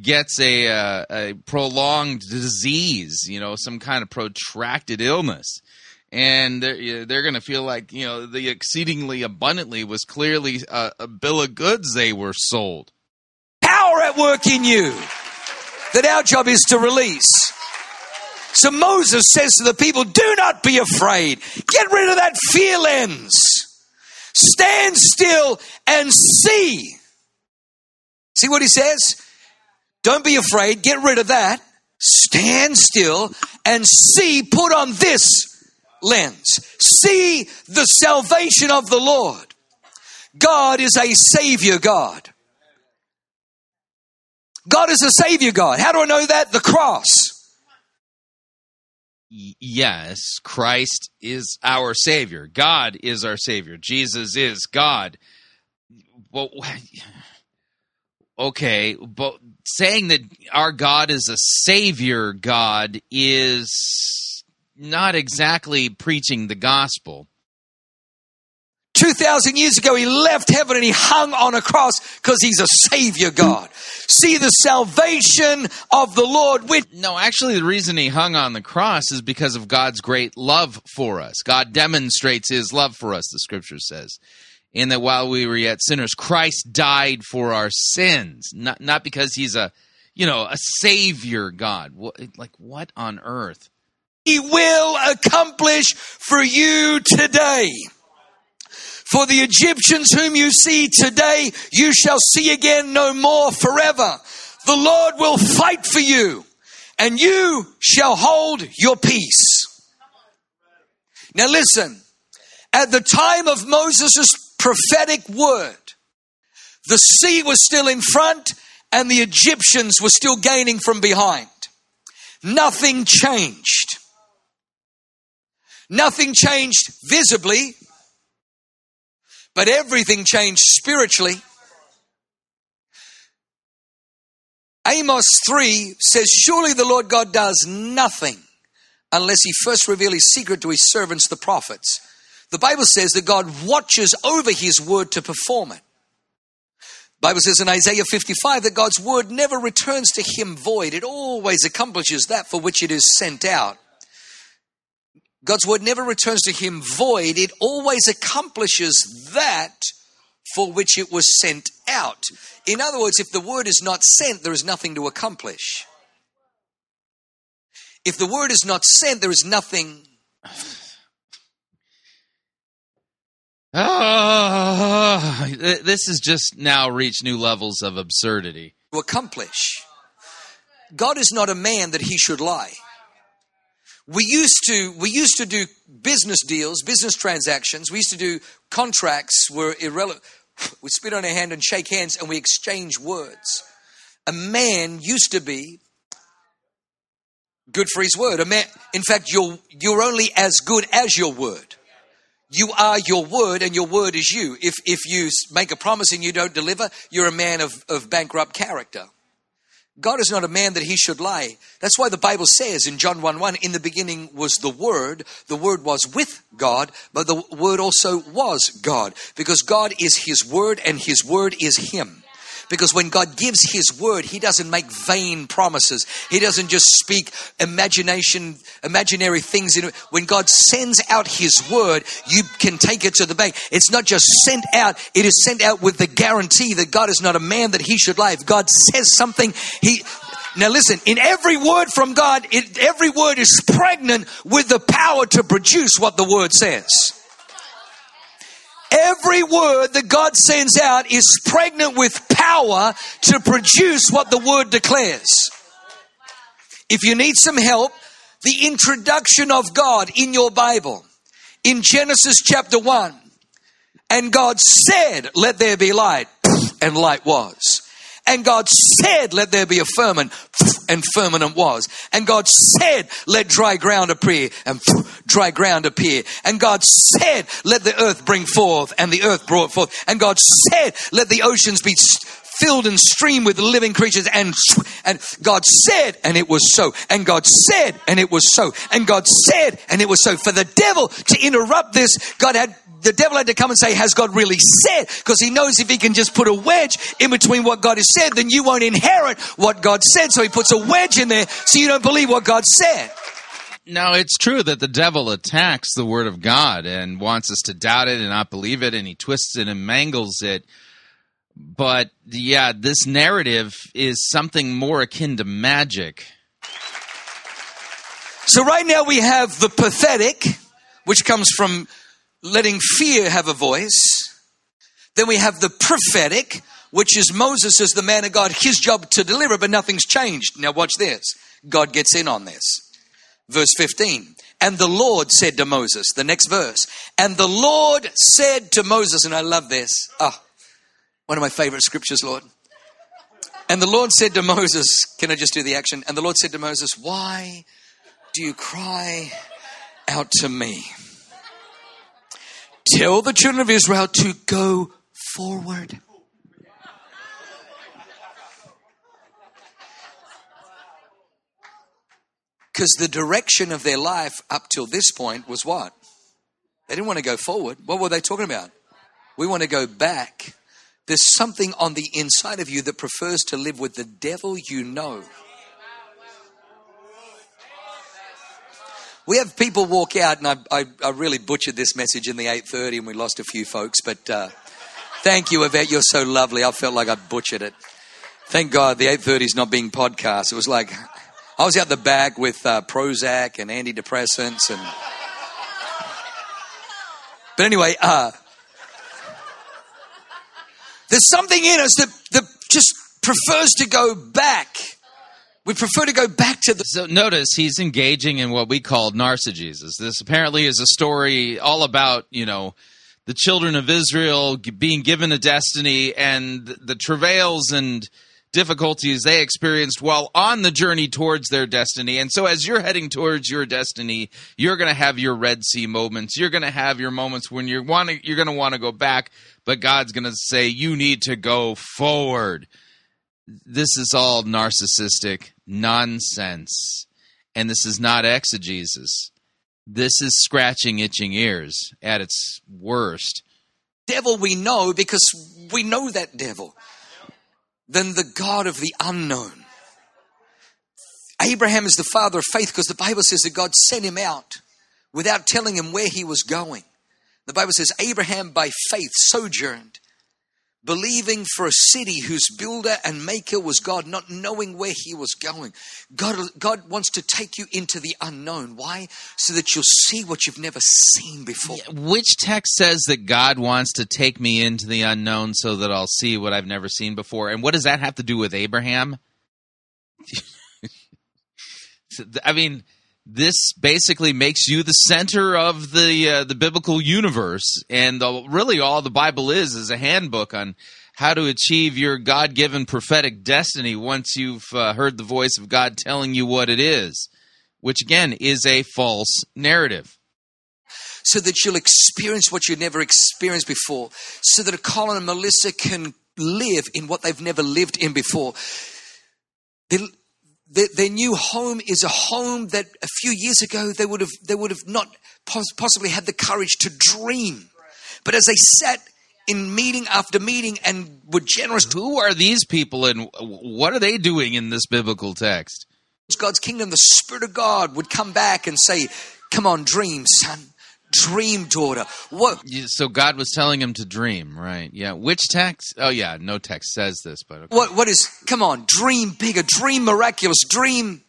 gets a, uh, a prolonged disease, you know, some kind of protracted illness. And they're, they're going to feel like, you know, the exceedingly abundantly was clearly a, a bill of goods they were sold. power at work in you that our job is to release. So Moses says to the people, Do not be afraid. Get rid of that fear lens. Stand still and see. See what he says? Don't be afraid. Get rid of that. Stand still and see. Put on this lens. See the salvation of the Lord. God is a Savior God. God is a Savior God. How do I know that? The cross. Yes, Christ is our Savior. God is our Savior. Jesus is God. Well, okay, but saying that our God is a Savior God is not exactly preaching the gospel. 2,000 years ago, he left heaven and he hung on a cross because he's a Savior God. See the salvation of the Lord with. No, actually, the reason he hung on the cross is because of God's great love for us. God demonstrates his love for us, the scripture says. In that while we were yet sinners, Christ died for our sins. Not, not because he's a, you know, a savior God. Like, what on earth? He will accomplish for you today. For the Egyptians whom you see today, you shall see again no more forever. The Lord will fight for you, and you shall hold your peace. Now listen, at the time of Moses' prophetic word, the sea was still in front and the Egyptians were still gaining from behind. Nothing changed. Nothing changed visibly, but everything changed spiritually. Amos 3 says, Surely the Lord God does nothing unless he first reveal his secret to his servants, the prophets. The Bible says that God watches over his word to perform it. The Bible says in Isaiah 55 that God's word never returns to him void. It always accomplishes that for which it is sent out. God's word never returns to him void. It always accomplishes that for which it was sent out. In other words, if the word is not sent, there is nothing to accomplish. If the word is not sent, there is nothing. Oh, this has just now reached new levels of absurdity. To accomplish. God is not a man that he should lie. We used to we used to do business deals, business transactions. We used to do contracts were irrelevant. We spit on our hand and shake hands and we exchange words. A man used to be good for his word. A man, in fact, you're you're only as good as your word. You are your word, and your word is you. If if you make a promise and you don't deliver, you're a man of, of bankrupt character. God is not a man that he should lie. That's why the Bible says in John 1 1, in the beginning was the Word. The Word was with God, but the Word also was God. Because God is his Word and his Word is him. Because when God gives His word, He doesn't make vain promises. He doesn't just speak imagination, imaginary things. In. When God sends out His word, you can take it to the bank. It's not just sent out; it is sent out with the guarantee that God is not a man that He should lie. If God says something, He now listen, in every word from God, it, every word is pregnant with the power to produce what the word says. Every word that God sends out is pregnant with power to produce what the word declares. If you need some help, the introduction of God in your Bible, in Genesis chapter 1, and God said, Let there be light, and light was. And God said, Let there be a firmament, and firmament was. And God said, Let dry ground appear, and dry ground appear. And God said, Let the earth bring forth, and the earth brought forth. And God said, Let the oceans be filled and stream with living creatures and and God said and it was so and God said and it was so and God said and it was so for the devil to interrupt this God had the devil had to come and say, Has God really said? Because he knows if he can just put a wedge in between what God has said, then you won't inherit what God said. So he puts a wedge in there so you don't believe what God said. Now, it's true that the devil attacks the word of God and wants us to doubt it and not believe it, and he twists it and mangles it. But yeah, this narrative is something more akin to magic. So right now we have the pathetic, which comes from letting fear have a voice. Then we have the prophetic, which is Moses as the man of God, his job to deliver, but nothing's changed. Now watch this. God gets in on this. Verse 15. And the Lord said to Moses, the next verse, and the Lord said to Moses, and I love this. Ah, one of my favorite scriptures, Lord. And the Lord said to Moses, Can I just do the action? And the Lord said to Moses, Why do you cry out to me? Tell the children of Israel to go forward. Because the direction of their life up till this point was what? They didn't want to go forward. What were they talking about? We want to go back. There's something on the inside of you that prefers to live with the devil you know. We have people walk out, and I, I, I really butchered this message in the 8:30, and we lost a few folks. But uh, thank you, Yvette. You're so lovely. I felt like I butchered it. Thank God the 8:30 is not being podcast. It was like I was out the back with uh, Prozac and antidepressants, and but anyway, uh, there's something in us that, that just prefers to go back. We prefer to go back to the. So notice he's engaging in what we call narcigesis. This apparently is a story all about, you know, the children of Israel being given a destiny and the travails and difficulties they experienced while on the journey towards their destiny. And so as you're heading towards your destiny, you're going to have your Red Sea moments. You're going to have your moments when you're wanting you're going to want to go back, but God's going to say you need to go forward. This is all narcissistic nonsense. And this is not exegesis. This is scratching itching ears at its worst. devil we know because we know that devil than the God of the unknown. Abraham is the father of faith because the Bible says that God sent him out without telling him where he was going. The Bible says Abraham by faith sojourned, believing for a city whose builder and maker was God, not knowing where he was going. God, God wants to take you into the unknown. Why? So that you'll see what you've never seen before. Which text says that God wants to take me into the unknown so that I'll see what I've never seen before? And what does that have to do with Abraham? (laughs) I mean, this basically makes you the center of the uh, the biblical universe, and the, really all the Bible is is a handbook on how to achieve your God given prophetic destiny once you've uh, heard the voice of God telling you what it is, which again is a false narrative. so that you'll experience what you've never experienced before, so that Colin and Melissa can live in what they've never lived in before. Their, their, their new home is a home that a few years ago they would have they would have not possibly had the courage to dream. But as they sat in meeting after meeting and were generous, Who are these people, and what are they doing in this biblical text? God's kingdom, the Spirit of God would come back and say, "Come on, dream, son." Dream, daughter. What? So God was telling him to dream, right? Yeah. Which text? Oh, yeah. No text says this, but okay. What, what is, come on, dream bigger, dream miraculous, dream.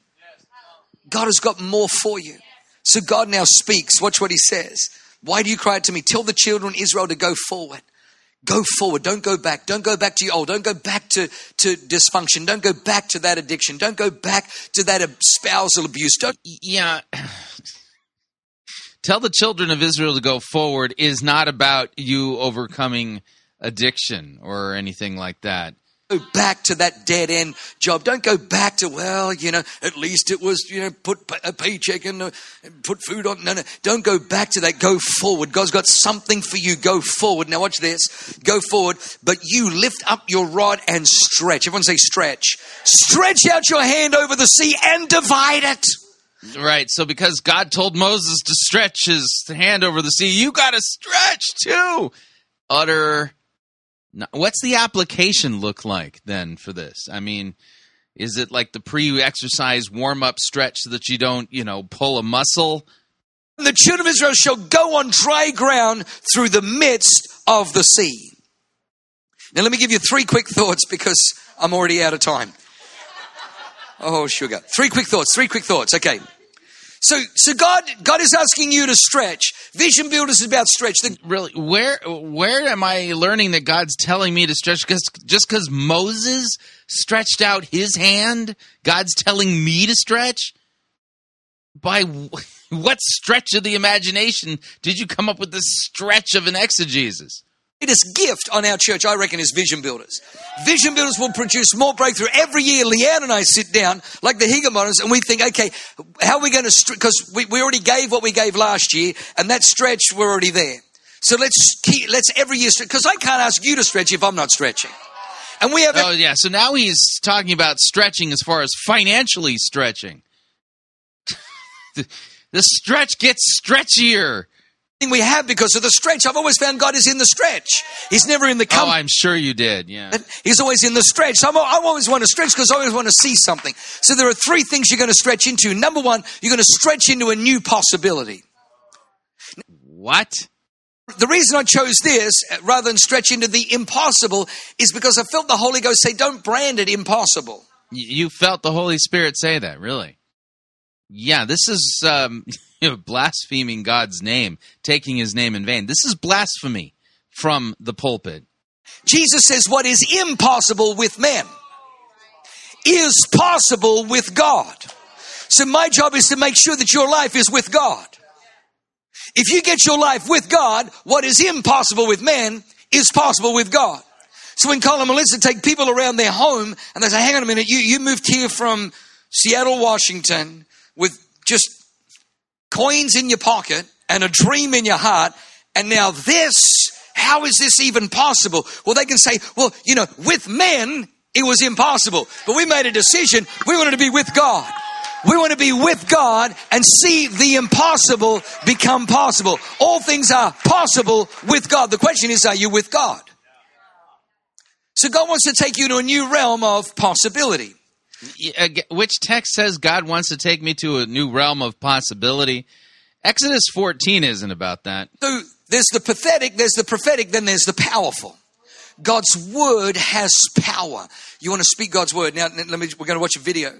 God has got more for you. So God now speaks. Watch what he says. Why do you cry out to me? Tell the children of Israel to go forward. Go forward. Don't go back. Don't go back to your old. Don't go back to, to dysfunction. Don't go back to that addiction. Don't go back to that spousal abuse. Don't. Yeah. Tell the children of Israel to go forward is not about you overcoming addiction or anything like that. Go back to that dead end job. Don't go back to, well, you know, at least it was, you know, put a paycheck and uh, put food on. No, no. Don't go back to that. Go forward. God's got something for you. Go forward. Now watch this. Go forward, but you lift up your rod and stretch. Everyone say stretch. Stretch out your hand over the sea and divide it. Right. So because God told Moses to stretch his hand over the sea, you got to stretch too. Utter. What's the application look like then for this? I mean, is it like the pre-exercise warm-up stretch so that you don't, you know, pull a muscle? The children of Israel shall go on dry ground through the midst of the sea. Now, let me give you three quick thoughts because I'm already out of time. Oh, sugar. Three quick thoughts. Three quick thoughts. Okay. So, so God, God is asking you to stretch. Vision Builders is about stretch. The, really, where where am I learning that God's telling me to stretch? Because just because Moses stretched out his hand, God's telling me to stretch. By (laughs) what stretch of the imagination did you come up with this stretch of an exegesis? Greatest gift on our church, I reckon, is vision builders. Vision builders will produce more breakthrough. Every year, Leanne and I sit down, like the Higamoners, and we think, okay, how are we going to, because we, we already gave what we gave last year, and that stretch, we're already there. So let's keep, let's every year, because I can't ask you to stretch if I'm not stretching. And we have. Oh, yeah. So now he's talking about stretching as far as financially stretching. (laughs) the stretch gets stretchier we have because of the stretch. I've always found God is in the stretch. He's never in the come. Oh, I'm sure you did. Yeah. He's always in the stretch. I'm, I always want to stretch because I always want to see something. So there are three things you're going to stretch into. Number one, you're going to stretch into a new possibility. What? The reason I chose this uh, rather than stretch into the impossible is because I felt the Holy Ghost say, don't brand it impossible. You felt the Holy Spirit say that, really? Yeah, this is. Um... (laughs) blaspheming God's name, taking his name in vain. This is blasphemy from the pulpit. Jesus says what is impossible with men is possible with God. So my job is to make sure that your life is with God. If you get your life with God, what is impossible with men is possible with God. So when Colin and Melissa take people around their home and they say, hang on a minute, you, you moved here from Seattle, Washington with just coins in your pocket and a dream in your heart. And now this, how is this even possible? Well, they can say, well, you know, with men, it was impossible. But we made a decision. We wanted to be with God. We want to be with God and see the impossible become possible. All things are possible with God. The question is, are you with God? So God wants to take you to a new realm of possibility. Which text says God wants to take me to a new realm of possibility? Exodus 14 isn't about that. So there's the pathetic, there's the prophetic, then there's the powerful. God's word has power. You want to speak God's word. Now, let me, we're going to watch a video.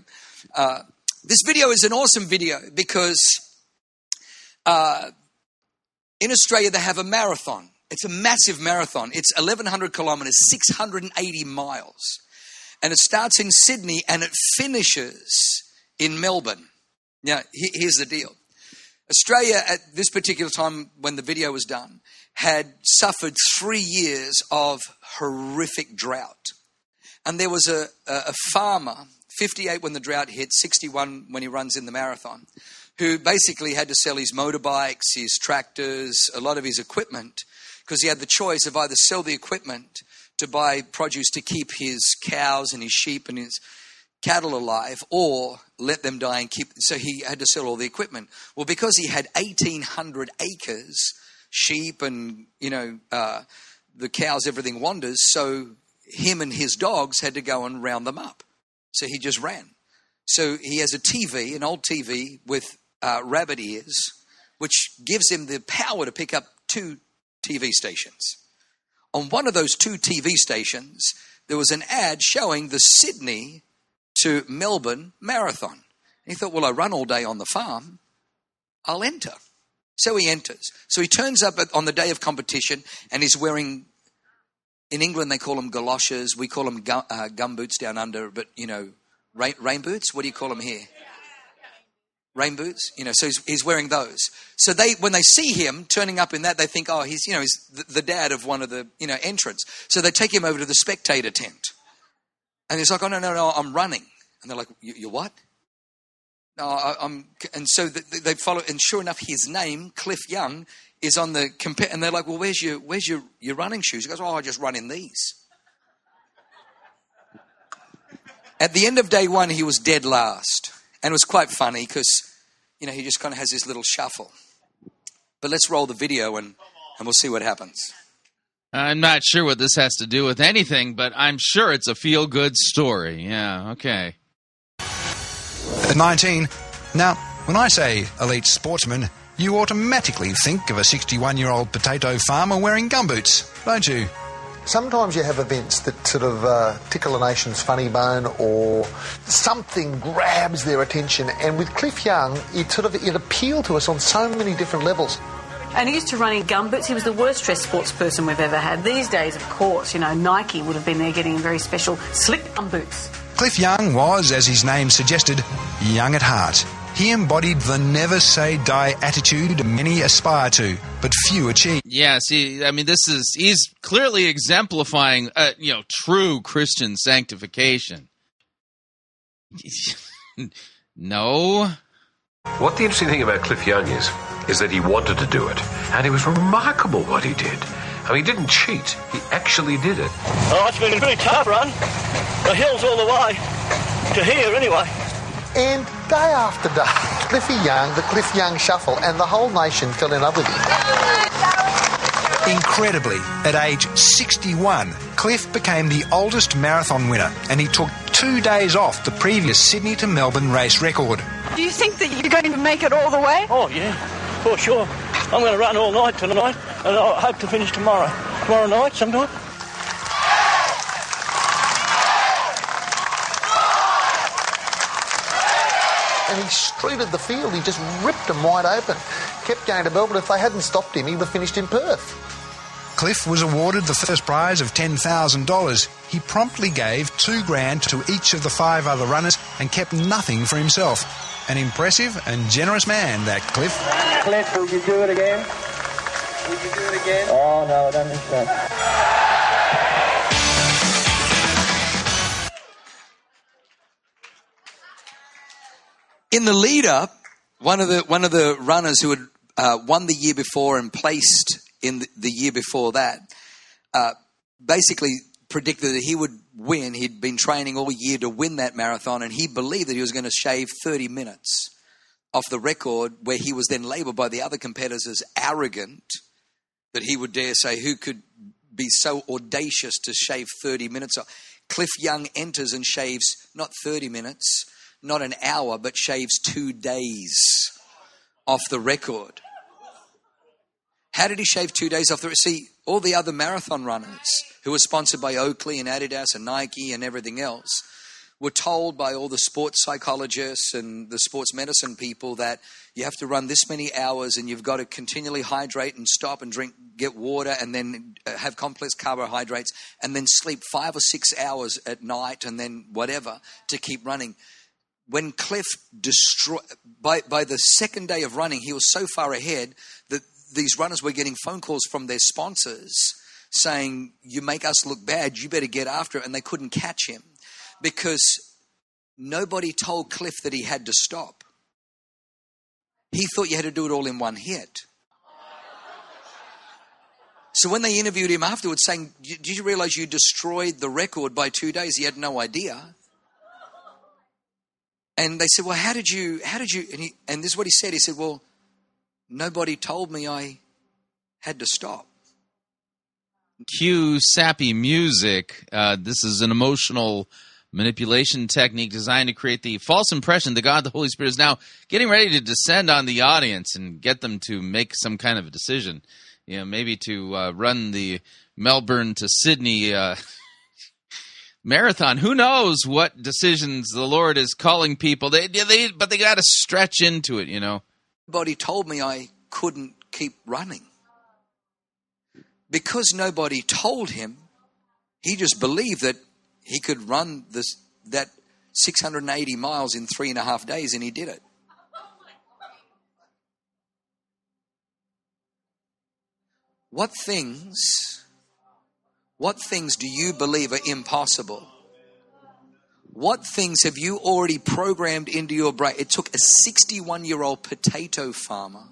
Uh, this video is an awesome video because uh, in Australia they have a marathon. It's a massive marathon. It's 1,100 kilometers, 680 miles and it starts in Sydney and it finishes in Melbourne. Now, here's the deal Australia, at this particular time when the video was done, had suffered three years of horrific drought. And there was a, a farmer, 58 when the drought hit, 61 when he runs in the marathon, who basically had to sell his motorbikes, his tractors, a lot of his equipment, because he had the choice of either sell the equipment to buy produce to keep his cows and his sheep and his cattle alive or let them die and keep so he had to sell all the equipment. Well because he had 1800 acres sheep and you know uh, the cows everything wanders so him and his dogs had to go and round them up. So he just ran. So he has a tv an old tv with uh, rabbit ears which gives him the power to pick up two tv stations on one of those two TV stations, there was an ad showing the Sydney to Melbourne marathon. And he thought, well, I run all day on the farm, I'll enter. So he enters. So he turns up on the day of competition and he's wearing, in England they call them galoshes, we call them gum, uh, gum boots down under, but you know, rain, rain boots? What do you call them here? Rain boots you know so he's, he's, wearing those. So they when they see him turning up in that they think oh he's you know he's the, the, dad of one of the you know entrants. So they take him over to the spectator tent. And he's like oh no no no i'm running. And they're like you're what? No I, am and so they follow and sure enough his name cliff young is on the compare and they're like well where's your where's your your running shoes? He goes oh i just run in these. At the end of day one he was dead last and it was quite funny because, you know, he just kind of has this little shuffle. But let's roll the video and, and we'll see what happens. I'm not sure what this has to do with anything, but I'm sure it's a feel good story. Yeah, okay. At 19, now, when I say elite sportsman, you automatically think of a 61 year old potato farmer wearing gumboots, don't you? Sometimes you have events that sort of uh, tickle a nation's funny bone or something grabs their attention. And with Cliff Young, it sort of it appealed to us on so many different levels. And he used to run in gumboots. He was the worst dressed sports person we've ever had. These days, of course, you know, Nike would have been there getting very special slick gumboots. Cliff Young was, as his name suggested, young at heart. He embodied the never say die attitude many aspire to, but few achieve. Yeah, see, I mean, this is he's clearly exemplifying, uh, you know, true Christian sanctification. (laughs) no. What the interesting thing about Cliff Young is, is that he wanted to do it, and it was remarkable what he did. I mean, he didn't cheat; he actually did it. Oh, it's been a pretty tough run. The hills all the way. To here, anyway. And day after day, Cliffy Young, the Cliff Young Shuffle, and the whole nation fell in love with him. Incredibly, at age 61, Cliff became the oldest marathon winner, and he took two days off the previous Sydney to Melbourne race record. Do you think that you're going to make it all the way? Oh, yeah, for sure. I'm going to run all night tonight, and I hope to finish tomorrow. Tomorrow night, sometime. And he strutted the field. He just ripped them wide open. Kept going to Melbourne. If they hadn't stopped him, he would have finished in Perth. Cliff was awarded the first prize of $10,000. He promptly gave two grand to each of the five other runners and kept nothing for himself. An impressive and generous man, that Cliff. Cliff, will you do it again? Will you do it again? Oh, no, I don't think so. In the lead up, one of the one of the runners who had uh, won the year before and placed in the, the year before that, uh, basically predicted that he would win. He'd been training all year to win that marathon, and he believed that he was going to shave 30 minutes off the record, where he was then labeled by the other competitors as arrogant that he would dare say, Who could be so audacious to shave 30 minutes off? Cliff Young enters and shaves not 30 minutes, not an hour, but shaves two days off the record. How did he shave two days off the record? See, all the other marathon runners who were sponsored by Oakley and Adidas and Nike and everything else were told by all the sports psychologists and the sports medicine people that you have to run this many hours and you've got to continually hydrate and stop and drink, get water, and then uh, have complex carbohydrates, and then sleep five or six hours at night, and then whatever to keep running. When Cliff destroyed, by, by the second day of running, he was so far ahead that these runners were getting phone calls from their sponsors saying, You make us look bad, you better get after it. And they couldn't catch him because nobody told Cliff that he had to stop. He thought you had to do it all in one hit. So when they interviewed him afterwards, saying, Did you realize you destroyed the record by two days? He had no idea. And they said, Well, how did you, how did you, and, he, and this is what he said. He said, Well, nobody told me I had to stop. Cue sappy music. Uh, this is an emotional manipulation technique designed to create the false impression that God the Holy Spirit is now getting ready to descend on the audience and get them to make some kind of a decision. You know, maybe to uh, run the Melbourne to Sydney uh, (laughs) marathon. Who knows what decisions the Lord is calling people? They, they but they got to stretch into it. You know. Nobody told me I couldn't keep running. Because nobody told him, he just believed that he could run this that 680 miles in three and a half days, and he did it. What things, what things do you believe are impossible? What things have you already programmed into your brain? It took a 61 year old potato farmer.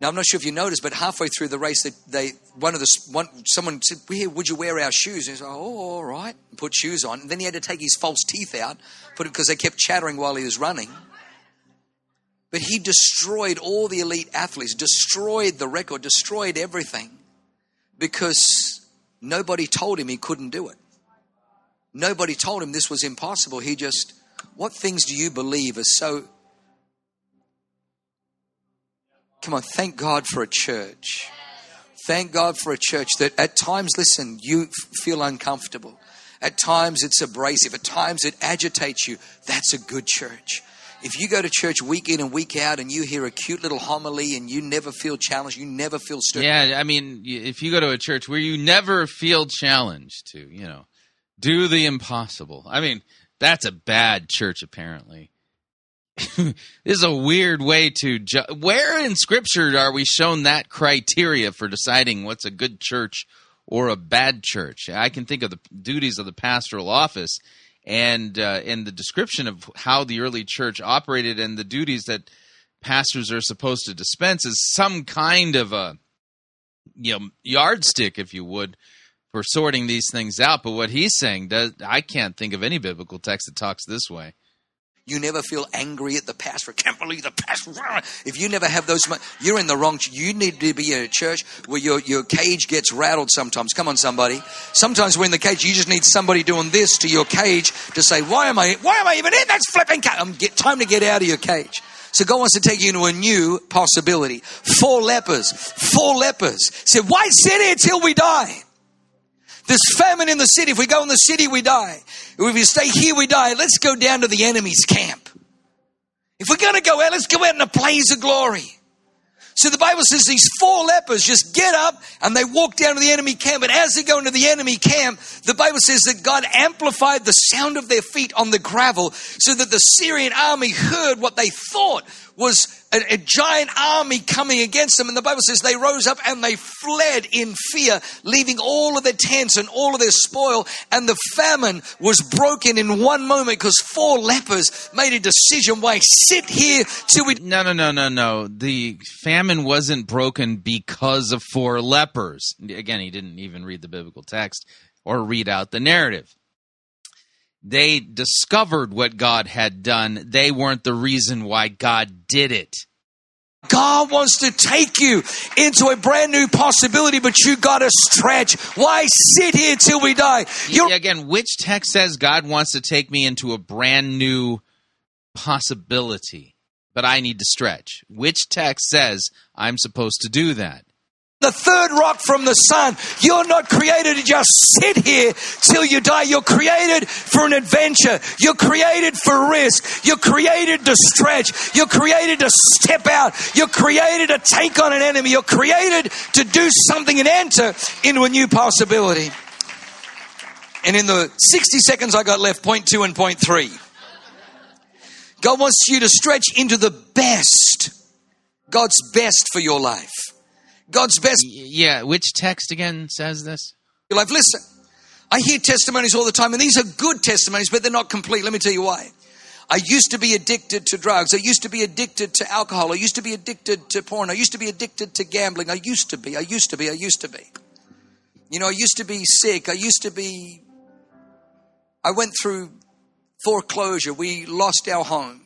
Now I'm not sure if you noticed, but halfway through the race, they, they one of the one someone said, "Here, would you wear our shoes?" And he's like, "Oh, all right." And put shoes on, and then he had to take his false teeth out, put it because they kept chattering while he was running. But he destroyed all the elite athletes, destroyed the record, destroyed everything, because nobody told him he couldn't do it. Nobody told him this was impossible. He just, what things do you believe are so Come on, thank God for a church. Thank God for a church that at times, listen, you feel uncomfortable. At times it's abrasive. At times it agitates you. That's a good church. If you go to church week in and week out and you hear a cute little homily and you never feel challenged, you never feel stirred. Yeah, I mean, if you go to a church where you never feel challenged to, you know, do the impossible. I mean, that's a bad church, apparently. (laughs) this is a weird way to. Ju- Where in Scripture are we shown that criteria for deciding what's a good church or a bad church? I can think of the duties of the pastoral office and uh, the description of how the early church operated and the duties that pastors are supposed to dispense is some kind of a you know yardstick, if you would, for sorting these things out. But what he's saying does I can't think of any biblical text that talks this way. You never feel angry at the pastor. Can't believe the pastor. If you never have those, you're in the wrong. You need to be in a church where your, your cage gets rattled sometimes. Come on, somebody. Sometimes we're in the cage. You just need somebody doing this to your cage to say, "Why am I? Why am I even in that flipping cage? I'm um, get time to get out of your cage." So God wants to take you into a new possibility. Four lepers. Four lepers said, "Why sit here till we die?" There's famine in the city. If we go in the city, we die. If we stay here, we die. Let's go down to the enemy's camp. If we're going to go out, let's go out in a blaze of glory. So the Bible says these four lepers just get up and they walk down to the enemy camp. And as they go into the enemy camp, the Bible says that God amplified the sound of their feet on the gravel so that the Syrian army heard what they thought was a, a giant army coming against them. And the Bible says they rose up and they fled in fear, leaving all of their tents and all of their spoil. And the famine was broken in one moment because four lepers made a decision. Why sit here till we No, no, no, no, no. The famine wasn't broken because of four lepers. Again, he didn't even read the biblical text or read out the narrative. They discovered what God had done. They weren't the reason why God did it. God wants to take you into a brand new possibility, but you got to stretch. Why sit here till we die? Yeah, again, which text says God wants to take me into a brand new possibility, but I need to stretch? Which text says I'm supposed to do that? The third rock from the sun. You're not created to just sit here till you die. You're created for an adventure. You're created for risk. You're created to stretch. You're created to step out. You're created to take on an enemy. You're created to do something and enter into a new possibility. And in the 60 seconds I got left, point two and point three. God wants you to stretch into the best. God's best for your life. God's best. Yeah, which text again says this? Your life. Listen, I hear testimonies all the time, and these are good testimonies, but they're not complete. Let me tell you why. I used to be addicted to drugs. I used to be addicted to alcohol. I used to be addicted to porn. I used to be addicted to gambling. I used to be. I used to be. I used to be. You know, I used to be sick. I used to be. I went through foreclosure. We lost our home.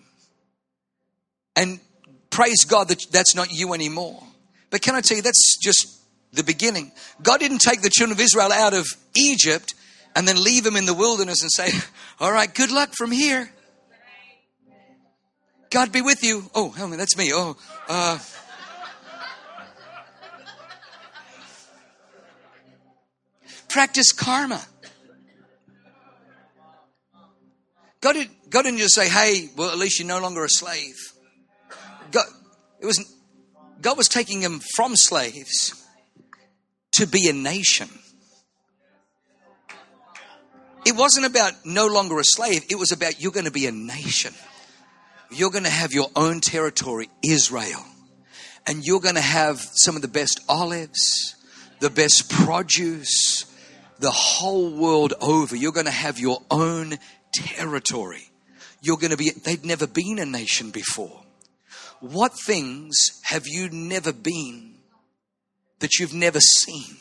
And praise God that that's not you anymore. But can I tell you, that's just the beginning. God didn't take the children of Israel out of Egypt and then leave them in the wilderness and say, (laughs) All right, good luck from here. God be with you. Oh, hell, that's me. Oh, uh, practice karma. God, did, God didn't just say, hey, well, at least you're no longer a slave. God, it was, God was taking them from slaves to be a nation. It wasn't about no longer a slave, it was about you're going to be a nation. You're going to have your own territory, Israel. And you're going to have some of the best olives, the best produce, the whole world over. You're going to have your own territory. You're going to be, they'd never been a nation before. What things have you never been that you've never seen?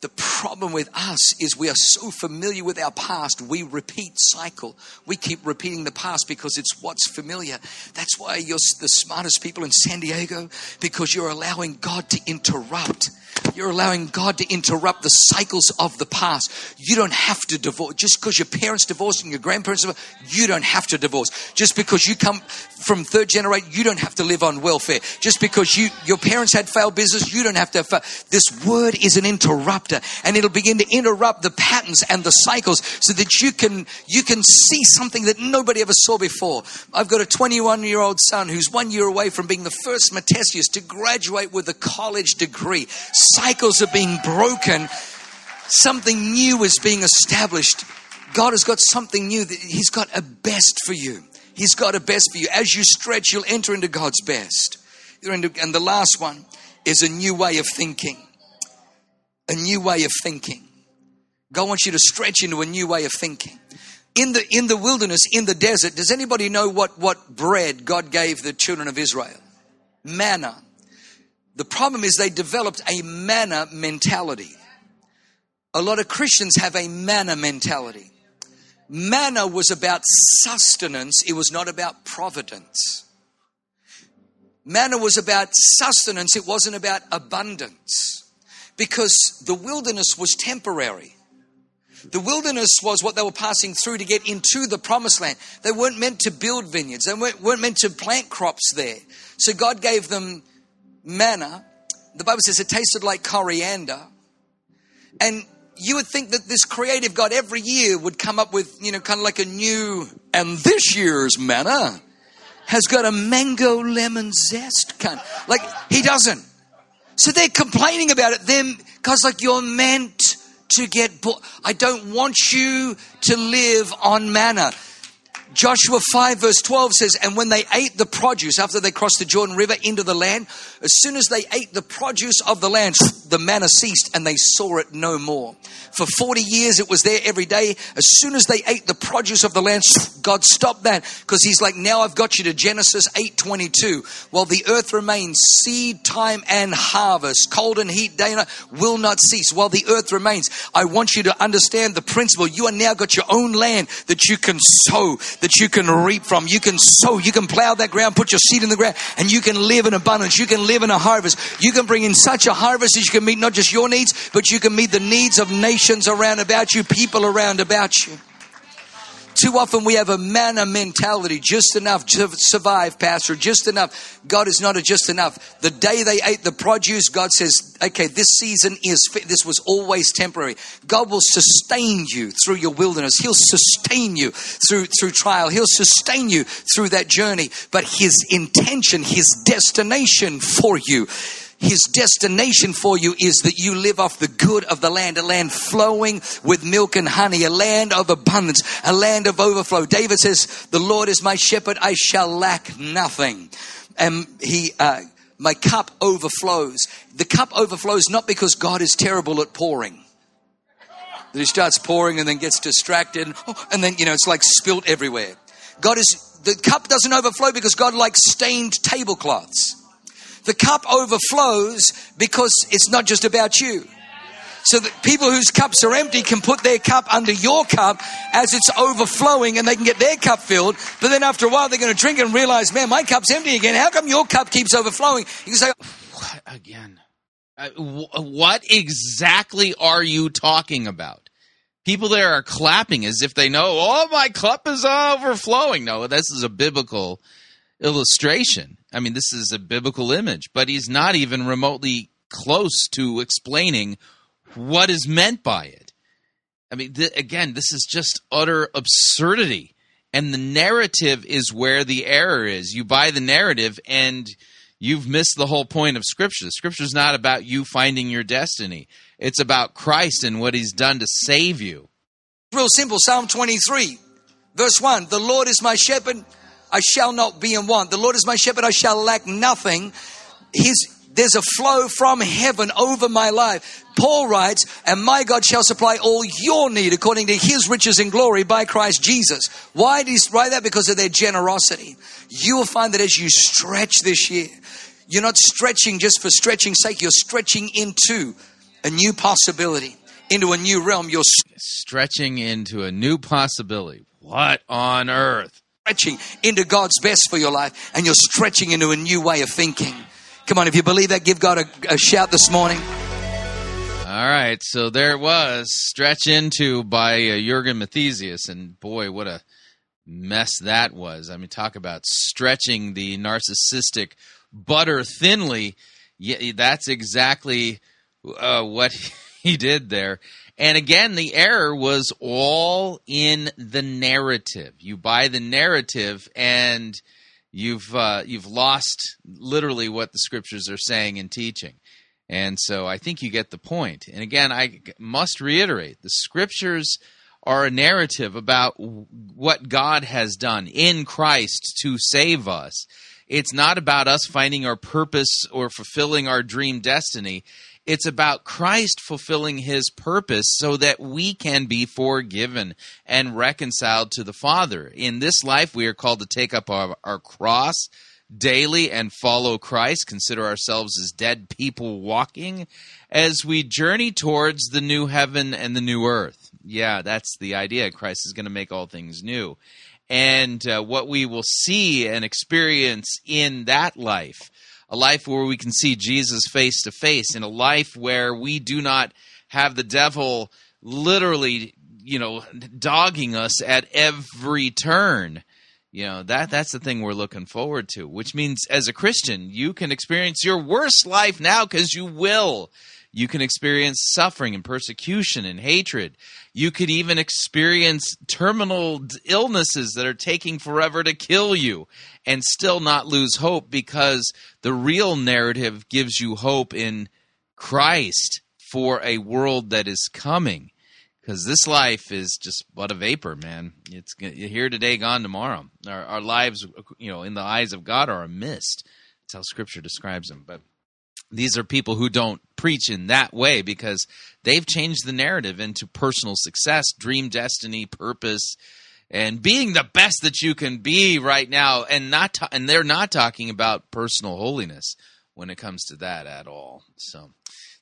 The problem with us is we are so familiar with our past, we repeat cycle. We keep repeating the past because it's what's familiar. That's why you're the smartest people in San Diego because you're allowing God to interrupt. You're allowing God to interrupt the cycles of the past. You don't have to divorce. Just because your parents divorced and your grandparents divorced, you don't have to divorce. Just because you come from third generation, you don't have to live on welfare. Just because you your parents had failed business, you don't have to fa- This word is an interrupter and it'll begin to interrupt the patterns and the cycles so that you can you can see something that nobody ever saw before. I've got a 21 year old son who's one year away from being the first Matthesius to graduate with a college degree. Cycles are being broken. Something new is being established. God has got something new. He's got a best for you. He's got a best for you. As you stretch, you'll enter into God's best. And the last one is a new way of thinking. A new way of thinking. God wants you to stretch into a new way of thinking. In the in the wilderness, in the desert, does anybody know what, what bread God gave the children of Israel? Manna. The problem is they developed a manna mentality. A lot of Christians have a manna mentality. Manna was about sustenance, it was not about providence. Manna was about sustenance, it wasn't about abundance. Because the wilderness was temporary. The wilderness was what they were passing through to get into the promised land. They weren't meant to build vineyards, they weren't, meant to plant crops there. So God gave them manna. The Bible says it tasted like coriander. And you would think that this creative God every year would come up with, you know, kind of like a new, and this year's manna has got a mango lemon zest kind. Like, he doesn't. So they're complaining about it. Them, because like you're meant to get, I don't want you to live on manna. Joshua 5 verse 12 says, And when they ate the produce, after they crossed the Jordan River into the land, as soon as they ate the produce of the land, the manna ceased and they saw it no more. For 40 years it was there every day. As soon as they ate the produce of the land, God stopped that because he's like, now I've got you to Genesis 8.22. While the earth remains, seed time and harvest, cold and heat, day and night will not cease. While the earth remains, I want you to understand the principle. You are now got your own land that you can sow, that you can reap from. You can sow, you can plow that ground, put your seed in the ground, and you can live in abundance. You can live in a harvest. You can bring in such a harvest that you can meet not just your needs, but you can meet the needs of nations around about you, people around about you. Too often we have a manna mentality, just enough to survive, Pastor, just enough. God is not a just enough. The day they ate the produce, God says, okay, this season is, this was always temporary. God will sustain you through your wilderness. He'll sustain you through, through trial. He'll sustain you through that journey. But His intention, His destination for you his destination for you is that you live off the good of the land, a land flowing with milk and honey, a land of abundance, a land of overflow. David says, The Lord is my shepherd, I shall lack nothing. And he, uh, my cup overflows. The cup overflows not because God is terrible at pouring. That he starts pouring and then gets distracted, and then, you know, it's like spilt everywhere. God is, the cup doesn't overflow because God likes stained tablecloths. The cup overflows because it's not just about you. So that people whose cups are empty can put their cup under your cup as it's overflowing and they can get their cup filled. But then after a while, they're going to drink and realize, man, my cup's empty again. How come your cup keeps overflowing? You can say, again. Uh, wh- what exactly are you talking about? People there are clapping as if they know, oh, my cup is overflowing. No, this is a biblical illustration. I mean, this is a biblical image, but he's not even remotely close to explaining what is meant by it. I mean, th- again, this is just utter absurdity. And the narrative is where the error is. You buy the narrative and you've missed the whole point of Scripture. Scripture is not about you finding your destiny, it's about Christ and what he's done to save you. real simple Psalm 23, verse 1 The Lord is my shepherd, I shall not be in want. The Lord is my shepherd, I shall lack nothing. His, there's a flow from heaven over my life. Paul writes, and my God shall supply all your need according to his riches and glory by Christ Jesus. Why did he write that? Because of their generosity. You will find that as you stretch this year, you're not stretching just for stretching's sake, you're stretching into a new possibility, into a new realm. You're Stretching into a new possibility. What on earth? Stretching into God's best for your life, and you're stretching into a new way of thinking. Come on, if you believe that, give God a, a shout this morning. All right, so there it was, Stretch Into by uh, Jurgen Matthesius, and boy, what a mess that was. I mean, talk about stretching the narcissistic butter thinly. Yeah, that's exactly uh, what (laughs) he did there. And again, the error was all in the narrative. You buy the narrative, and you've uh, you've lost literally what the scriptures are saying and teaching. And so I think you get the point. And again, I must reiterate the scriptures are a narrative about what God has done in Christ to save us. It's not about us finding our purpose or fulfilling our dream destiny. It's about Christ fulfilling his purpose so that we can be forgiven and reconciled to the Father. In this life, we are called to take up our, our cross daily and follow Christ, consider ourselves as dead people walking as we journey towards the new heaven and the new earth. Yeah, that's the idea. Christ is going to make all things new. And uh, what we will see and experience in that life, a life where we can see Jesus face to face, in a life where we do not have the devil literally, you know, dogging us at every turn. You know that that's the thing we're looking forward to which means as a christian you can experience your worst life now because you will you can experience suffering and persecution and hatred you could even experience terminal illnesses that are taking forever to kill you and still not lose hope because the real narrative gives you hope in christ for a world that is coming because this life is just but a vapor, man. It's here today, gone tomorrow. Our, our lives, you know, in the eyes of God, are a mist. That's how Scripture describes them. But these are people who don't preach in that way because they've changed the narrative into personal success, dream destiny, purpose, and being the best that you can be right now. And not, and they're not talking about personal holiness when it comes to that at all. So